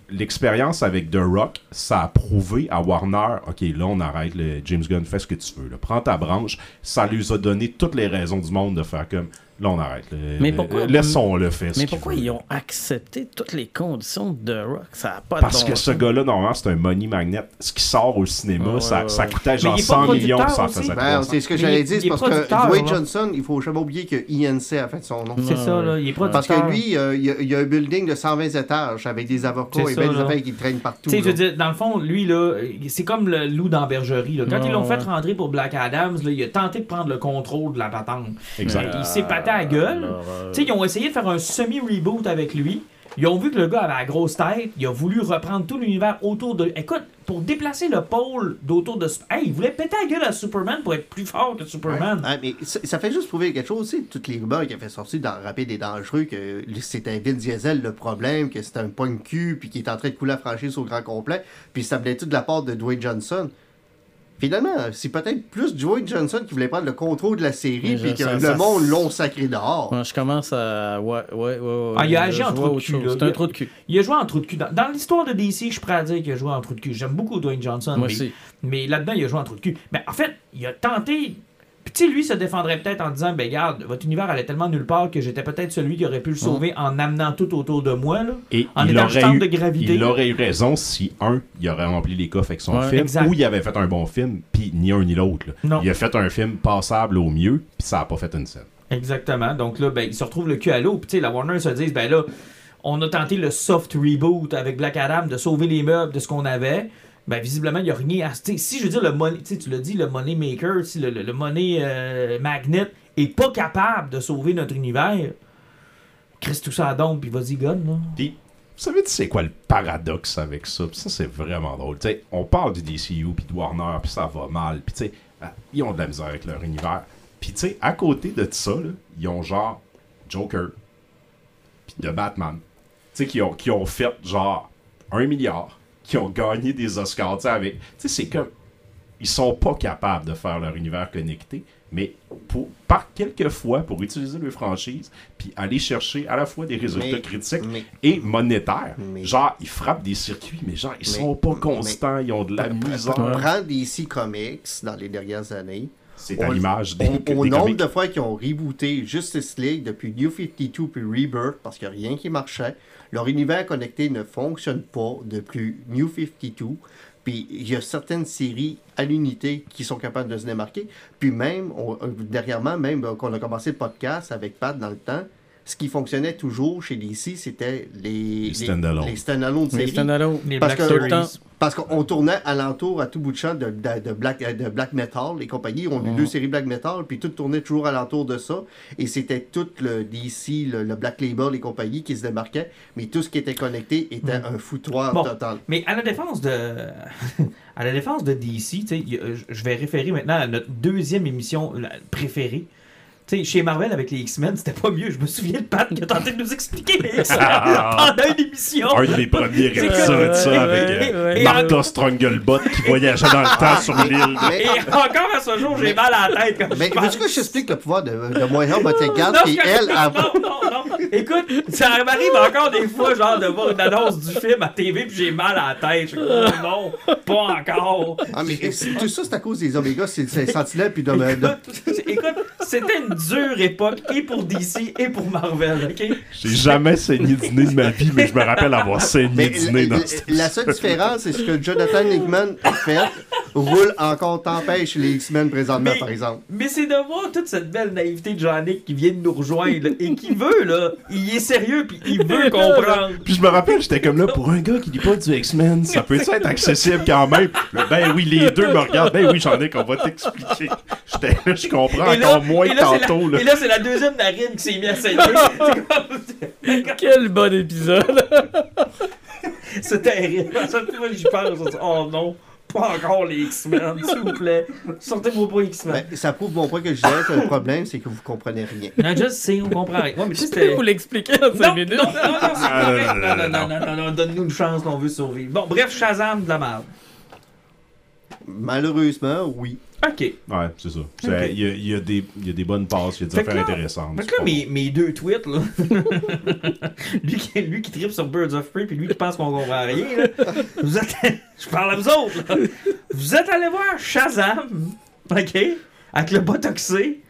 l'expérience avec The Rock, ça a prouvé à Warner, ok, là on arrête, le James Gunn, fais ce que tu veux, là. prends ta branche. Ça lui a donné toutes les raisons du monde de faire comme, là on arrête. Mais pourquoi- Laissons-le faire ce Mais pourquoi ils ont accepté toutes les conditions de The Rock? Ça n'a pas de Parce bon que ce gars-là, normalement, c'est un money magnet. Ce qui sort au cinéma, Ouais, ça, ouais, ça coûtait genre il est pas 100 millions, ça faisait Ben, 300. c'est ce que j'allais dire, c'est parce que Dwayne. Johnson, il faut jamais oublier que INC a fait son nom. C'est ça, là. Il est Parce producteur. que lui, euh, il, y a, il y a un building de 120 étages avec des avocats et bien des affaires qui traînent partout. Tu sais, je veux dire, dans le fond, lui, là, c'est comme le loup dans bergerie. Quand ils l'ont fait rentrer pour Black Adams, là, il a tenté de prendre le contrôle de la patente. Exact. Il s'est paté à la gueule. Alors, euh, Tu sais, ils ont essayé de faire un semi-reboot avec lui. Ils ont vu que le gars avait la grosse tête. Il a voulu reprendre tout l'univers autour de. Écoute, pour déplacer le pôle d'autour de. Hey, il voulait péter la gueule à Superman pour être plus fort que Superman. Ouais, mais ça, ça fait juste prouver quelque chose, tu sais, toutes les rumeurs qui a fait sortir dans Rapide et Dangereux, que c'était Vin Diesel le problème, que c'était un point cul, puis qu'il est en train de couler la franchise au grand complet, puis ça venait tout de la part de Dwayne Johnson? Finalement, c'est peut-être plus Dwayne Johnson qui voulait prendre le contrôle de la série, puis que ça- le ça- monde l'ont sacré dehors. ouais, je commence à. Ouais, ouais, ouais. ouais, Ah, il a agi en trou de cul. C'est Il un a- trou de cul. Il a joué en trou de cul. Dans, dans l'histoire de DC, je suis prêt à dire qu'il a joué en trou de cul. J'aime beaucoup Dwayne Johnson. Moi mais, aussi. mais là-dedans, il a joué en trou de cul. Mais en fait, il a tenté tu sais, lui se défendrait peut-être en disant, ben regarde, votre univers allait tellement nulle part que j'étais peut-être celui qui aurait pu le sauver en amenant tout autour de moi, là. Et En il étant le aurait, centre eu, de gravité. il aurait eu raison si, un, il aurait rempli les coffres avec son Ouais. film, Exact. ou il avait fait un bon film, puis ni un ni l'autre. là. Non. Il a fait un film passable au mieux, puis ça a pas fait une scène. Exactement. Donc là, ben, il se retrouve le cul à l'eau. Puis tu sais, la Warner se dit, ben là, on a tenté le soft reboot avec Black Adam de sauver les meubles de ce qu'on avait. Ben, visiblement, il a rien à. tu sais, Si je veux dire, le money, tu sais, tu l'as dit, le money maker, le, money euh, magnet est pas capable de sauver notre univers, Chris tout ça à dompe, puis vas-y, gonne. Puis, vous savez, c'est quoi le paradoxe avec ça? Puis ça, c'est vraiment drôle. Tu sais, on parle du DCU, puis de Warner, puis ça va mal. Puis, tu sais, ah, ils ont de la misère avec leur univers. Puis, tu sais, à côté de ça, là, ils ont genre Joker, puis de Batman. Tu sais, qui ont, qui ont fait genre un milliard, qui ont gagné des Oscars. Tu sais, avec. Tu sais, c'est comme. Ils sont pas capables de faire leur univers connecté, mais pour, par quelques fois, pour utiliser leur franchise, puis aller chercher à la fois des résultats Mais- critiques mais- et monétaires. Mais- Genre, ils frappent des circuits, mais genre, ils sont pas constants, ils ont de la misère. Prends DC Comics dans les dernières années. C'est à On- l'image des, Au, des au nombre comics. de fois qu'ils ont rebooté Justice League depuis New 52 puis Rebirth parce qu'il n'y a rien qui marchait, leur univers connecté ne fonctionne pas depuis New 52. Puis il y a certaines séries à l'unité qui sont capables de se démarquer. Puis même, euh, dernièrement, même euh, qu'on a commencé le podcast avec Pat dans le temps, ce qui fonctionnait toujours chez DC, c'était les, Les stand-alone. les stand-alone Les. Les Parce Black que- Series. Parce qu'on tournait alentour à tout bout de champ de, de, de black, euh, de black metal. Les compagnies ont eu Mhm. deux séries black metal, puis tout tournait toujours alentour de ça. Et c'était tout le DC, le, le Black Label, les compagnies qui se démarquaient. Mais tout ce qui était connecté était un foutoir Bon. total. Mais à la défense de à la défense de DC, je- vais référer maintenant à notre deuxième émission préférée. Tu sais, chez Marvel avec les X-Men, c'était pas mieux. Je me souviens de Pat qui a tenté de nous expliquer les X-Men pendant une émission. Un des premiers de ça Ouais, avec ouais, euh, ouais. Martha Stranglebot qui voyageait dans le temps sur l'île. Mais, Et encore à ce jour, j'ai mal à la tête quand mais veux-tu que je t'explique le pouvoir de, de Moira Non, qui c'est elle, correct. a... non, non, non. Écoute, ça m'arrive encore des fois, genre, de voir une annonce du film à TV, puis j'ai mal à la tête. Je suis comme, oh non, pas encore. Ah, mais c'est- tout ça, c'est à cause des Omégas, c'est Sentinelle, puis de, écoute, c'était une dure époque, et pour DC, et pour Marvel, ok? J'ai jamais saigné du nez de ma vie, mais je me rappelle avoir saigné Mais du la, nez dans la- cette la seule différence, c'est ce que Jonathan Hickman a fait roule encore tempête chez les X-Men présentement, Mais- par exemple. Mais c'est de voir toute cette belle naïveté de Jean-Nic qui vient de nous rejoindre, là, et qui veut, là, il est sérieux, puis il veut comprendre. Puis je me rappelle, j'étais comme là, pour un gars qui lit pas du X-Men, ça peut être accessible quand même. Là, ben oui, les deux me regardent. Ben oui, ai qu'on va t'expliquer. J'étais là, je comprends Et là, encore moins que là, Là. et là, c'est la deuxième narine qui s'est mise à saigner. Comme- Quel bon épisode! C'est terrible. À chaque fois que j'y je dis, oh non, pas encore les X-Men, s'il vous plaît. Sortez-moi pas X-Men. Ben, ça prouve mon point que je disais que le problème, c'est que vous comprenez rien. Non, je sais, on comprend. Ouais, mais tu sais, Je peux c'était. vous l'expliquer en 5 Non, non, minutes. non, non, c'est Ah, non, non, non, non, non, non, non, non, donne-nous une chance, on veut survivre. Bon, bref, Shazam de la merde. Malheureusement, oui. Ok. Ouais, c'est ça. Il y, a, y a des, il y a des bonnes passes, il y a des Fait affaires là- intéressantes. Fait que là, mes, mes deux tweets, là. lui, qui, lui qui tripe sur Birds of Prey, puis lui qui pense qu'on comprend rien, là. Vous êtes. Je parle à vous autres, là. Vous êtes allés voir Shazam, ok? Avec le botoxé.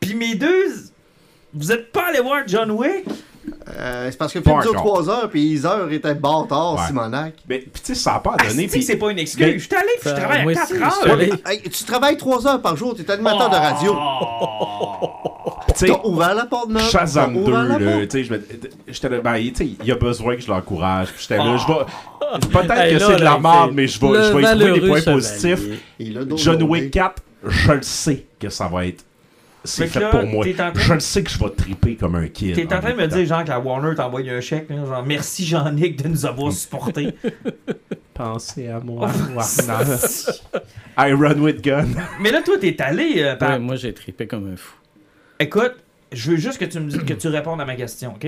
Puis mes deux. Vous êtes pas allés voir John Wick? Euh, c'est parce que le Pas film dure encore. 3 heures, puis les heures étaient bâtards, Ouais. Simonac. Mais puis tu sais, ça n'a pas Ah, donné. c'est puis- que c'est pas une excuse? Mais- Je suis allé, puis je Ça, travaille moi à aussi, 4 je heures. suis allé. Hey, tu travailles 3 heures par jour, tu es animateur de radio. tu sais, T'as ouvert la porte neuve. Shazam t'as 2, ouvert la là, tu sais, j'étais là, ben, tu sais, il y a besoin que je l'encourage. Puis j'étais là, je vais. Peut-être Hey, que c'est de la merde, mais je vais, je vais y trouver des points positifs. John Wick dit, 4, je le sais que ça va être. C'est Fait que fait là, pour moi. en Je le sais que je vais triper comme un kid. T'es en train de me dire, genre, que la Warner t'a envoyé un chèque, genre, merci Jean-Nic de nous avoir supportés. Pensez à moi, Warner. I run with gun. Mais là, toi, t'es allé, euh. Ouais, moi, j'ai trippé comme un fou. Écoute, je veux juste que tu me dises, que tu répondes à ma question, OK?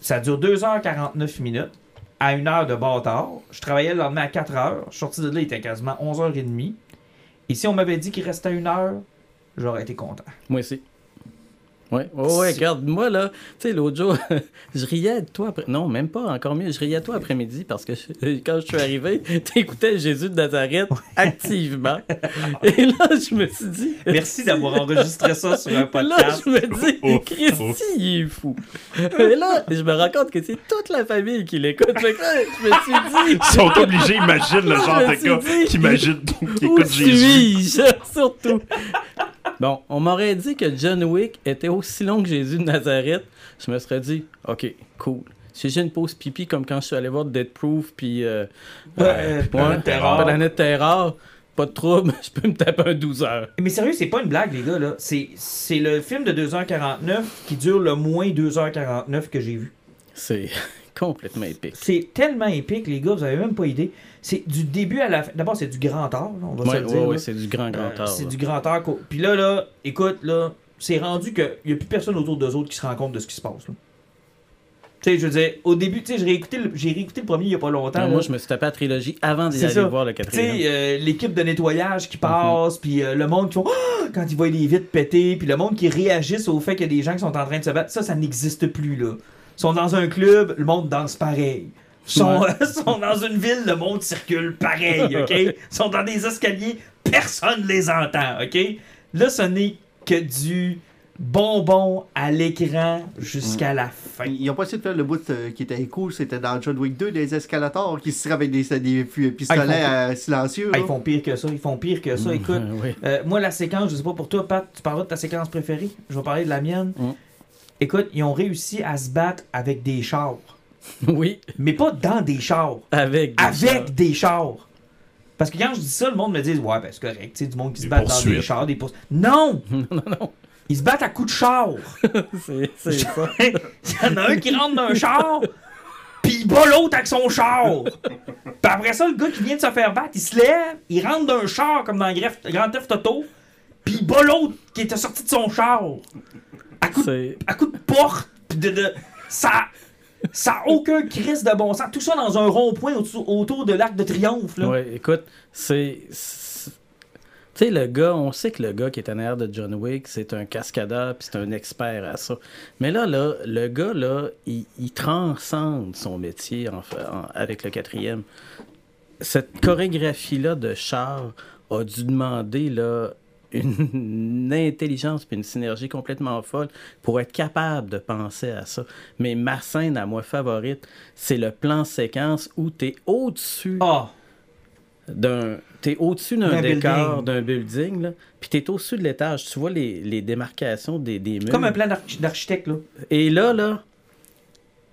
Ça dure 2h49 minutes, à une heure de bâtard. Je travaillais le lendemain à 4h. Je suis sorti de là, il était quasiment 11h30. Et si on m'avait dit qu'il restait une heure, j'aurais été content. Moi aussi. Ouais, ouais, ouais, regarde, moi, là, tu sais, l'autre jour, je riais de toi après. Non, même pas, encore mieux. Je riais de toi après-midi parce que je- quand je suis arrivé, t'écoutais Jésus de Nazareth activement. Et là, je me suis dit. Merci d'avoir enregistré ça sur un Là, podcast. je me dis, Christy, il est fou. Et là, je me rends compte que c'est toute la famille qui l'écoute. Fait que là, je me suis dit. Ils sont obligés, imagine le genre de gars qui imagine, qui écoute Jésus. suis-je? Surtout? Bon, on m'aurait dit que John Wick était aussi long que Jésus de Nazareth. Je me serais dit, OK, cool. Si j'ai une pause pipi comme quand je suis allé voir Dead Proof puis euh, Euh, Planète Terror. Planète Terror, pas de trouble, je peux me taper un 12 heures. Mais sérieux, c'est pas une blague, les gars. là. C'est c'est le film de 2h49 qui dure le moins 2h49 que j'ai vu. C'est complètement épique. C'est tellement épique, les gars, vous avez même pas idée. C'est du début à la fin. D'abord, c'est du grand art, on va se le dire. ouais, là. c'est du grand, grand Euh, art. c'est du grand art. Puis là, là, écoute, là, c'est rendu qu'il n'y a plus personne autour d'eux autres qui se rend compte de ce qui se passe. là. Tu sais, je veux dire, au début, tu sais, j'ai réécouté, le- j'ai réécouté le premier il n'y a pas longtemps. Non, moi, je me suis tapé la trilogie avant d'y aller ça. voir le Tu sais, quatrième. euh, l'équipe de nettoyage qui passe, puis euh, le monde qui font Ah! quand ils voient les vitres péter, puis le monde qui réagissent au fait qu'il y a des gens qui sont en train de se battre, ça, ça n'existe plus, là. Sont dans un club, le monde danse pareil. Sont, sont dans une ville, le monde circule pareil, OK? Ils sont dans des escaliers, personne les entend, OK? Là, ce n'est que du bonbon à l'écran jusqu'à la fin. Ils ont pas essayé de faire le bout euh, qui était cool, c'était dans John Wick 2, des escalators qui se tirent avec des, des fu- pistolets Ah, euh, silencieux. Ah, ils font pire que ça, ils font pire que ça. Écoute, Euh, oui. Euh, moi, la séquence, je sais pas pour toi, Pat, tu parleras de ta séquence préférée? Je vais parler de la mienne. Écoute, ils ont réussi à se battre avec des chars. oui, Mais pas dans des chars. avec des Avec chars. des chars. Parce que quand je dis ça, le monde me dit Ouais, ben c'est correct, tu sais, du monde qui se bat dans des chars, des poursuites. Non non, non, Ils se battent à coups de char. c'est ça. Il y en a un qui rentre dans un char, puis il bat l'autre avec son char. Puis après ça, le gars qui vient de se faire battre, il se lève, il rentre dans un char comme dans Grand Theft Auto, puis il bat l'autre qui était sorti de son char. À coup de, à coup de porte, de, de- ça ça a aucun crise de bon sens. Tout ça dans un rond-point autour, autour de l'arc de triomphe. Là. Ouais, écoute, c'est. Tu sais, le gars, on sait que le gars qui est en arrière de John Wick, c'est un cascadeur, puis c'est un expert à ça. Mais là, là, le gars, là, il, il transcende son métier en fait, en- avec le quatrième. Cette chorégraphie-là de char a dû demander, là, une, intelligence puis une synergie complètement folle pour être capable de penser à ça. Mais ma scène à moi favorite, c'est le plan séquence où tu es au-dessus Ah, d'un t'es au-dessus d'un décor d'un building là puis t'es au-dessus de l'étage tu vois les, les démarcations des, des murs comme un plan d'arch- d'architecte. là. et là là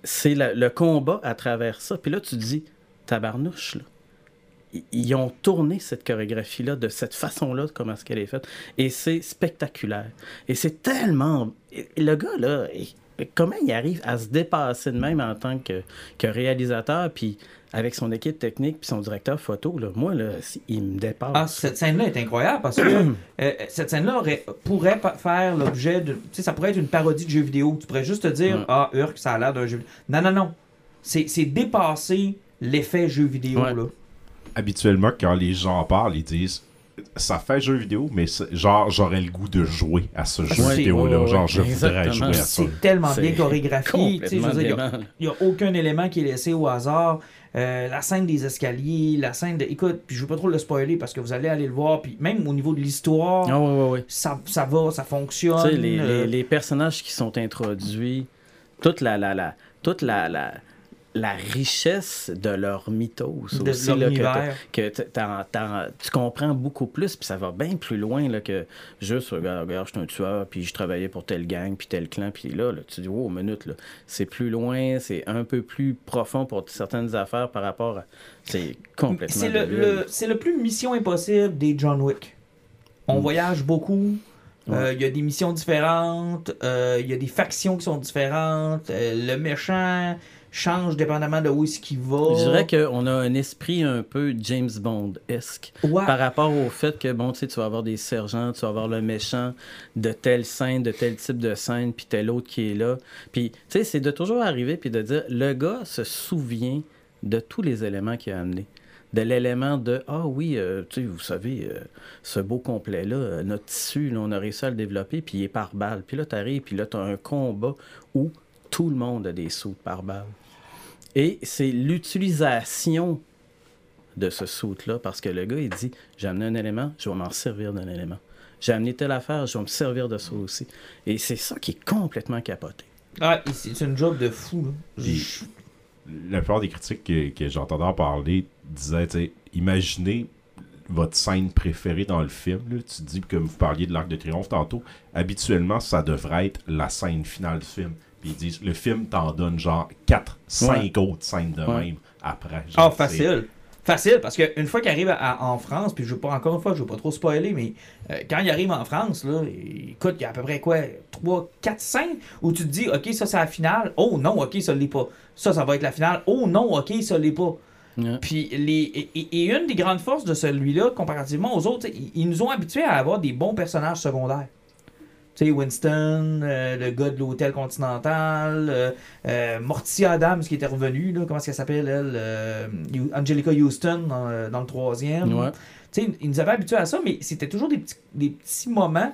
c'est le combat à travers ça puis là tu te dis tabarnouche là Ils- ont tourné cette chorégraphie là de cette façon là comment est-ce qu'elle est faite et c'est spectaculaire et c'est tellement le gars là comment il arrive à se dépasser de même en tant que, que réalisateur puis avec son équipe technique puis son directeur photo là moi là il me dépasse Ah, cette scène-là est incroyable parce que euh, cette scène-là pourrait faire l'objet de. Tu sais, ça pourrait être une parodie de jeu vidéo. Tu pourrais juste te dire, ah, Urk, ça a l'air d'un jeu vidéo. Non, non, non. C'est c'est dépasser l'effet jeu vidéo, Ouais. là. Habituellement, quand les gens en parlent, ils disent ça fait jeu vidéo, mais genre, j'aurais le goût de jouer à ce jeu C'est- vidéo-là. ouais, ouais, genre, je voudrais jouer à ça. C'est tellement bien chorégraphié. Il a- n'y a aucun élément qui est laissé au hasard. Euh, la scène des escaliers, la scène de. Écoute, puis je veux pas trop le spoiler parce que vous allez aller le voir. Puis même au niveau de l'histoire, Ah ouais, ouais, ouais. ça, ça va, ça fonctionne. Tu sais, les, euh, les- les personnages qui sont introduits, toute la, la, la, toute la, la, la richesse de leur mythos De aussi, leur là, que t- tu comprends beaucoup plus, puis ça va bien plus loin là, que juste, regarde, regarde, je suis un tueur, puis je travaillais pour telle gang, puis tel clan, puis là, là, tu dis, oh, minute, là, c'est plus loin, c'est un peu plus profond pour certaines affaires par rapport à... C'est complètement C'est le, le- c'est le plus mission impossible des John Wick. On voyage beaucoup. Ouais. euh, Il y a des missions différentes. euh, Il y a des factions qui sont différentes. euh, le méchant change dépendamment de où est-ce qu'il va. Je dirais qu'on a un esprit un peu James Bond-esque. Ouais. par rapport au fait que, bon, tu sais, tu vas avoir des sergents, tu vas avoir le méchant de telle scène, de tel type de scène, puis tel autre qui est là. Puis, tu sais, c'est de toujours arriver puis de dire, le gars se souvient de tous les éléments qu'il a amenés. de l'élément de Ah oui, euh, tu sais, vous savez, euh, ce beau complet-là, euh, notre tissu, là, on a réussi à le développer, puis il est par balle. Puis là, tu arrives, puis là, tu as un combat où tout le monde a des sauts par balle. Et c'est l'utilisation de ce saut-là, parce que le gars, il dit J'ai amené un élément, je vais m'en servir d'un élément. J'ai amené telle affaire, je vais me servir de ça aussi. Et c'est ça qui est complètement capoté. Ah, c'est une job de fou. la plupart des critiques que, que j'entendais en parler disaient, imaginez votre scène préférée dans le film. là. Tu dis, comme vous parliez de l'Arc de Triomphe tantôt, habituellement, ça devrait être la scène finale du film. Puis ils disent, le film t'en donne genre 4, 5 autres scènes de Ouais. même après. Ah, c'est- facile. Facile, parce qu'une fois qu'il arrive à- en France, puis je veux pas encore une fois, je veux pas trop spoiler, mais euh, quand il arrive en France, là, écoute, il y a à peu près quoi, 3, 4 scènes où tu te dis, ok, ça c'est la finale. Oh non, ok, ça l'est pas. Ça, ça va être la finale. Oh non, ok, ça l'est pas. Puis, les, et, et- et une des grandes forces de celui-là, comparativement aux autres, ils, ils nous ont habitués à avoir des bons personnages secondaires. Tu sais, Winston, euh, le gars de l'hôtel continental, euh, euh, Morticia Adams qui était revenu, là, comment est-ce qu'elle s'appelle, elle euh, Angelica Houston dans, le- dans le troisième. Ouais. Tu sais, ils nous avaient habitués à ça, mais c'était toujours des petits, des petits moments.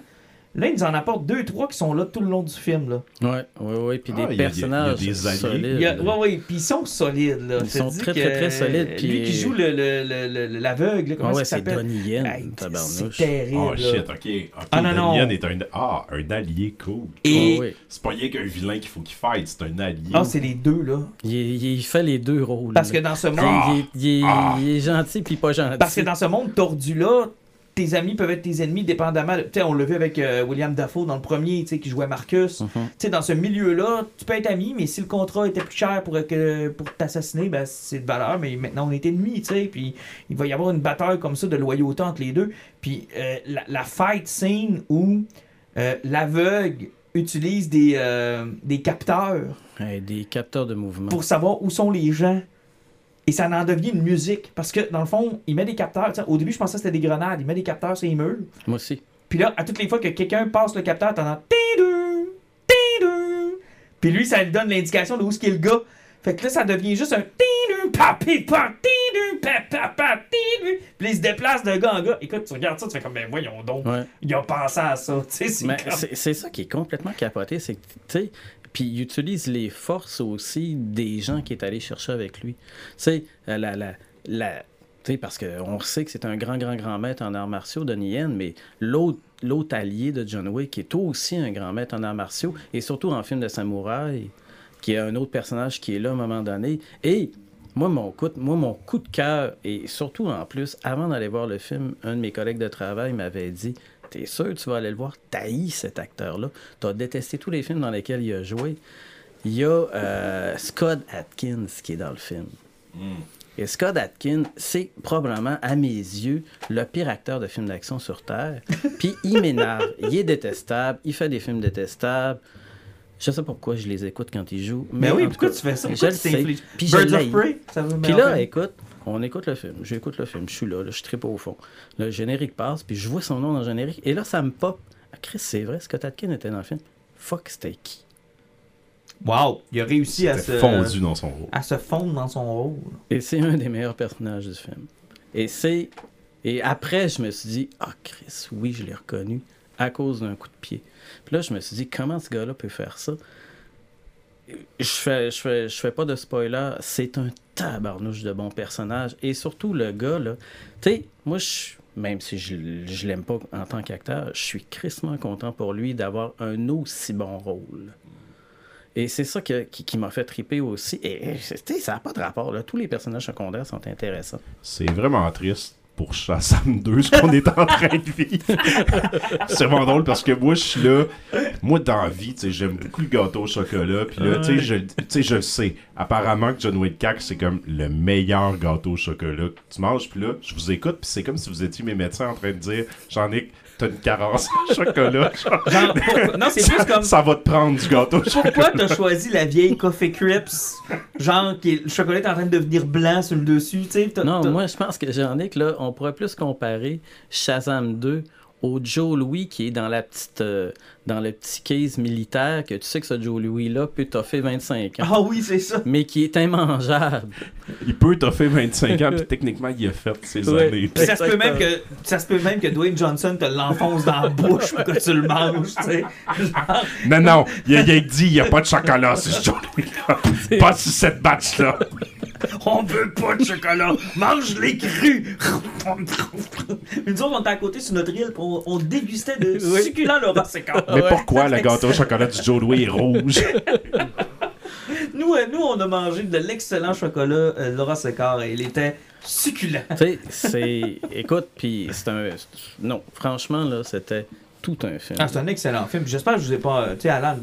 Là, ils nous en apportent deux, trois qui sont là tout le long du film. Là. Ouais, ouais, ouais. Puis Ah, des y a personnages il y a des solides. Il y a- ouais, ouais, puis ils sont solides. Là. Ils Je sont très, que, très, très solides, puis- Lui qui joue le- le- le- le- l'aveugle, comment Ah ouais, c'est s'appelle? Donnie Yen, Hey, c'est terrible. Oh shit, ok. ok. Ah, non, non. Donnie Yen est un, ah, un allié cool. Et Ah ouais. C'est pas rien qu'un vilain qu'il faut qu'il fight, c'est un allié. ah, c'est les deux, là. Il, il fait les deux rôles. Parce que dans ce monde, il, est- il est- Ah. il est gentil puis pas gentil. parce que dans ce monde tordu-là, tes amis peuvent être tes ennemis dépendamment. de- on l'a vu avec euh, William Dafoe dans le premier, qui jouait Marcus. Sais, dans ce milieu-là, tu peux être ami, mais si le contrat était plus cher pour, pour t'assassiner, ben, c'est de valeur, mais maintenant on est ennemis. Puis il va y avoir une bataille comme ça de loyauté entre les deux. Puis euh, la, la fight scene où euh, l'aveugle utilise des, des capteurs des capteurs de mouvement. pour savoir où sont les gens. Et ça en devient une musique. Parce que, dans le fond, il met des capteurs. Au début, je pensais que c'était des grenades. Il met des capteurs sur les murs. Moi aussi. Puis là, à toutes les fois que quelqu'un passe le capteur, t'entends. Puis lui, ça lui donne l'indication de où est-ce qu'est le gars. Fait que là, ça devient juste un tidou, pa, pi, pa, tidou, pa, pa, pa, tidou. Puis il se déplace de gars en gars. Écoute, tu regardes ça, tu fais comme, ben voyons donc. Ouais. Il a pensé à ça. C'est comme- ça qui est complètement capoté, c'est que, tu sais, puis il utilise les forces aussi des gens qui est allé chercher avec lui. Tu sais, la, la, la, sais, parce qu'on sait que c'est un grand, grand, grand maître en arts martiaux, Donnie Yen, mais l'autre l'autre allié de John Wick, qui est aussi un grand maître en arts martiaux, et surtout en film de samouraï, qui est un autre personnage qui est là à un moment donné. Et moi, mon coup, moi, mon coup de cœur, et surtout en plus, avant d'aller voir le film, un de mes collègues de travail m'avait dit T'es sûr que tu vas aller le voir? T'haïs cet acteur-là. T'as détesté tous les films dans lesquels il a joué. Il y a euh, Scott Atkins qui est dans le film. Et Scott Atkins, c'est probablement, à mes yeux, le pire acteur de film d'action sur Terre. Puis il m'énerve. Il est détestable. Il fait des films détestables. Je sais pas pourquoi je les écoute quand il joue. Mais oui, pourquoi cas, tu fais ça? Je Pourquoi le tu sais. Puis Birds of. Prey, ça Puis là, écoute, on écoute le film. J'écoute le film. Je suis là, là je tripe au fond. Le générique passe, puis je vois son nom dans le générique. Et là, ça me pop. Ah, Chris, c'est vrai, Scott Atkins était dans le film. Fuck, c'était qui? Wow, il a réussi à se, fondu dans son rôle. à se fondre dans son rôle. Et c'est un des meilleurs personnages du film. Et c'est. Et après, je me suis dit, ah, Chris, oui, je l'ai reconnu à cause d'un coup de pied. Puis là, je me suis dit, comment ce gars-là peut faire ça? Je fais, je fais, pas de spoiler, c'est un tabarnouche de bon personnage. Et surtout, le gars, là, tu moi, je, même si je, je l'aime pas en tant qu'acteur, je suis crissement content pour lui d'avoir un aussi bon rôle. Et c'est ça qui, m'a fait triper aussi. Et, et, ça n'a pas de rapport. Tous les personnages secondaires sont intéressants. C'est vraiment triste pour Shazam 2 ce qu'on est en train de vivre. c'est vraiment drôle parce que moi je suis là, moi dans la vie, tu sais, j'aime beaucoup le gâteau au chocolat, puis là, tu sais, je, le sais. Apparemment que John Wick 4 c'est comme le meilleur gâteau au chocolat que tu manges, puis là, je vous écoute, puis c'est comme si vous étiez mes médecins en train de dire, Jean-Nic, t'as une carence en chocolat. Genre, non, c'est plus ça, comme. ça va te prendre du gâteau. Pourquoi t'as choisi la vieille Coffee Crips? Genre, qui est- le chocolat est en train de devenir blanc sur le dessus, tu sais. t'as- Non, t'as- moi, je pense que Jean-Nic, là, on pourrait plus comparer Shazam 2 au Joe Louis qui est dans la petite euh, dans le petit case militaire que tu sais que ce Joe Louis là peut toffer 25 ans Ah oui, c'est ça. mais qui est immangeable Il peut t'offrir 25 ans, puis techniquement, il a fait ses Ouais. années. Puis ça se peut même que ça se peut même que Dwayne Johnson te l'enfonce dans la bouche pour que tu le manges, tu sais. Genre, Non, non, il a, il a dit il n'y a pas de chocolat, c'est ce journée-là. Pas sur cette batch-là. on veut pas de chocolat, mange-les crus. Mais nous autres, on était à côté sur notre île, on, on dégustait de Oui. succulents Laura Mais pourquoi le gâteau au chocolat du Joe Louis est rouge? Nous, euh, nous, on a mangé de l'excellent chocolat euh, Laura Séquard et il était succulent. tu sais c'est écoute puis c'est un non franchement là c'était tout un film Ah, c'est un excellent film. J'espère que je vous ai pas. euh, Tu sais, Alan,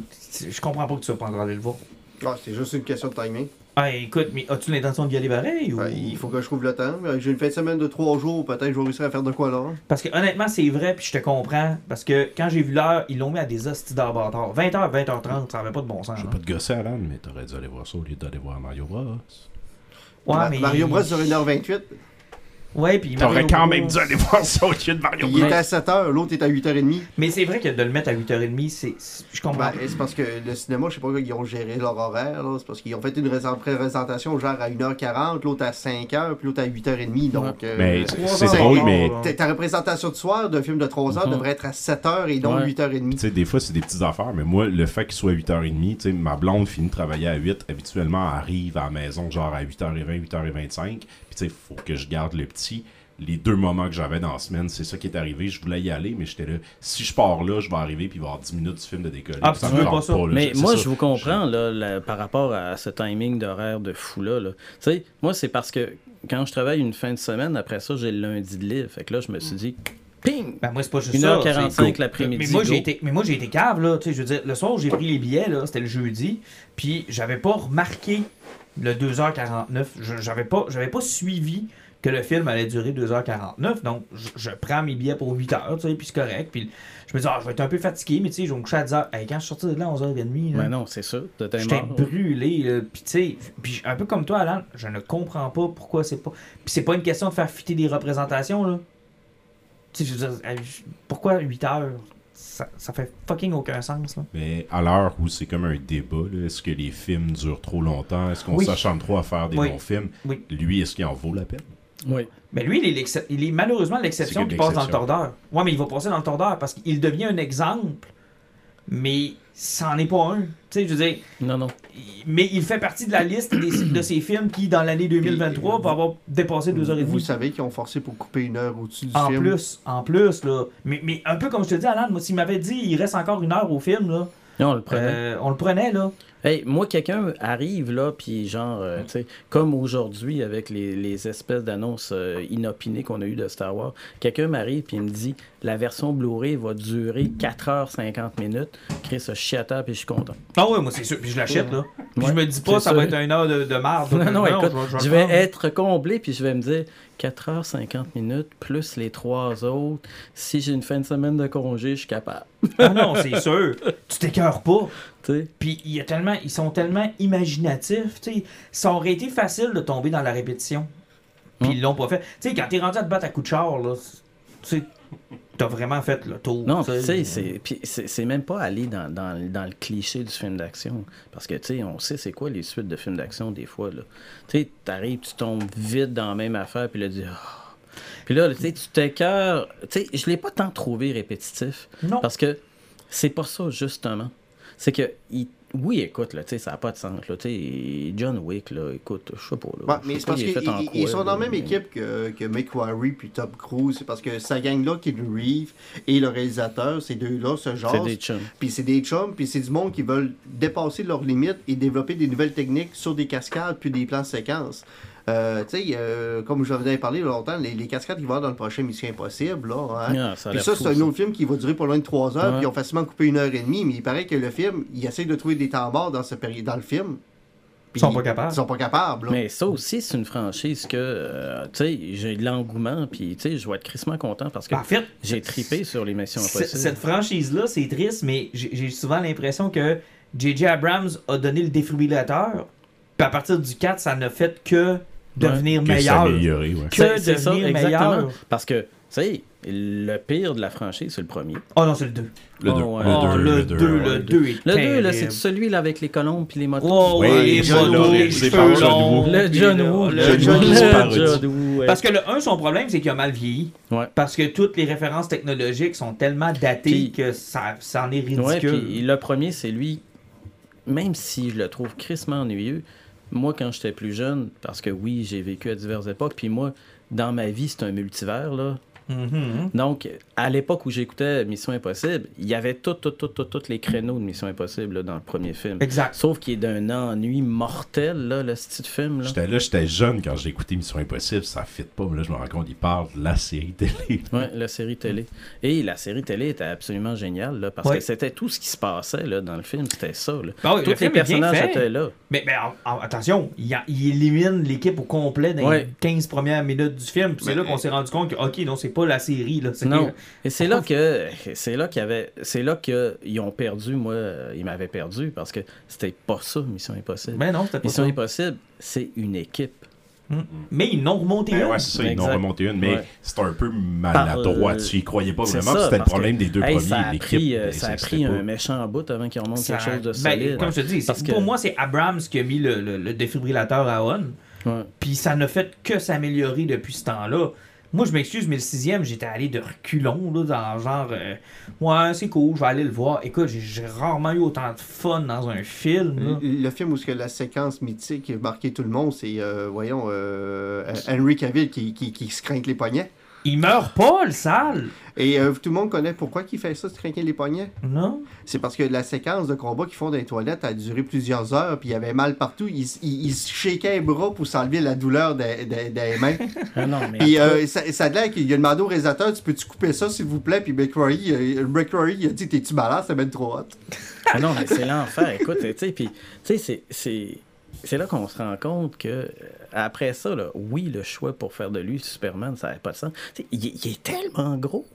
je comprends pas que tu vas pas encore aller le voir. Ah, c'est juste une question de timing. Ah, écoute, mais as-tu l'intention d'y aller pareil ou... Ouais, il faut que je trouve le temps. Euh, J'ai une fin de semaine de trois jours, peut-être que je vais réussir à faire de quoi là. Parce que honnêtement, c'est vrai, puis je te comprends. Parce que quand j'ai vu l'heure, ils l'ont mis à des hosties d'heure bâtard. 20h, 20h30, ça avait pas de bon sens. Je là. veux pas te gosser, Alan, mais t'aurais dû aller voir ça au lieu d'aller voir Mario Bros. Ouais, Ma- mais... Mario Bros sur 1h28. Ouais, puis T'aurais quand même dû aller voir ça au lieu de Mario Il Bros. est à 7h, l'autre est à 8h30. Mais c'est vrai que de le mettre à 8h30, c'est... c'est- Je comprends. Ben, c'est parce que le cinéma, je sais pas comment ils ont géré leur horaire. là. C'est parce qu'ils ont fait une rés- présentation genre à 1h40, l'autre à 5h, puis l'autre à 8h30. Donc, euh, Mais c'est drôle, mais ta- ta représentation de soir d'un film de 3h Mhm. devrait être à 7h et non Ouais. 8h30. Tu sais, des fois, c'est des petites affaires, mais moi, le fait qu'il soit 8h30, tu sais, ma blonde finit de travailler à 8, habituellement, elle arrive à la maison genre à 8h20, 8h25, sais, faut que je garde le petit. Les deux moments que j'avais dans la semaine, c'est ça qui est arrivé. Je voulais y aller, mais j'étais là. Si je pars là, je vais arriver, puis il va y avoir 10 minutes du film de décoller. Ah, tu veux pas ça. là, Mais moi, ça. je vous comprends là, par rapport à ce timing d'horaire de fou-là. là. Tu sais, moi, c'est parce que quand je travaille une fin de semaine, après ça, j'ai le lundi de livre. Fait que là, je me suis dit, ping! Ben moi c'est pas juste ça. 1h45 c'est- l'après-midi, Mais moi j'ai été, mais moi j'ai été cave là. Tu sais, je veux dire, le soir où j'ai pris les billets là, c'était le jeudi, puis j'avais pas remarqué le 2h49. Je- J'avais pas, j'avais pas suivi que le film allait durer 2h49. Donc je, je prends mes billets pour 8h, tu sais, puis c'est correct. Puis je me dis ah je vais être un peu fatigué, mais tu sais, je vais me coucher à 10h. Hey, quand je suis sorti de là à 11h30, là, Ben non, c'est ça. T'étais J'étais brûlé, là. puis tu sais, puis un peu comme toi, Alan, je ne comprends pas pourquoi c'est pas. Puis c'est pas une question de faire fitter des représentations, là. Tu sais, je veux dire, pourquoi 8 heures? Ça, ça fait fucking aucun sens, là. Mais à l'heure où c'est comme un débat, est-ce que les films durent trop longtemps? Est-ce qu'on Oui. s'acharne trop à faire des Oui. bons films? Oui. Lui, est-ce qu'il en vaut la peine? Oui. Mais lui, il est, il est malheureusement l'exception qui passe dans le tordeur. Ouais, mais il va passer dans le tordeur parce qu'il devient un exemple, mais ça n'en est pas un. Tu sais, je veux dire, Non, non. mais il fait partie de la liste des- de ces films qui, dans l'année 2023, va avoir dépassé 2h30. Vous savez qu'ils ont forcé pour couper une heure au-dessus du En film. plus, en plus, là. Mais, mais un peu comme je te dis, Alan, moi, s'il m'avait dit il reste encore une heure au film, là, Non, on le prenait. euh, on le prenait, là. Hey, moi, quelqu'un arrive là, puis genre, euh, tu sais, comme aujourd'hui avec les, les espèces d'annonces euh, inopinées qu'on a eues de Star Wars, quelqu'un m'arrive puis il me dit la version Blu-ray va durer 4h50 minutes. Chris a chiata puis je suis content. Ah ouais, moi, c'est sûr. Puis je l'achète, là. Puis Ouais, je me dis pas, ça ça. va être une heure de, de marde. Non, non, écoute, je, je le vais être comblé puis je vais me dire 4h50 minutes plus les trois autres. Si j'ai une fin de semaine de congé, je suis capable. Ah non, c'est sûr. Tu t'écœures pas. Puis il y a tellement, ils sont tellement imaginatifs, tu sais. Ça aurait été facile de tomber dans la répétition. Puis Hum. ils l'ont pas fait. Tu sais, quand t'es rendu à te battre à coups de char, là, tu sais, t'as vraiment fait le tour. Non, tu tu sais, c'est, puis c'est, c'est même pas aller dans, dans, dans le cliché du film d'action. Parce que, tu sais, on sait c'est quoi les suites de films d'action des fois, là. Tu sais, t'arrives, tu tombes vite dans la même affaire, puis là, tu dis... Ah. Puis là, tu sais, tu t'écœures... Tu sais, je l'ai pas tant trouvé répétitif. Non. Parce que c'est pas ça, justement. C'est que... il- Oui, écoute, là, ça n'a pas de sens, là. John Wick, là, écoute, je sais pas, là. Ouais, mais c'est parce qu'ils sont dans la même mais- équipe que, que McQuarrie puis Tom Cruise. C'est parce que sa gang-là, qui est le Reeve et le réalisateur, ces deux-là se C'est jasent. des chums. Puis c'est des chums, puis c'est du monde qui veulent dépasser leurs limites et développer des nouvelles techniques sur des cascades puis des plans séquences. Euh, tu sais, euh, comme je vous avais parlé il y a longtemps, les, les cascades qui vont dans le prochain Mission Impossible, là, hein. Ah, ça Puis ça, c'est un autre film qui va durer pas loin de 3 heures, Ouais. puis ils ont facilement coupé une heure et demie, mais il paraît que le film, il essaie de trouver des temps morts dans, ce péri- dans le film. Ils sont pas capables. Ils sont pas capables, là. Mais ça aussi, c'est une franchise que, euh, tu sais, j'ai de l'engouement, puis, tu sais, je vais être crissement content parce que En fait, j'ai tripé sur les missions impossibles. Cette franchise-là, c'est triste, mais j'ai j'ai souvent l'impression que J.J. Abrams a donné le défibrillateur, puis à partir du 4, ça n'a fait que devenir Que meilleur. ouais. Que C'est- ça, exactement. meilleur. Parce que sais, le pire de la franchise, c'est le premier. Oh non, c'est le 2. Le Oh, 2. ouais. Oh, le 2, le ouais. 2 est Le 2, là, terrible. c'est celui là avec les colombes puis les motos. Oh, Oui, les John motos, Woo, les cheveux longs, Woo. Le John le- Woo. le Le John Woo. Ouais. Parce que le 1, son problème, c'est qu'il a mal vieilli. Ouais. Parce que toutes les références technologiques sont tellement datées Puis- que ça, ça en est ridicule. Ouais, puis le premier, c'est lui, même si je le trouve crissement ennuyeux, moi, quand j'étais plus jeune, parce que oui, j'ai vécu à diverses époques, puis moi, dans ma vie, c'est un multivers, là. Mhm. Donc, à l'époque où j'écoutais Mission Impossible, il y avait tout, tout, tout, tout, tous les créneaux de Mission Impossible là, dans le premier film. Exact. Sauf qu'il est d'un ennui mortel, là, le style de film. Là. J'étais là, j'étais jeune quand j'ai écouté Mission Impossible, ça fit pas. mais Là, je me rends compte, il parle de la série télé. Ouais, la série télé. Et la série télé était absolument géniale, là, parce Ouais. que c'était tout ce qui se passait là, dans le film, c'était ça. Là. Ah oui, le Tous les film est bien personnages fait. étaient là. Mais, mais en- en- attention, il, a- il élimine l'équipe au complet dans Ouais. les 15 premières minutes du film. Puis c'est Mais- là qu'on s'est rendu compte que, ok, non, c'est pas la série. Là, Non. Et c'est là que c'est là qu'il y avait c'est là qu'ils ont perdu moi euh, ils m'avaient perdu parce que c'était pas ça Mission Impossible. Mais non, c'était pas Mission ça. Impossible, c'est une équipe. Mais ils n'ont remonté Ben une. ouais, c'est ça, ils en ont Exact. remonté une, mais Ouais. c'est un peu maladroit. Par- Tu y croyais pas C'est vraiment, ça, c'était le problème que, des deux hey, premiers. Ça a pris, euh, ben, ça a pris un méchant bout avant qu'ils remontent Ça- quelque chose de ben, solide. comme je te dis, Parce que- pour moi, c'est Abrams qui a mis le, le- le défibrillateur à on. Ouais. Puis ça n'a fait que s'améliorer depuis ce temps-là. Moi, je m'excuse, mais le sixième, j'étais allé de reculons, là, dans genre, euh, ouais, c'est cool, je vais aller le voir. Écoute, j'ai- rarement eu autant de fun dans un film. Le, film où que la séquence mythique a marqué tout le monde, c'est, euh, voyons, euh, Henry Cavill qui, qui, qui se craint les poignets. Il meurt pas, le sale. Et euh, tout le monde connaît pourquoi il fait ça, se craquer les poignets. Non? C'est parce que la séquence de combat qu'ils font dans les toilettes a duré plusieurs heures, puis il y avait mal partout. Il, il, il shakeait les bras pour s'enlever la douleur des, des- des mains. Ah non, mais Puis après- euh, ça, ça a l'air qu'il a demandé au réalisateur Tu peux-tu couper ça, s'il vous plaît? Puis McCrory, euh, McCrory, il a dit T'es-tu malade? C'est même trop hot. Ah non, mais c'est l'enfer. Écoute, tu sais, puis, tu sais, c'est- c'est. C'est là qu'on se rend compte que euh, après ça, là, oui, le choix pour faire de lui Superman, ça n'avait pas de sens. Tu sais, Il, il est tellement gros.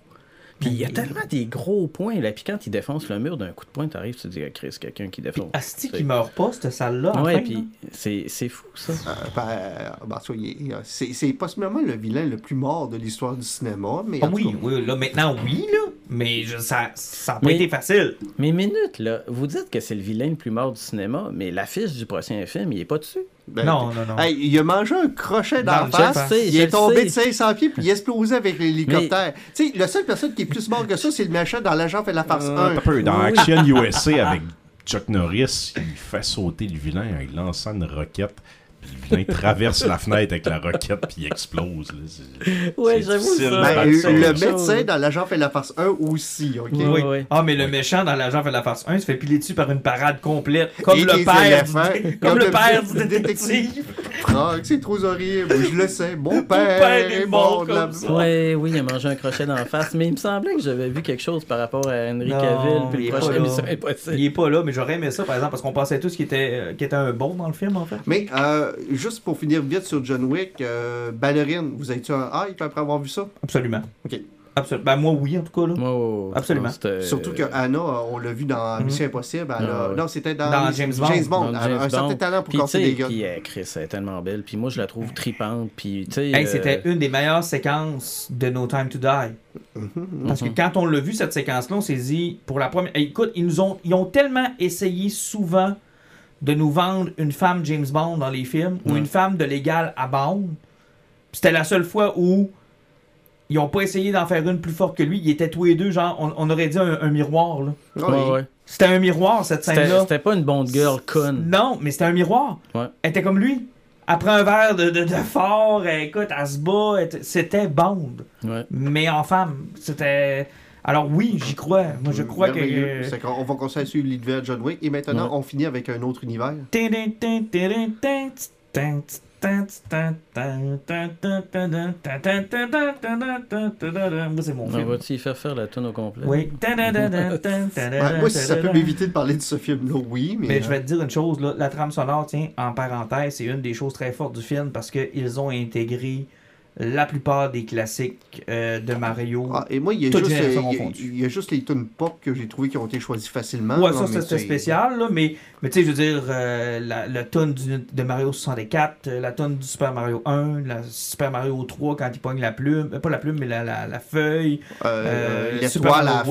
Puis il y a tellement des gros points. Là, puis quand il défonce le mur d'un coup de poing, t'arrives, tu te dis, ah, Chris, quelqu'un qui défonce. Asti qui meurt pas, cette salle-là. Ouais, fin, puis c'est c'est fou, ça. Euh, ben, ben, c'est possiblement le vilain le plus mort de l'histoire du cinéma. Mais Ah oui, cas, oui, là, maintenant, oui, là. Mais je- ça ça a pas été facile. Mais minute, là, vous dites que c'est le vilain le plus mort du cinéma, mais l'affiche du prochain film, il est pas dessus. ben, non, non, non. Hey, il a mangé un crochet Dans la face. sais, il est tombé de 500 pieds puis il a explosé avec l'hélicoptère. Tu sais, la seule personne qui est plus mort que ça, c'est le méchant dans l'agent fait la farce Euh, 1. un peu. Dans Oui. Action USA avec Chuck Norris, il fait sauter le vilain en lançant une roquette. Vilain traverse la fenêtre avec la roquette puis il explose. là. C'est- Ouais, c'est j'avoue, ça. Ben, le ça, le médecin dans l'agent fait la farce 1 aussi, ok? Oui. ouais. Ah, mais le méchant dans l'agent fait la farce 1 se fait piler dessus par une parade complète. Comme Et le père du, comme comme le le père du détective. Ah, que c'est trop horrible. Je le sais. Mon père, père est mort comme ça. Ouais, oui, il a mangé un crochet dans la face, mais il me semblait que j'avais vu quelque chose par rapport à Henry Non, Cavill, puis il est le pas prochain là. Mission Impossible. Il est pas là, mais j'aurais aimé ça, par exemple, parce qu'on pensait tous qu'il était, euh, qu'il était un bon dans le film, en fait. Mais euh, juste pour finir vite sur John Wick, euh, ballerine, vous avez-tu un hype après avoir vu ça? Absolument. Ok. Absolument. Ben, moi, oui, en tout cas, là. Absolument. Non, Surtout que Anna, euh, on l'a vu dans Mhm. Mission Impossible. elle a- ouais. Non, c'était dans, Dans James Bond. James Bond. Dans James un certain talent pour casser des gars. puis, euh, Chris, elle est tellement belle. Puis moi, je la trouve tripante. Puis, tu sais. Hey, euh, c'était une des meilleures séquences de No Time to Die. Mhm. Parce que Mhm. quand on l'a vu, cette séquence-là, on s'est dit, pour la première. Écoute, ils nous ont, ils ont tellement essayé souvent de nous vendre une femme James Bond dans les films ou une femme de l'égal à Bond. C'était la seule fois où ils ont pas essayé d'en faire une plus forte que lui. Ils étaient tous les deux, genre, on, on aurait dit un, un miroir. là. Ouais, oui. ouais. C'était un miroir, cette C'était scène-là. c'était pas une bonne girl conne. Non, mais c'était un miroir. Ouais. Elle était comme lui. Après un verre de, de, de fort, elle, écoute, elle se bat. C'était Bond. Ouais. Mais en femme. C'était. Alors oui, j'y crois. Moi, je crois que. Merveilleux. C'est qu'on- on va continuer à suivre l'univers de John Wick. Et maintenant, Ouais. on finit avec un autre univers. Moi, c'est mon On film. va-tu y faire faire la tonne au complet? Oui. Ouais, moi, si ça peut m'éviter de parler de ce film-là, oui. Mais, Mais je euh, vais te dire une chose, là, la trame sonore, tiens, en parenthèse, c'est une des choses très fortes du film parce qu'ils ont intégré la plupart des classiques euh, de Mario. Ah, et moi, il y, a juste, il y a- y juste les tunes pop que j'ai trouvé qui ont été choisis facilement. Ouais, ça c'était spécial, là, mais, mais tu sais, je veux dire, euh, la, tune du- de Mario 64, euh, la tonne du Super Mario 1, la Super Mario 3 quand il pogne la plume, euh, pas la plume, mais la, la, la feuille, Super L'étoile la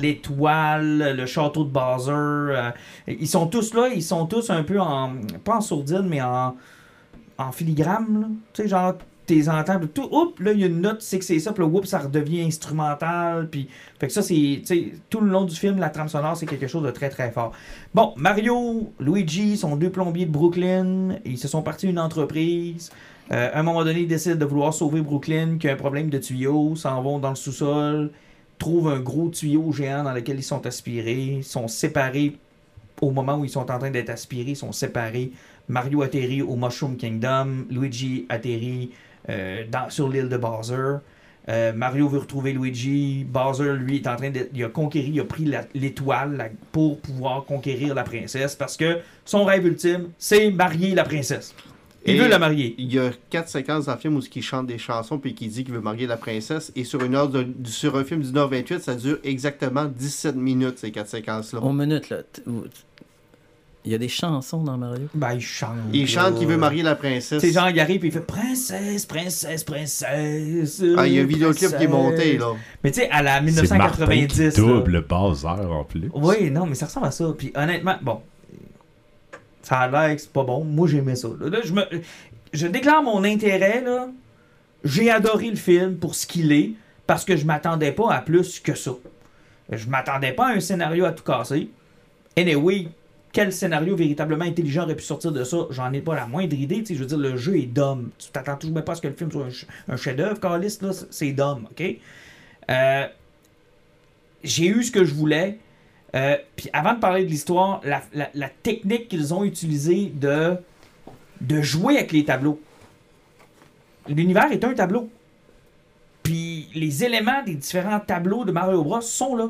l'étoile, le château de Bowser, ils sont tous là, ils sont tous un peu en, pas en sourdine, mais en, en filigrane, tu sais, genre, t'es entends, tout, oups, là, il y a une note, sais que c'est ça, puis là, oups, ça redevient instrumental, puis, fait que ça, c'est, tout le long du film, la trame sonore, c'est quelque chose de très, très fort. Bon, Mario, Luigi sont deux plombiers de Brooklyn, ils se sont partis une entreprise, euh, à un moment donné, ils décident de vouloir sauver Brooklyn, qui a un problème de tuyaux, s'en vont dans le sous-sol, trouvent un gros tuyau géant dans lequel ils sont aspirés, sont séparés au moment où ils sont en train d'être aspirés, sont séparés. Mario atterrit au Mushroom Kingdom, Luigi atterrit dans- sur l'île de Bowser. Euh, Mario veut retrouver Luigi. Bowser, lui, est en train de. Il a conquéri, il a pris l'étoile pour pouvoir conquérir la princesse parce que son rêve ultime, c'est marier la princesse. Il Et- veut la marier. Il y a quatre séquences dans le film où il chante des chansons puis qui dit qu'il veut marier la princesse. Et sur, une heure de- sur un film du 1h28, ça dure exactement 17 minutes, ces quatre séquences-là. Au minute, là. Il y a des chansons dans Mario. Ben, il chante. Il chante qu'il veut marier la princesse. Sais, genre, il arrive et il fait Princesse, princesse, princesse. Ah, il y a un vidéoclip qui est monté, là. Mais tu sais, à la C'est Martin 1990. qui là. double Bowser en plus. Oui, non, mais ça ressemble à ça. Puis honnêtement, bon, ça a l'air que c'est pas bon. Moi, j'aimais ça. Là, Là, je, me, je déclare mon intérêt. là. J'ai adoré le film pour ce qu'il est, parce que je m'attendais pas à plus que ça. Je m'attendais pas à un scénario à tout casser. Anyway, quel scénario véritablement intelligent aurait pu sortir de ça J'en ai pas la moindre idée. Je veux dire, le jeu est dumb. Tu t'attends toujours pas à ce que le film soit un, un chef-d'œuvre. Carlis, là, c'est- dumb, ok? Euh, J'ai eu ce que je voulais. Euh, Puis avant de parler de l'histoire, la technique qu'ils ont utilisée de, de jouer avec les tableaux. L'univers est un tableau. Puis les éléments des différents tableaux de Mario Bros sont là.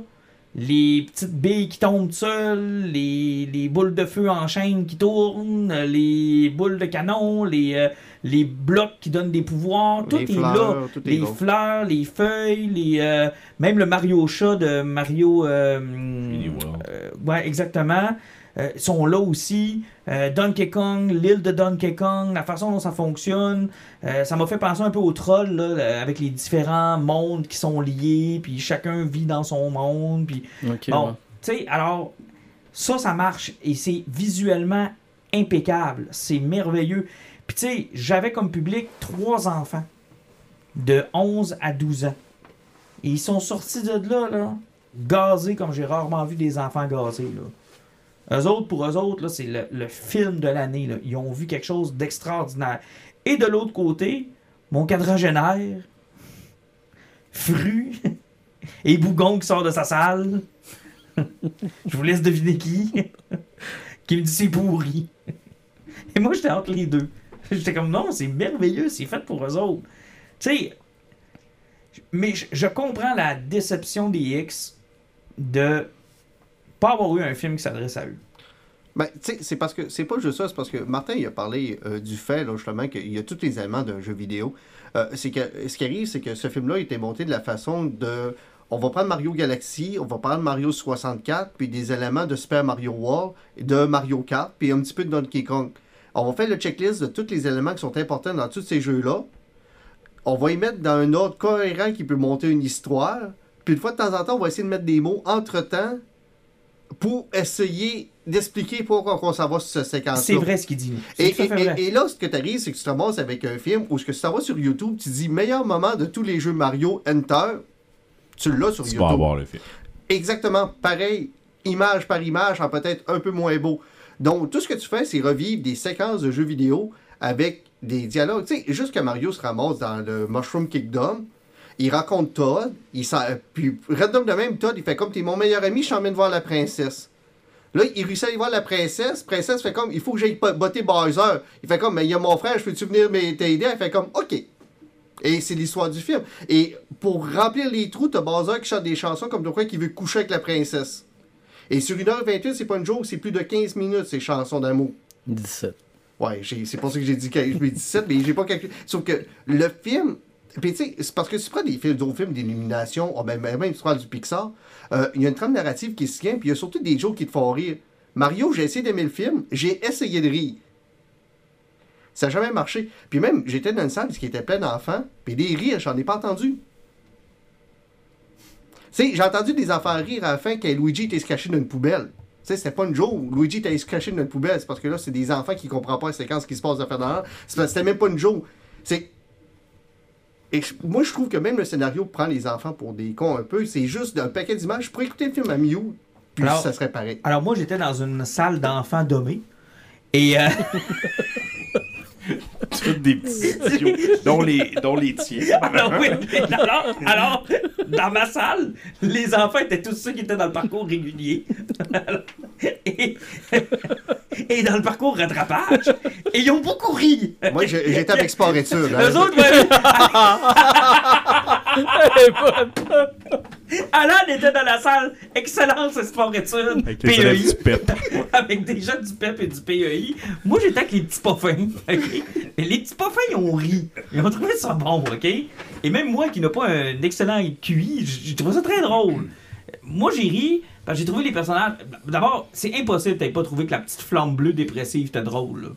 Les petites billes qui tombent seules, les, les boules de feu en chaîne qui tournent, les boules de canon, les, euh, les blocs qui donnent des pouvoirs, tout Les est là fleurs, tout est les là. fleurs, les feuilles, les, euh, même le Mario chat de Mario. euh, 3D World. euh, ouais, exactement. Euh, sont là aussi. Euh, Donkey Kong, l'île de Donkey Kong, la façon dont ça fonctionne. euh, ça m'a fait penser un peu au troll, là, avec les différents mondes qui sont liés, puis chacun vit dans son monde. Puis Ok, Bon, ouais. tu sais, alors, ça, ça marche et c'est visuellement impeccable. C'est merveilleux. Puis, tu sais, j'avais comme public trois enfants de 11 à 12 ans. Et ils sont sortis de là, là, gazés comme j'ai rarement vu des enfants gazés, là. Eux autres, pour eux autres, c'est le, film de l'année. Ils ont vu quelque chose d'extraordinaire. Et de l'autre côté, mon quadragénaire, Fru, et Bougon qui sort de sa salle. Je vous laisse deviner qui. qui me dit c'est pourri. Et moi, j'étais entre les deux. J'étais comme non, c'est merveilleux, c'est fait pour eux autres. Tu sais, mais je comprends la déception des X de pas avoir eu un film qui s'adresse à eux. Ben, tu sais, c'est parce que c'est pas juste ça, c'est parce que Martin il a parlé euh, du fait, là, justement, qu'il y a tous les éléments d'un jeu vidéo. Euh, c'est que ce qui arrive, c'est que ce film-là était monté de la façon de. On va prendre Mario Galaxy, on va prendre Mario 64, puis des éléments de Super Mario World, de Mario Kart, puis un petit peu de Donkey Kong. On va faire le checklist de tous les éléments qui sont importants dans tous ces jeux-là. On va y mettre dans un ordre cohérent qui peut monter une histoire. Puis une fois de temps en temps, on va essayer de mettre des mots entre-temps pour essayer d'expliquer pourquoi on s'en va sur cette séquence C'est vrai ce qu'il dit. Et, vrai. là, ce que tu arrives, c'est que tu te ramasses avec un film où ce que tu t'en vas sur YouTube, tu dis meilleur moment de tous les jeux Mario Enter, tu l'as sur Tu YouTube. vas avoir le film. Exactement pareil, image par image, en peut-être un peu moins beau. Donc, tout ce que tu fais, c'est revivre des séquences de jeux vidéo avec des dialogues. Tu sais, juste que Mario se ramasse dans le Mushroom Kingdom, il raconte Todd, il puis random de même, Todd, il fait comme t'es mon meilleur ami, je t'emmène voir la princesse. Là, il réussit à aller voir la princesse. Princesse fait comme, il faut que j'aille botter Bowser. Il fait comme, mais il y a mon frère, je peux-tu venir m'aider? Elle fait comme, ok. Et c'est l'histoire du film. Et pour remplir les trous, t'as Bowser qui chante des chansons comme de quoi qu'il veut coucher avec la princesse. Et sur 1h28, c'est pas une joke, c'est plus de 15 minutes ces chansons d'amour. 17. Ouais, c'est pour ça que j'ai dit 17, mais j'ai pas calculé. Sauf que le film. Puis tu sais, c'est parce que si tu prends des films, films d'illumination, oh, ben, même si tu prends du Pixar, euh, il y a une trame narrative qui se tient, puis il y a surtout des jokes qui te font rire. Mario, j'ai essayé d'aimer le film, j'ai essayé de rire. Ça n'a jamais marché. Puis même, j'étais dans une salle qui était pleine d'enfants, puis des rires, j'en ai pas entendu. Tu sais, j'ai entendu des enfants rire à la fin quand Luigi était se caché dans une poubelle. Tu sais, c'était pas une joke. Luigi était se caché dans une poubelle. C'est parce que là, c'est des enfants qui comprennent pas la séquence qui se passe à faire dans C'était même pas une joke. C'est. Et je- moi, je trouve que même le scénario prend les enfants pour des cons un peu. C'est juste un paquet d'images. Je pourrais écouter le film à Miu, puis Alors- ça serait pareil. Alors moi j'étais dans une salle d'enfants dommés. Et euh, Toutes des petits idiots, dont les, dont les tiens. alors, oui, alors, alors, dans ma salle, les enfants étaient tous ceux qui étaient dans le parcours régulier. et, et dans le parcours rattrapage. Et ils ont beaucoup ri. Moi, j'ai- j'étais avec Sport Études. hein. Eux autres, ouais. Alan était dans la salle Excellence Sport Études Avec PEI du PEP. avec des gens du PEP et du PEI. Moi, j'étais avec les petits poffins. ok? Et les petits poffins, ils ont ri. Ils ont trouvé ça bon, OK? Et même moi, qui n'ai pas un excellent QI, j'ai trouvé ça très drôle. Moi, j'ai ri parce que j'ai trouvé les personnages... D'abord, c'est impossible que t'aies pas trouvé que la petite flamme bleue dépressive était drôle, là.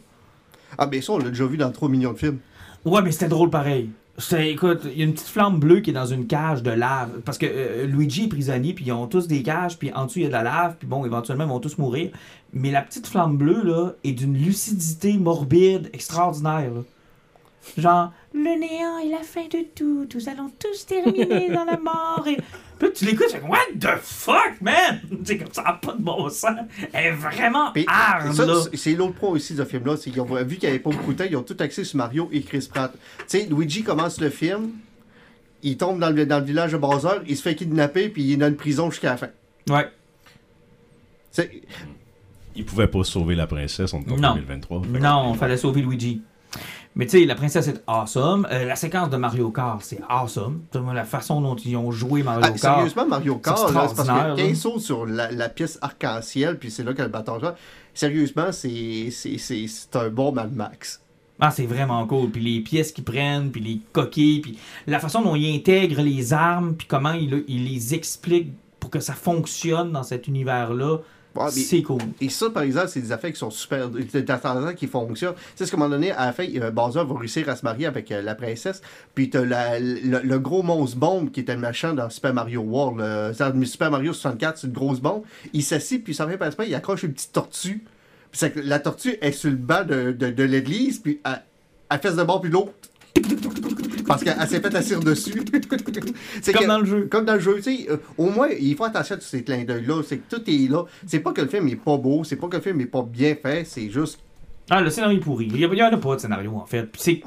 Ah, mais ça, on l'a déjà vu dans 3 millions de films. Ouais, mais c'était drôle pareil. C'était- écoute, il y a une petite flamme bleue qui est dans une cage de lave. Parce que euh, Luigi est prisonnier, puis ils ont tous des cages, puis en dessous il y a de la lave, puis bon, éventuellement ils vont tous mourir. Mais la petite flamme bleue, là, est d'une lucidité morbide extraordinaire. Genre, le néant est la fin de tout, nous allons tous terminer dans la mort. Et... Puis tu l'écoutes, tu fais What the fuck, man? C'est comme ça, n'a pas de bon sens. Elle est vraiment Puis, hard, ça, là. c'est- l'autre point aussi de ce film-là, c'est qu'ils ont vu qu'il n'y avait pas beaucoup de temps, ils ont tout axé sur Mario et Chris Pratt. Tu sais, Luigi commence le film, il tombe dans le, dans le village de Bowser, il se fait kidnapper, puis il est dans une prison jusqu'à la fin. Ouais. C'est- Ils pouvaient pas sauver la princesse en Non. 2023. Non, fallait sauver Luigi. Mais tu sais, la princesse est awesome. Euh, la séquence de Mario Kart, c'est awesome. La façon dont ils ont joué Mario Ah, Kart. sérieusement, Mario Kart, c'est parce extraordinaire, que quand là. il saute sur la, la pièce arc-en-ciel, puis c'est là que le bâton sérieusement, c'est c'est- c'est- c'est un bon Mad Max. Ah, c'est vraiment cool. Puis les pièces qu'ils prennent, puis les coquilles, puis la façon dont ils intègrent les armes, puis comment ils, ils les expliquent pour que ça fonctionne dans cet univers-là, Mais- c'est cool. Et ça, par exemple, c'est des affaires qui sont super. affaires qui fonctionnent. Tu sais, ce qu'à un moment donné, à la fin, euh, Bowser va réussir à se marier avec euh, la princesse. Puis t'as la- le, le gros monstre bombe qui était le machin dans Super Mario World. dans Super Mario 64, c'est une grosse bombe. Il s'assit, puis ça fait pas il accroche une petite tortue. Puis la tortue est sur le banc de, de, de l'église, puis elle, elle fait de bord, puis l'autre. Parce qu'elle elle s'est fait asseoir dessus. C'est Comme que- dans le jeu. Comme dans le jeu, tu sais. euh, au moins, il faut attention à tous ces clins d'œil-là. C'est que tout est là. C'est pas que le film est pas beau, c'est pas que le film est pas bien fait, c'est juste. Ah, le scénario est pourri. Il n'y en a pas de scénario, en fait. Puis, c'est-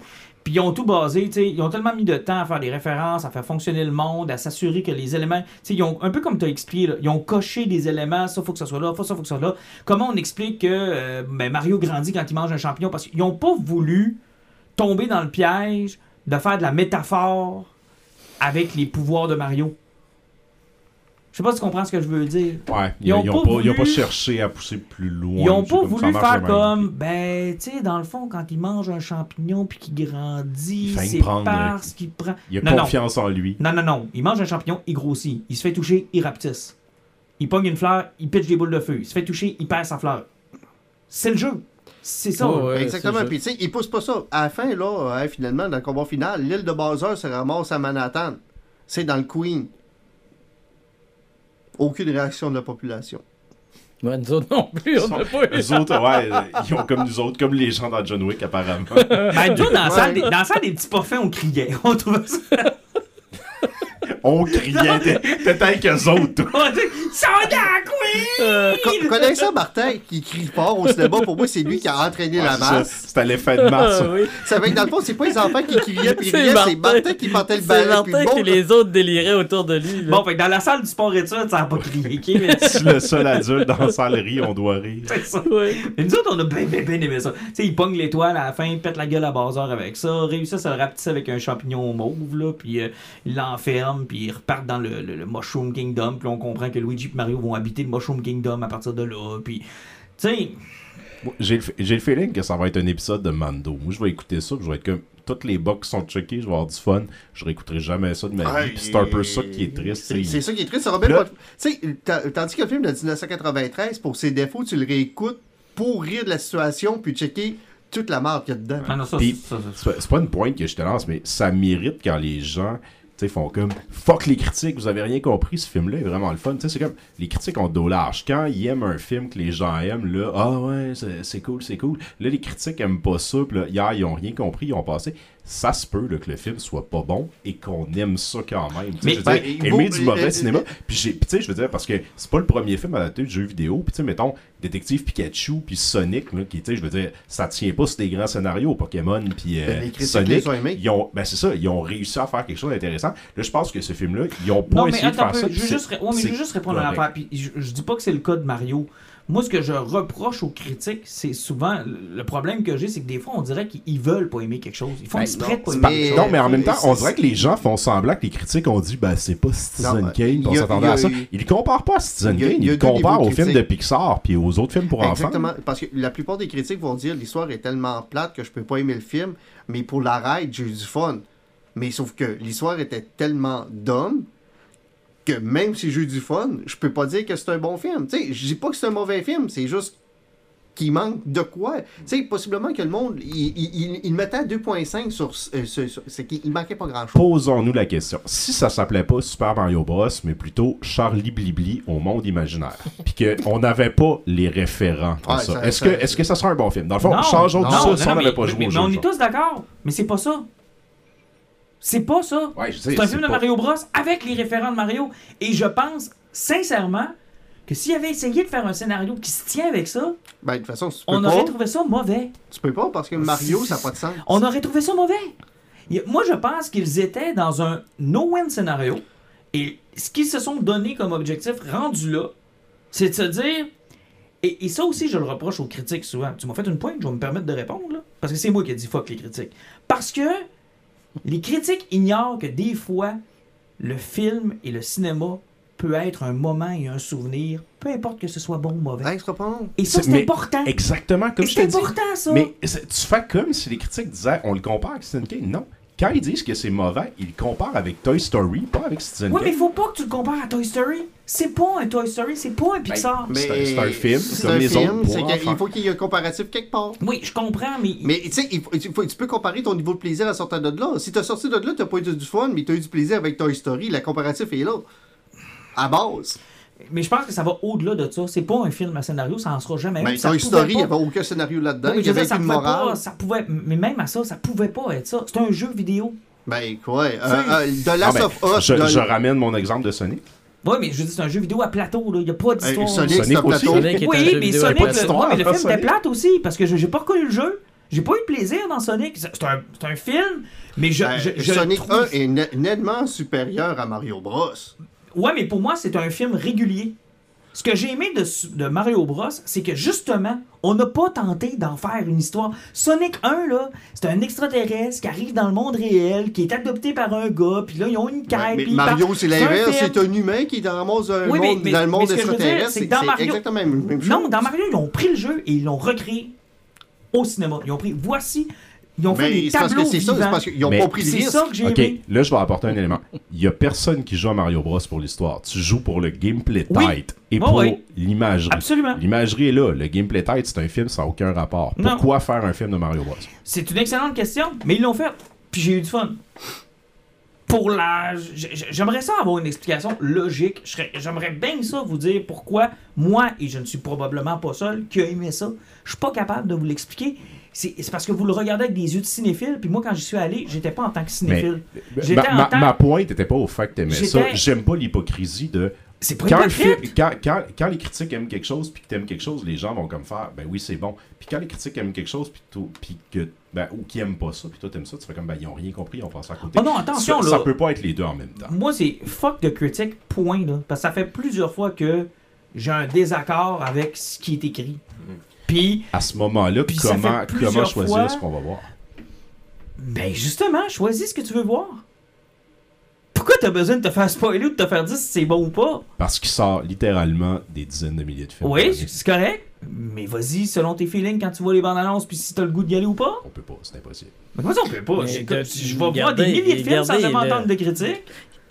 puis ils ont tout basé, tu sais, ils ont tellement mis de temps à faire des références, à faire fonctionner le monde, à s'assurer que les éléments, tu sais, ils ont, un peu comme tu as expliqué, là, ils ont coché des éléments, ça faut que ça soit là, ça faut que ça soit là. Comment on explique que euh, ben, Mario grandit quand il mange un champignon? Parce qu'ils n'ont pas voulu tomber dans le piège de faire de la métaphore avec les pouvoirs de Mario. Je sais pas si tu comprends ce que je veux dire. Ouais, ils, Ils ont ils ont pas pas, ils ont pas voulu- cherché à pousser plus loin. Ils ont C'est pas comme voulu faire comme, ben, tu sais, dans le fond, quand il mange un champignon puis qu'il grandit, c'est parce qu'il prend. Il a Non, non. confiance en lui. Non, non, non. Il mange un champignon, il grossit. Il se fait toucher, il rapetisse. Il pogne une fleur, il pitche des boules de feu. Il se fait toucher, il perd sa fleur. C'est le jeu. C'est ça. Ouais. Exactement. Puis tu sais, il pousse pas ça. À la fin, là, hein, finalement, dans le combat final, l'île de Bowser se ramasse à Manhattan. C'est dans le Queen. Aucune réaction de la population. Ouais, nous autres non plus, on n'a pas eu Eux autres, ouais, ils ont comme nous autres, comme les gens dans John Wick, apparemment. Ben, nous, dans, la salle Ouais. des, dans la salle des petits parfums, on criait. On trouvait ça. On criait, t'es- t'étais avec eux autres, toi. On dit, Ça va dans la queen! Co- connaissant Martin qui crie fort au cinéma, pour moi, c'est lui qui a entraîné Ouais, la c'est masse. C'était l'effet de mars. Oui. Ça veut dire que dans le fond, c'est pas les enfants qui criaient puis C'est riaient, c'est Martin. Qui portait le C'est balai. puis Martin le qui les autres déliraient autour de lui. là. Bon, fait que dans la salle du sport études, ça n'a pas crié. mais Si le seul adulte dans la salle rit, on doit rire. c'est ça. Et nous autres, on a bien, bien, bien aimé ça. Tu sais, il pogne l'étoile à la fin, pète la gueule à Bowser avec ça, réussit à le rapetisser avec un champignon mauve, là, puis euh, il l'enferme, puis ils repartent dans le, le- le Mushroom Kingdom, puis on comprend que Luigi et Mario vont habiter le Mushroom Kingdom à partir de là, puis... Tu sais... J'ai le, j'ai le feeling que ça va être un épisode de Mando. Moi, je vais écouter ça, puis je vais être comme. Toutes les qui sont checkés, je vais avoir du fun. Je réécouterai jamais ça de ma Ah, vie. Puis c'est un peu ça qui est triste. C'est ça qui est triste. Ça va bien Tu sais, ta- tandis que le film de 1993, pour ses défauts, tu le réécoutes pour rire de la situation puis checker toute la marque qu'il y a dedans. Ah C'est pas- une pointe que je te lance, mais ça mérite quand les gens font comme fuck les critiques, vous avez rien compris, ce film-là est vraiment le fun. Tu sais, C'est comme les critiques ont dos large. Quand ils aiment un film que les gens aiment, là, ah ouais, c'est c'est cool, c'est cool. Là, les critiques aiment pas ça, puis là, hier, ils ont rien compris, ils ont passé. Ça se peut là, que le film soit pas bon et qu'on aime ça quand même. Mais- je veux ben, dire, aimer du mauvais euh, cinéma. euh, Puis tu sais, je veux dire, parce que c'est pas le premier film adapté de jeux vidéo. Puis tu sais, mettons, Détective Pikachu puis Sonic, là, qui, tu sais, je veux dire, ça tient pas sur des grands scénarios. Pokémon puis euh, Ben, Sonic, les ont aimés. ils ont, ben c'est ça, ils ont réussi à faire quelque chose d'intéressant. Là, je pense que ce film-là, ils ont pas Non, essayé de attends faire peu. ça. Je veux juste, ouais, mais je veux juste répondre à l'affaire. Puis je, je dis pas que c'est le cas de Mario. Moi, ce que je reproche aux critiques, c'est souvent. Le problème que j'ai, c'est que des fois, on dirait qu'ils veulent pas aimer quelque chose. Ils font Ben, exprès de pas non, aimer quelque chose. Non, mais en même temps, on dirait que les gens font semblant que les critiques ont dit ben c'est pas Citizen Non, Kane, on s'attendait à ça. Ils comparent pas à Citizen Il y a- Kane, ils comparent aux films de. Pixar puis aux autres films pour enfants. Exactement, parce que la plupart des critiques vont dire l'histoire est tellement plate que je peux pas aimer le film, mais pour la ride, j'ai eu du fun. Mais sauf que l'histoire était tellement dumb que même si j'ai eu du fun, je peux pas dire que c'est un bon film. Tu sais, je dis pas que c'est un mauvais film, c'est juste qu'il manque de quoi. Tu sais, possiblement que le monde, il, mettait à 2.5 sur... euh, sur- sur- c'est qu'il il manquait pas grand-chose. Posons-nous la question. Si ça s'appelait pas Super Mario Bros, mais plutôt Charlie Blibli au monde imaginaire, puis qu'on n'avait pas les référents à Ouais, ça, ça- est-ce que, est-ce que ça serait un bon film? Dans le fond, changeons tout ça si on mais, n'avait pas mais- joué mais au jeu. on est tous d'accord. Mais c'est pas ça. C'est pas ça. Ouais, C'est un film de Mario Bros avec les référents de Mario. Et je pense, sincèrement, que s'il avait essayé de faire un scénario qui se tient avec ça, Ben, de toute façon, on pas, aurait trouvé ça mauvais. tu peux pas parce que Mario, ça n'a pas de sens. On aurait trouvé ça mauvais. Moi, je pense qu'ils étaient dans un no-win scénario. Et ce qu'ils se sont donné comme objectif rendu là, c'est de se dire. Et, et ça aussi, je le reproche aux critiques souvent. Tu m'as fait une pointe, je vais me permettre de répondre, là. Parce que c'est moi qui ai dit fuck les critiques. Parce que les critiques ignorent que des fois, le film et le cinéma peut être un moment et un souvenir, peu importe que ce soit bon ou mauvais. Hey. Et ça, C'est- important. Exactement comme Et je te C'est important, ça. Mais tu fais comme si les critiques disaient on le compare avec Citizen Kane. Non. Quand ils disent que c'est mauvais, ils le comparent avec Toy Story, pas avec Citizen Ouais, mais Kane. faut pas que tu le compares à Toy Story. C'est pas un Toy Story, c'est pas un Pixar. Ben, C'est un- c'est un film, C'est un film, pour enfants. faut qu'il y ait un comparatif quelque part. Oui, je comprends, mais. Mais tu sais, il il tu peux comparer ton niveau de plaisir à sortir de là. Si t'as sorti de là, t'as pas eu du fun, mais t'as eu du plaisir avec Toy Story, le comparatif est là. À base. Mais je pense que ça va au-delà de ça. C'est pas un film à scénario, ça en sera jamais. Mais pouvait Story, il pas- n'y avait aucun scénario là-dedans. Il y avait ça morale. pas, ça pouvait, mais même à ça, ça pouvait pas être ça. C'est un jeu vidéo. Ben, quoi. Euh, sais, euh, The Ah, Last ben, of Us. je, de- je ramène mon exemple de Sonic. Ouais, mais je veux dire, c'est un jeu vidéo à plateau, là. Il n'y a pas d'histoire. Hey, Sonic, Sonic aussi. plateau. Sonic est un oui, jeu mais vidéo, Sonic, le, ouais, mais le dans film était plate aussi, parce que je- j'ai pas reconnu le jeu. J'ai pas eu de plaisir dans Sonic. C'est un, film, mais je. Ben, je, je Sonic trouve- 1 est net- nettement supérieur à Mario Bros. Ouais, mais pour moi, c'est un film régulier. Ce que j'ai aimé de, de Mario Bros, c'est que justement, on n'a pas tenté d'en faire une histoire. Sonic 1, là, c'est un extraterrestre qui arrive dans le monde réel, qui est adopté par un gars, puis là, ils ont une quête. Ben, mais Mario, c'est l'inverse. C'est un humain qui est dans le monde, un Oui, monde- mais- dans le monde ce extraterrestre. c'est Mario- exactement la même chose. Non, dans Mario, ils ont pris le jeu et ils l'ont recréé au cinéma. Ils ont pris, voici, ils ont fait Mais des c'est parce tableaux que c'est ça, c'est vivants. parce qu'ils n'ont Mais- pas pris le C'est risque. ça que j'ai Ok, aimé. là je vais apporter un élément. Il y a personne qui joue à Mario Bros pour l'histoire. Tu joues pour le gameplay Oui. tight et pour l'imagerie. Absolument. L'imagerie est là. Le gameplay tight, c'est un film, ça n'a aucun rapport. Non. Pourquoi faire un film de Mario Bros? C'est une excellente question, mais ils l'ont fait. Puis j'ai eu du fun. Pour la. J'aimerais ça avoir une explication logique. Je serais- J'aimerais bien ça vous dire pourquoi moi, et je ne suis probablement pas seul, qui a aimé ça. Je suis pas capable de vous l'expliquer. C'est parce que vous le regardez avec des yeux de cinéphile, puis moi, quand j'y suis allé, j'étais pas en tant que cinéphile. J'étais ma, en ma- tant- ma pointe n'était pas au fait que t'aimais ça. J'aime pas l'hypocrisie de. C'est pas Quand, film- quand, quand, quand les critiques aiment quelque chose puis que t'aimes quelque chose, les gens vont comme faire ben oui c'est bon. Puis quand les critiques aiment quelque chose puis, que ben ou qui aiment pas ça puis toi t'aimes ça, tu fais comme ben ils ont rien compris, ils ont passé à côté. Oh non, attention, ça, là. ça peut pas être les deux en même temps. Moi, c'est fuck de critique, point. Là. Parce que ça fait plusieurs fois que j'ai un désaccord avec ce qui est écrit. Puis, À ce moment-là, comment comment choisir fois- ce qu'on va voir? Ben justement, choisis ce que tu veux voir. Pourquoi t'as besoin de te faire spoiler ou de te faire dire si c'est bon ou pas? Parce qu'il sort littéralement des dizaines de milliers de films. Oui, c'est correct. Mais vas-y, selon tes feelings, quand tu vois les bandes annonces, puis si t'as le goût d'y aller ou pas? On peut pas, c'est impossible. Mais comment ça, on peut pas? Je, vais voir des milliers de films sans jamais entendre de critiques.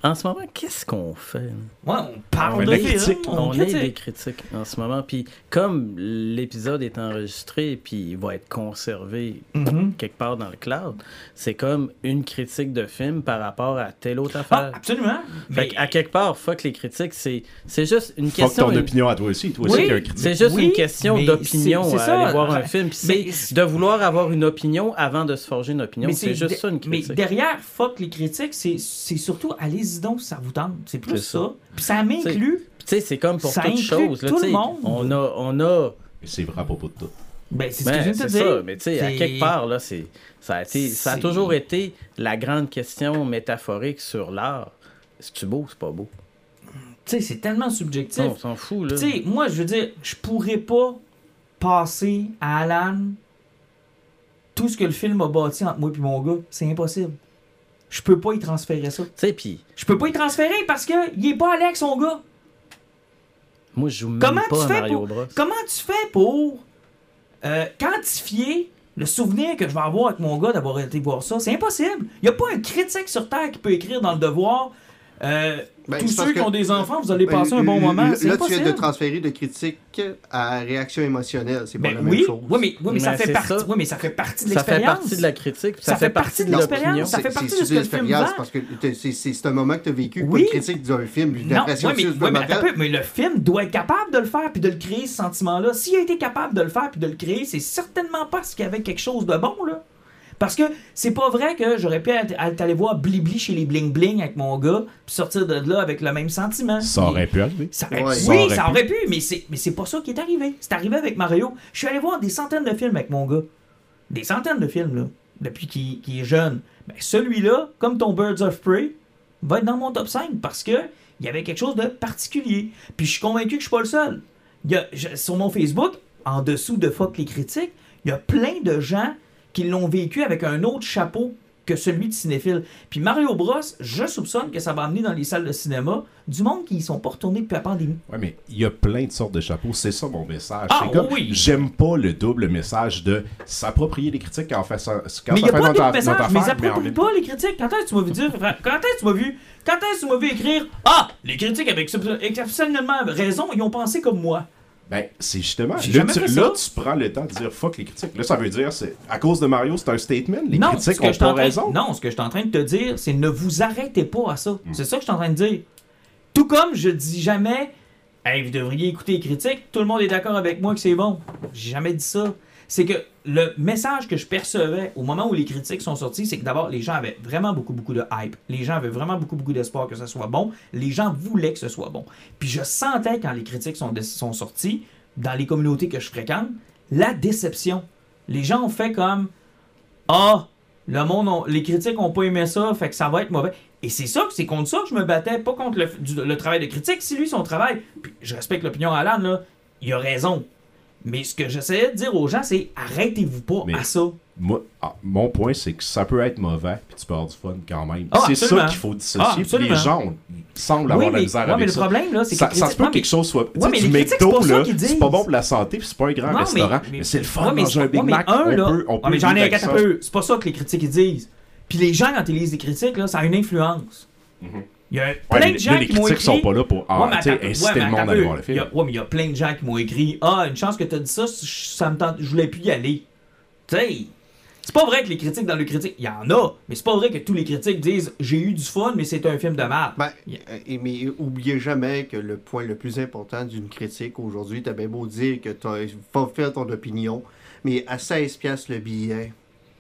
En ce moment, qu'est-ce qu'on fait? Ouais, on parle On de de la films, critique. on, On est critique. des critiques en ce moment. Puis comme l'épisode est enregistré puis il va être conservé Mhm. quelque part dans le cloud, c'est comme une critique de film par rapport à telle autre Ah, affaire. absolument. Fait Mais à quelque part, fuck les critiques, c'est c'est juste une Fuck question. ton une- opinion à toi aussi. Toi Oui, aussi, qui es un critique. C'est juste Oui, une question mais d'opinion à ça. aller voir un Mais- film. Mais- c'est de vouloir avoir une opinion avant de se forger une opinion. mais C'est juste de- ça une Mais critique. derrière, fuck les critiques, c'est c'est surtout allez-y donc si ça vous tente. C'est plus C'est ça. ça. Puis ça m'inclut. Tu sais, c'est comme pour Ça toute chose. là, tout tu le monde. On a, on a Mais c'est vrai à propos de tout. Ben, c'est ce que Ben, je viens de te c'est dire. ça, mais tu sais, à C'est- quelque part, là, c'est, ça, a été, ça a C'est- toujours été la grande question métaphorique sur l'art. C'est-tu beau, c'est pas beau? Tu sais, c'est tellement subjectif. on s'en fout, là. Tu sais, moi, je veux dire, je pourrais pas passer à Alan tout ce que le film a bâti entre moi et mon gars. C'est impossible. Je peux pas y transférer ça. Tu sais, puis Je peux pas y transférer parce que il est pas allé avec son gars. moi, je joue même Comment pas tu à fais Mario pour- Bros. Comment tu fais pour euh, quantifier le souvenir que je vais avoir avec mon gars d'avoir été voir ça? C'est impossible. Il a pas un critique sur Terre qui peut écrire dans le devoir. euh, Ben, tous ceux qui ont des enfants, vous allez Ben, passer un bon moment. Là, tu viens de transférer de critique à réaction émotionnelle. C'est pas Ben la oui, même chose. oui, mais, oui, mais ça fait partie. ça. Oui, mais ça fait partie de Ça fait l'expérience. partie de la critique, Ça ça, fait fait partie de de l'expérience, l'opinion. ça fait C'est- partie de l'expérience parce que c'est un moment que tu as vécu, Oui. pas une critique d'un film, une Non, impression ouais, mais, mais, peu, mais le film doit être capable de le faire puis de le créer ce sentiment-là. S'il a été capable de le faire puis de le créer, c'est certainement parce qu'il y avait quelque chose de bon là. Parce que c'est pas vrai que j'aurais pu allé voir Blibli chez les Bling Bling avec mon gars puis sortir de là avec le même sentiment. Ça aurait pu arriver. Ça- Ouais. oui, Ça aurait ça pu. aurait pu, mais c'est, mais c'est pas ça qui est arrivé. C'est arrivé avec Mario. Je suis allé voir des centaines de films avec mon gars. Des centaines de films, là, depuis qu'il, est jeune. Ben, celui-là, comme ton Birds of Prey, va être dans mon top 5 parce que il y avait quelque chose de particulier. Puis je suis convaincu que je suis pas le seul. Il y a, je- sur mon Facebook, en dessous de Fuck les critiques, il y a plein de gens qui l'ont vécu avec un autre chapeau que celui de cinéphile. Puis Mario Bros, je soupçonne que ça va amener dans les salles de cinéma du monde qui y sont pas retournés depuis la pandémie. Ouais, mais il y a plein de sortes de chapeaux. C'est ça mon message. Ah, comme, oui. j'aime pas le double message de s'approprier les critiques quand on fait ça. Quand mais il n'y a pas de notre, message, mais affaire, mais même- pas les critiques. Quand est-ce que tu m'as vu dire, quand est-ce que tu m'as vu, quand est-ce que tu m'as vu écrire, ah, les critiques avec exceptionnellement raison, ils ont pensé comme moi. Ben, c'est justement. Là tu, là, tu prends le temps de dire fuck les critiques. Là, ça veut dire, c'est à cause de Mario, c'est un statement. Les non, critiques ont pas raison. Non, ce que je suis en train de te dire, c'est ne vous arrêtez pas à ça. Hmm. C'est ça que je suis en train de dire. Tout comme je dis jamais, hey, vous devriez écouter les critiques, tout le monde est d'accord avec moi que c'est bon. J'ai jamais dit ça. C'est que le message que je percevais au moment où les critiques sont sorties, c'est que d'abord, les gens avaient vraiment beaucoup, beaucoup de hype. Les gens avaient vraiment beaucoup, beaucoup d'espoir que ce soit bon. Les gens voulaient que ce soit bon. Puis je sentais quand les critiques sont, sont sorties, dans les communautés que je fréquente, la déception. Les gens ont fait comme Ah, le monde, les critiques ont pas aimé ça, fait que ça va être mauvais. Et c'est ça, c'est contre ça que je me battais, pas contre le, travail de critique. Si lui, son travail, puis je respecte l'opinion d'Alan, là, il a raison. Mais ce que j'essayais de dire aux gens, c'est arrêtez-vous pas Mais- à ça. Moi, ah, mon point, c'est que ça peut être mauvais, puis tu peux avoir du fun quand même. Ah, c'est ça qu'il faut Ah, dissocier. absolument. les gens semblent Oui, avoir la mais, misère ouais, mais avec le ça. problème, là, c'est que ça, les ça se peut que quelque chose soit. Ouais, mais du les McDo, c'est pas là, c'est bon pour la santé, puis c'est pas un grand Non, mais- restaurant. mais- Mais, c'est le fun de mais manger un Big mais Mac. un, on là- peut, on peut mais j'en ai un peu. C'est pas ça que les critiques ils disent. Puis les gens, quand ils lisent des critiques, là, ça a une influence. Il y a plein de gens là, les qui m'ont écrit. sont pas là pour ah, Ouais, attends- inciter ouais, le monde à aller voir le film. a- Ouais, mais il y a plein de gens qui m'ont écrit Ah, une chance que tu as dit ça, ça me tente, je voulais plus y aller. Tu sais, c'est pas vrai que les critiques dans le critique, il y en a, mais c'est pas vrai que tous les critiques disent J'ai eu du fun, mais c'est un film de mal. Ben, mais oubliez jamais que le point le plus important d'une critique aujourd'hui, t'as bien beau dire que tu pas faire ton opinion, mais à 16 pièces le billet.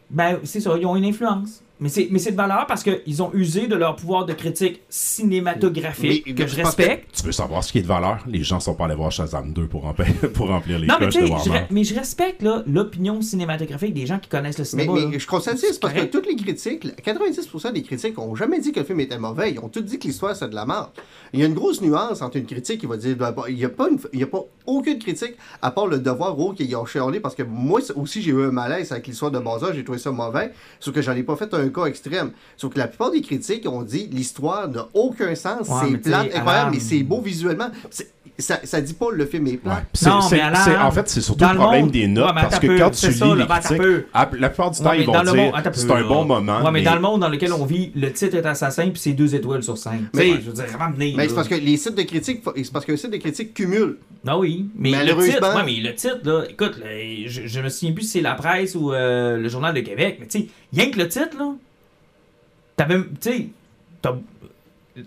Ben, c'est ça, ils ont une influence. Mais c'est, mais c'est de valeur parce qu'ils ont usé de leur pouvoir de critique cinématographique, Mais- que mais je je que- respecte. Tu veux savoir ce qui est de valeur? Les gens sont pas allés voir Shazam 2 pour, remplir, pour remplir les Non, mais de sais, je, Warner. re- mais je respecte là, l'opinion cinématographique des gens qui connaissent le Mais, cinéma. mais là. je constate C'est parce que toutes les critiques, 90% des critiques ont jamais dit que le film était mauvais. Ils ont tous dit que l'histoire c'est de la merde. Il y a une grosse nuance entre une critique qui va dire ben, il n'y a, pas une- il y a pas aucune critique à part le devoir au qui ont chialé parce que moi aussi j'ai eu un malaise avec l'histoire de Baza, j'ai trouvé ça mauvais. Sauf que j'en ai pas fait un cas extrême. Sauf que la plupart des critiques ont dit l'histoire n'a aucun sens, Ouais, c'est plate, incroyable, mais c'est beau visuellement. C'est- Ça, ça dit pas le film est Ouais. C'est- Non, c'est- mais en fait, c'est surtout dans le le problème monde- des notes Ouais, parce que peu, quand tu c'est lis ça, les là, ben, critiques, à- la plupart du temps, Ouais, ils vont dire c'est peu, un là. bon moment. Ouais, mais, mais- dans le monde dans lequel on vit, le titre est assassin puis c'est deux étoiles sur cinq. Mais- je veux dire, vraiment venir. Mais c'est parce que les sites de critiques, c'est parce que les sites de critiques cumulent. Ah oui, mais le Malheureusement- titre, ouais, mais le titre, là, écoute, là, je, je me souviens plus si c'est la presse ou euh, le Journal de Québec, mais tu sais, rien que le titre, là, t'avais, tu sais, t'as-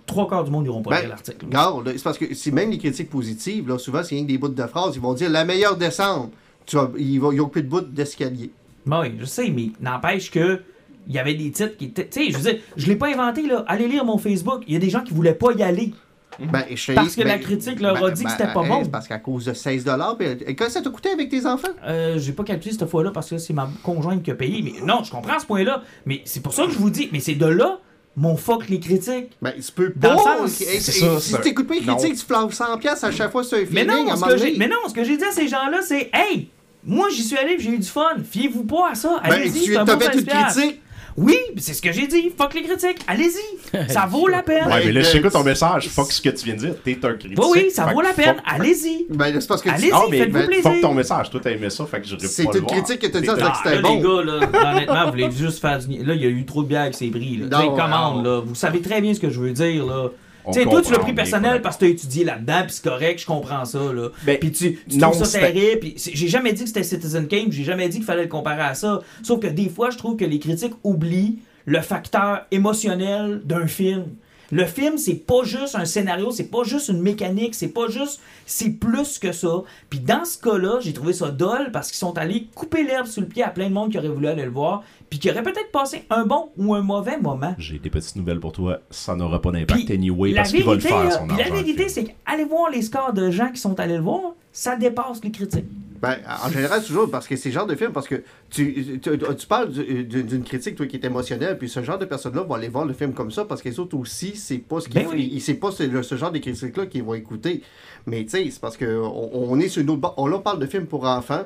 trois quarts du monde n'iront pas Ben, lire l'article. Regarde, c'est parce que si même les critiques positives, là, souvent c'est rien que des bouts de phrases, ils vont dire la meilleure descente. Tu vas, ils vont, ils ont plus de bouts d'escalier. Ben oui, je sais, mais n'empêche que il y avait des titres qui étaient, tu sais, je veux dire, je l'ai pas inventé, là, allez lire mon Facebook, il y a des gens qui voulaient pas y aller. Ben, je- Parce que ben, la critique leur a dit que c'était pas bon. c'est parce qu'à cause de 16 puis et Quand ça t'a coûté avec tes enfants? Euh, j'ai pas calculé cette fois-là parce que c'est ma conjointe qui a payé. Mais non, je comprends ce point-là. Mais c'est pour ça que je vous dis. Mais c'est de là mon fuck les critiques. Ben, tu peux Dans pas. le sens- si ça, si c'est- tu t'écoutes pas les non. critiques, tu flaves 100$ piastres à chaque fois sur un Mais feeling, non, à ce que mais non, ce que j'ai dit à ces gens-là, c'est Hey, moi j'y suis allé, j'ai eu du fun. Fiez-vous pas à ça. Ben, Allez-y, tu fait une 16 piastres. critique. Oui, c'est ce que j'ai dit. Fuck les critiques. Allez-y. Ça vaut la peine. Ouais, mais là, je t'écoute ton tu- message. Fuck ce que tu viens de dire. T'es un critique. Oui, oui, ça vaut la peine. fuck- Allez-y. Ben, c'est parce que tu- Allez-y, mais faites-vous ben, plaisir. fuck ton message. Toi, t'as aimé ça, fait que je C'est pas le une voir. critique que t'as dit que c'était là, bon. les gars, là, honnêtement, vous voulez juste faire du... Là, il y a eu trop de bières avec ces bris. Là. Commande, là. Vous savez très bien ce que je veux dire, là. Tu sais, toi, tu l'as pris personnel parce que tu as étudié là-dedans, puis c'est correct, je comprends ça, là. Ben, puis tu, tu non, trouves ça terrible, puis j'ai jamais dit que c'était Citizen Kane, j'ai jamais dit qu'il fallait le comparer à ça. Sauf que des fois, je trouve que les critiques oublient le facteur émotionnel d'un film. Le film, c'est pas juste un scénario, c'est pas juste une mécanique, c'est pas juste. C'est plus que ça. Puis dans ce cas-là, j'ai trouvé ça dole parce qu'ils sont allés couper l'herbe sous le pied à plein de monde qui aurait voulu aller le voir, puis qui aurait peut-être passé un bon ou un mauvais moment. J'ai des petites nouvelles pour toi. Ça n'aura pas d'impact anyway parce qu'il va le faire, là, son la vérité, c'est qu'aller voir les scores de gens qui sont allés le voir, ça dépasse les critiques. Ben, en général, toujours, parce que c'est ce genre de film, parce que tu, tu, tu parles du- d'une critique, toi, qui est émotionnelle, puis ce genre de personnes-là vont aller voir le film comme ça, parce que les autres aussi, c'est pas ce qu'ils Ben oui. ils- c'est pas ce, le- ce genre de critiques-là qu'ils vont écouter. Mais, tu sais, c'est parce que on, est sur une autre... On là, on parle de film pour enfants,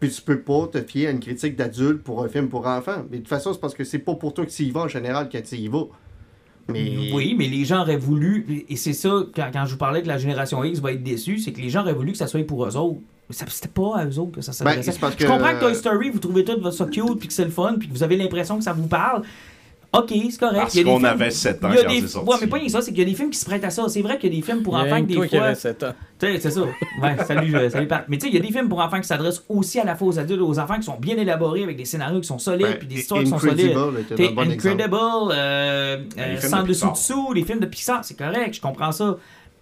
puis tu peux pas te fier à une critique d'adulte pour un film pour enfants. Mais de toute façon, c'est parce que c'est pas pour toi que tu y vas, en général, quand tu y vas. Mais... Oui, mais les gens auraient voulu, et c'est ça, quand, quand je vous parlais que la génération X va être déçue, c'est que les gens auraient voulu que ça soit pour eux autres. Mais ça- c'était pas à eux autres que ça Ben, s'adressait. Je comprends que Toy Story, vous trouvez tout ça cute, puis que c'est le fun, puis que vous avez l'impression que ça vous parle. Ok, c'est correct. Parce Il y a des qu'on films- avait 7 ans il y a quand des- c'est sorti. Ouais, mais pas rien que ça, c'est qu'il y a des films qui se prêtent à ça. C'est vrai qu'il y a des films pour enfants que des toi qui fois. avais 7 ans. Tu sais, c'est ça. Ouais, salut, euh, salut Pat. Mais tu sais, il y a des films pour enfants qui s'adressent aussi à la fois aux adultes et aux enfants qui sont bien élaborés avec des scénarios qui sont solides Ben, puis des histoires qui sont solides. Incredible était un bon. Incredible, euh, Ben, euh, les films Sans de dessous Pixar. dessous, les films de Pixar, c'est correct, je comprends ça.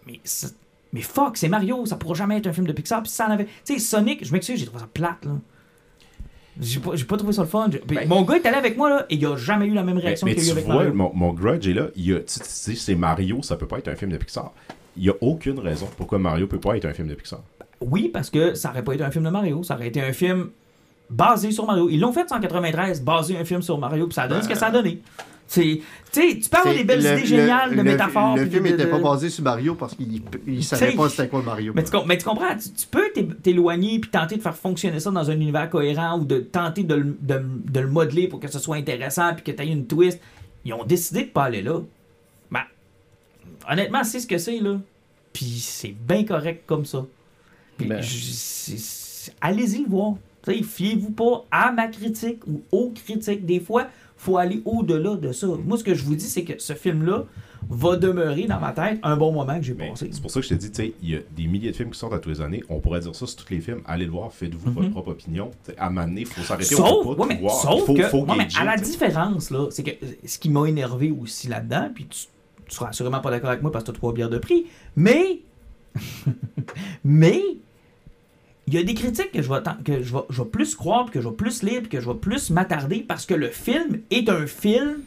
Mais, c'est- mais fuck, c'est Mario, ça pourra jamais être un film de Pixar. Puis ça en avait. Tu sais, Sonic, je m'excuse, j'ai trouvé ça plate, là. J'ai pas, j'ai pas trouvé ça le fun. Ben- mon gars est allé avec moi, là, et il a jamais eu la même Mais, réaction qu'il a eu tu avec vois, Mario. mon, mon grudge est là. Il a, tu sais, c'est Mario, ça peut pas être un film de Pixar. Il y a aucune raison pourquoi Mario peut pas être un film de Pixar. Oui, parce que ça aurait pas été un film de Mario, ça aurait été un film basé sur Mario. Ils l'ont fait en 93, basé un film sur Mario, puis ça a donné ce que ça a donné. C'est- Tu sais, tu parles des belles le- idées géniales le- de le- métaphores. Le puis film n'était pas basé sur Mario parce qu'il il savait pas c'était quoi Mario. Mais tu, com- mais tu comprends, tu, tu peux t'é- t'éloigner puis tenter de faire fonctionner ça dans un univers cohérent ou de tenter de, le- de- de le modeler pour que ce soit intéressant puis que tu aies une twist. Ils ont décidé de pas aller là. Ben, honnêtement, c'est ce que c'est, là. Puis c'est bien correct comme ça. Ben. allez-y le voir. Fiez-vous pas à ma critique ou aux critiques. Des fois, faut aller au-delà de ça. Moi, ce que je vous dis, c'est que ce film-là va demeurer dans ma tête un bon moment que j'ai passé. c'est pour ça que je te dis, tu sais, il y a des milliers de films qui sortent à tous les années. On pourrait dire ça sur tous les films. Allez le voir, faites-vous votre propre opinion. T'sais, à donné, il faut s'arrêter. pas ouais, mais, voir. sauf faut, que, faut ouais, mais gager, à la t'sais. différence, là, c'est que euh, ce qui m'a énervé aussi là-dedans, puis tu, tu seras assurément pas d'accord avec moi parce que tu as trois bières de prix, mais, mais, il y a des critiques que je vais, que je vais, plus croire, que je vais plus lire, que je vais plus m'attarder parce que le film est un film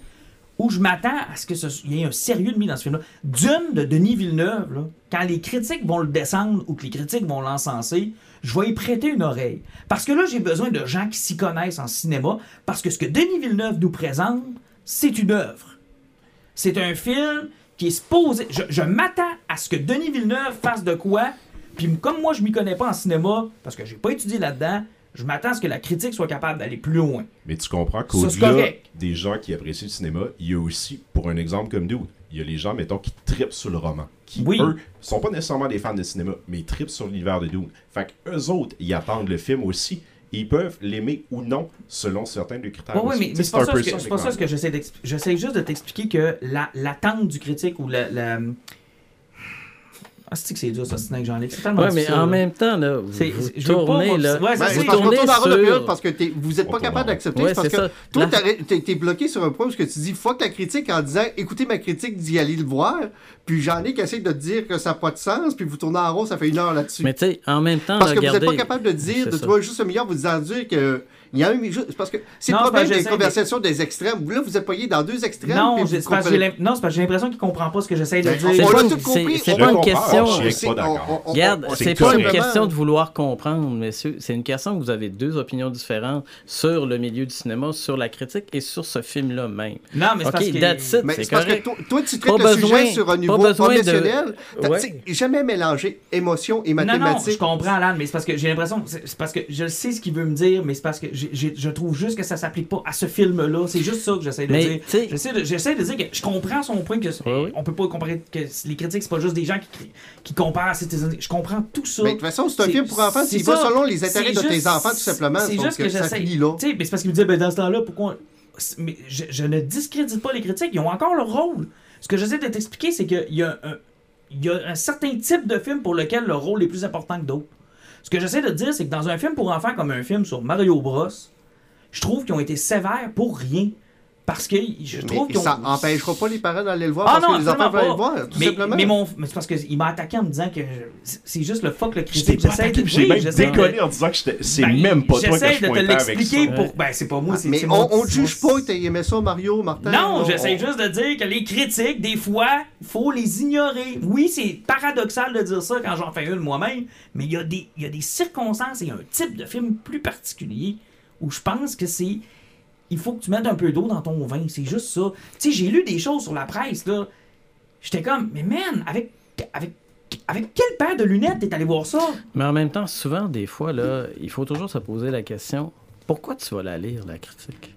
où je m'attends à ce qu'il y ait un sérieux de mis dans ce film-là. Dune de Denis Villeneuve, là, quand les critiques vont le descendre ou que les critiques vont l'encenser, je vais y prêter une oreille. Parce que là, j'ai besoin de gens qui s'y connaissent en cinéma, parce que ce que Denis Villeneuve nous présente, c'est une œuvre. C'est un film qui est supposé... Je m'attends à ce que Denis Villeneuve fasse de quoi, puis comme moi, je m'y connais pas en cinéma, parce que j'ai pas étudié là-dedans, je m'attends à ce que la critique soit capable d'aller plus loin. Mais tu comprends qu'au-delà des gens qui apprécient le cinéma, il y a aussi, pour un exemple comme nous, il y a les gens, mettons, qui tripent sur le roman. Qui, Oui. eux, sont pas nécessairement des fans de cinéma, mais ils tripent sur l'univers de Dune. Fait que eux autres, ils attendent le film aussi. Ils peuvent l'aimer ou non, selon certains des critères. Ouais, aussi. mais, mais c'est pas ça, que- c'est avec pas ça ce que j'essaie d'expliquer. J'essaie juste de t'expliquer que la- l'attente du critique ou la. la... Ah, c'est que c'est dur, ça, c'est Jean-Luc. C'est tellement Ouais, mais en là. même temps, là, vous, C'est- vous je tournez, là. ouais, Ben, c'est c'est ça. parce qu'on tournez tourne en rond de sur- période parce que t'es- vous n'êtes pas capable d'accepter. Ouais, c'est parce que ça. toi, t'es t'es bloqué sur un point parce que tu dis fuck la critique en disant écoutez ma critique d'y aller le voir. Puis j'en ai qui essaie de te dire que ça n'a pas de sens. Puis vous tournez en rond, ça fait une heure là-dessus. Mais tu sais, en même temps, Parce que vous n'êtes pas capable de dire, de trouver juste un milliard, vous dire que. Il y a un juste- parce que c'est le problème des de- conversations des extrêmes. Là, vous êtes payé dans deux extrêmes. Non, c'est parce que j'ai comprenez- l'im- non, c'est parce que j'ai l'impression qu'il comprend pas ce que j'essaie de dire. C'est on pas l'a une- tout compris. c'est- pas une question- Regarde, c'est pas une question de vouloir comprendre, messieurs. C'est une question que vous avez deux opinions différentes sur le milieu du cinéma, sur la critique et sur ce film-là même. Non, mais c'est parce que. that's it. Mais C'est parce que toi, toi, tu traites Pas le besoin- sujet sur un niveau de- professionnel. Ouais. jamais mélanger émotion et Non, non, je mathématiques. comprends, Alan, mais c'est parce que j'ai l'impression. C'est parce que je sais ce qu'il veut me dire, mais c'est parce que je trouve juste que ça s'applique pas à ce film-là. C'est juste ça que j'essaie de Mais, dire. J'essaie de, j'essaie de dire que je comprends son point que Ouais, ouais. on peut pas comparer que les critiques, c'est pas juste des gens qui, qui comparent à Citizen. Je comprends tout ça. Mais de toute façon, c'est un film pour enfants. c'est ça. selon les intérêts de tes enfants, tout simplement. C'est juste que ça j'essaie. finit là. Tu sais, mais c'est parce qu'il me disait, ben, dans ce temps-là, pourquoi. Mais je, je ne discrédite pas les critiques, ils ont encore leur rôle. Ce que j'essaie de t'expliquer, c'est qu'il y a un. Il y a un certain type de film pour lequel le rôle est plus important que d'autres. Ce que j'essaie de dire, c'est que dans un film pour enfants comme un film sur Mario Bros, je trouve qu'ils ont été sévères pour rien. Parce que je trouve Mais ont. ça empêchera pas les parents d'aller le voir Ah parce non, que les enfants veulent le pas. voir, tout mais, simplement. mais, mon, mais c'est parce qu'il m'a attaqué en me disant que je- c'est juste le fuck le critique. pas J'essaie de- j'ai oui, même j'essaie de- déconné en disant que c'est Ben, même pas toi que J'essaie je de te l'expliquer pour. Ben, c'est pas moi, c'est mais on, c'est juge pas, t'as aimé ça, Mario, Martin? Non, On- j'essaie juste de dire que les critiques, des fois, il faut les ignorer. Oui, c'est paradoxal de dire ça quand j'en fais une moi-même, mais il y, a des- il y a des circonstances et un type de film plus particulier où je pense que c'est. Il faut que tu mettes un peu d'eau dans ton vin, c'est juste ça. Tu sais, j'ai lu des choses sur la presse, là. J'étais comme, mais man, avec, avec, avec quelle paire de lunettes t'es allé voir ça? Mais en même temps, souvent, des fois, là, il faut toujours se poser la question pourquoi tu vas la lire, la critique?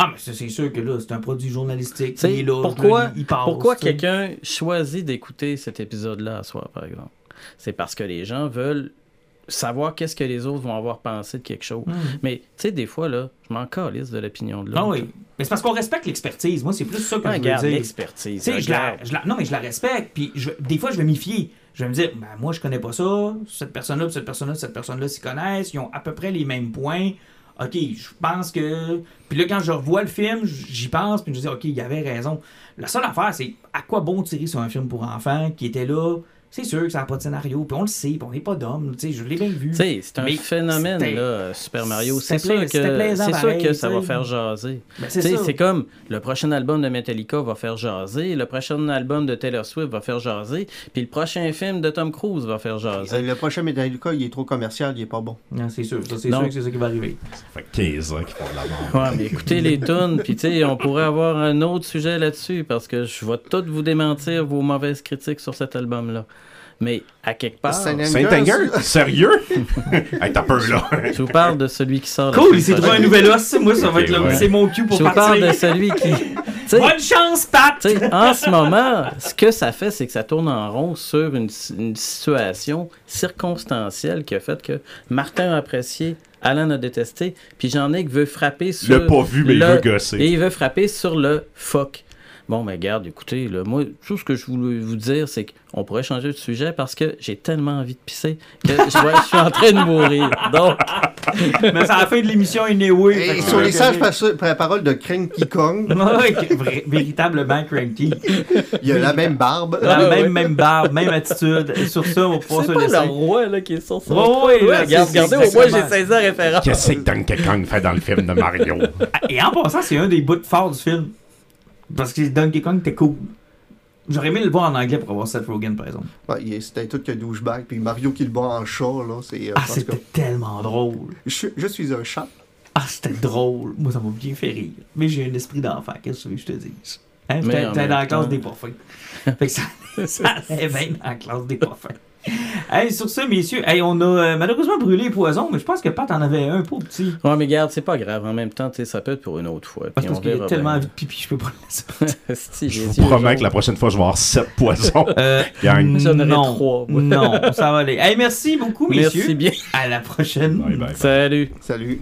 Ah, mais c'est sûr que là, c'est un produit journalistique. Tu sais, il est là, pourquoi, il passe, pourquoi quelqu'un choisit d'écouter cet épisode-là à soir, par exemple? C'est parce que les gens veulent savoir qu'est-ce que les autres vont avoir pensé de quelque chose. Hmm. Mais tu sais, des fois, là, je m'en calisse de l'opinion de l'autre. Ah oui. Mais c'est parce qu'on respecte l'expertise. Moi, c'est plus ça que Ah, je veux regarde, dire. l'expertise. Je la, je la- non, mais je la respecte. Puis je- des fois, je vais m'y fier. Je vais me dire, ben, moi, je connais pas ça. Cette personne-là, cette personne-là, cette personne-là s'y connaissent. Ils ont à peu près les mêmes points. OK, je pense que. Puis là, quand je revois le film, j'y pense. Puis je dis, OK, il y avait raison. La seule affaire, c'est à quoi bon tirer sur un film pour enfants qui était là. C'est sûr que ça n'a pas de scénario. Puis on le sait. Puis on n'est pas d'homme. Tu sais, je l'ai bien vu. C'est un phénomène, là, Super Mario. C'est sûr que, c'est sûr que ça va faire jaser. Ben, c'est sais, ça. C'est comme le prochain album de Metallica va faire jaser, le prochain album de Taylor Swift va faire jaser, puis le prochain film de Tom Cruise va faire jaser. Euh, Le prochain Metallica, il est trop commercial, il est pas bon. Non, c'est sûr. C'est sûr que c'est ça qui va arriver. Ça fait 15 ans qu'ils font de la merde. Ouais, mais écoutez les tunes, puis tu sais, on pourrait avoir un autre sujet là-dessus, parce que je vais tout vous démentir vos mauvaises critiques sur cet album-là. Mais à quelque part, Saint- Saint-Anger? Sérieux? hey, t'as peur là. je vous parle de celui qui sort. la Cool, il s'est trouvé un nouvel os. Moi, ça va être le- ouais. c'est mon cul pour Je vous parle partir. de celui qui. Bonne chance, Pat! En ce moment, ce que ça fait, c'est que ça tourne en rond sur une, une situation circonstancielle qui a fait que Martin a apprécié, Alan a détesté, puis Jean-Nic veut frapper sur. l'a pas vu, mais il le- veut gosser. Et il veut frapper sur le fuck. Bon, mais garde, écoutez, là, moi, tout ce que je voulais vous dire, c'est qu'on pourrait changer de sujet parce que j'ai tellement envie de pisser que je, suis en train de mourir. Donc, Mais c'est à la fin de l'émission anyway. fait Et que- sur les sages paroles de Cranky Kong, Ouais, véritablement cranky. il a la même barbe. La Ah, même, même barbe, même attitude. Et sur ça, on va pouvoir c'est se pas laisser. le roi là, qui est sur son Ouais, trône. ouais, c'est- regardez, c'est au moins j'ai exactement. saisi la référence. Qu'est-ce que Donkey Kong fait dans le film de Mario? Et en passant, c'est un des bouts forts du film. Parce que Donkey Kong était cool. J'aurais aimé le voir en anglais pour avoir Seth Rogen, par exemple. Ouais, il- C'était tout que douchebag. Puis Mario qui le bat en chat, là, c'est... euh, Ah, c'était tellement drôle. je, suis- je suis un chat. Ah, c'était drôle. Moi, ça m'a bien fait rire. Mais j'ai un esprit d'enfant, qu'est-ce que tu veux que je te dise? Hein, J'étais dans la classe des pas fins. Fait que ça, ça allait bien dans la classe des pas fins. Hey, sur ça, messieurs, hey, on a euh, malheureusement brûlé les poisons, mais je pense que Pat en avait un pour petit. Ouais, mais garde, c'est pas grave. En même temps, ça peut être pour une autre fois. Parce, puis on parce qu'il y a tellement envie de pipi, je peux pas le laisser. Esti, Je vous promets que la prochaine fois, je vais avoir 7 poisons. Euh, Gang. J'en trois, moi. Non, ça va aller. Hey, merci beaucoup, messieurs. Merci bien. À la prochaine. Bye bye. bye. Salut. Salut.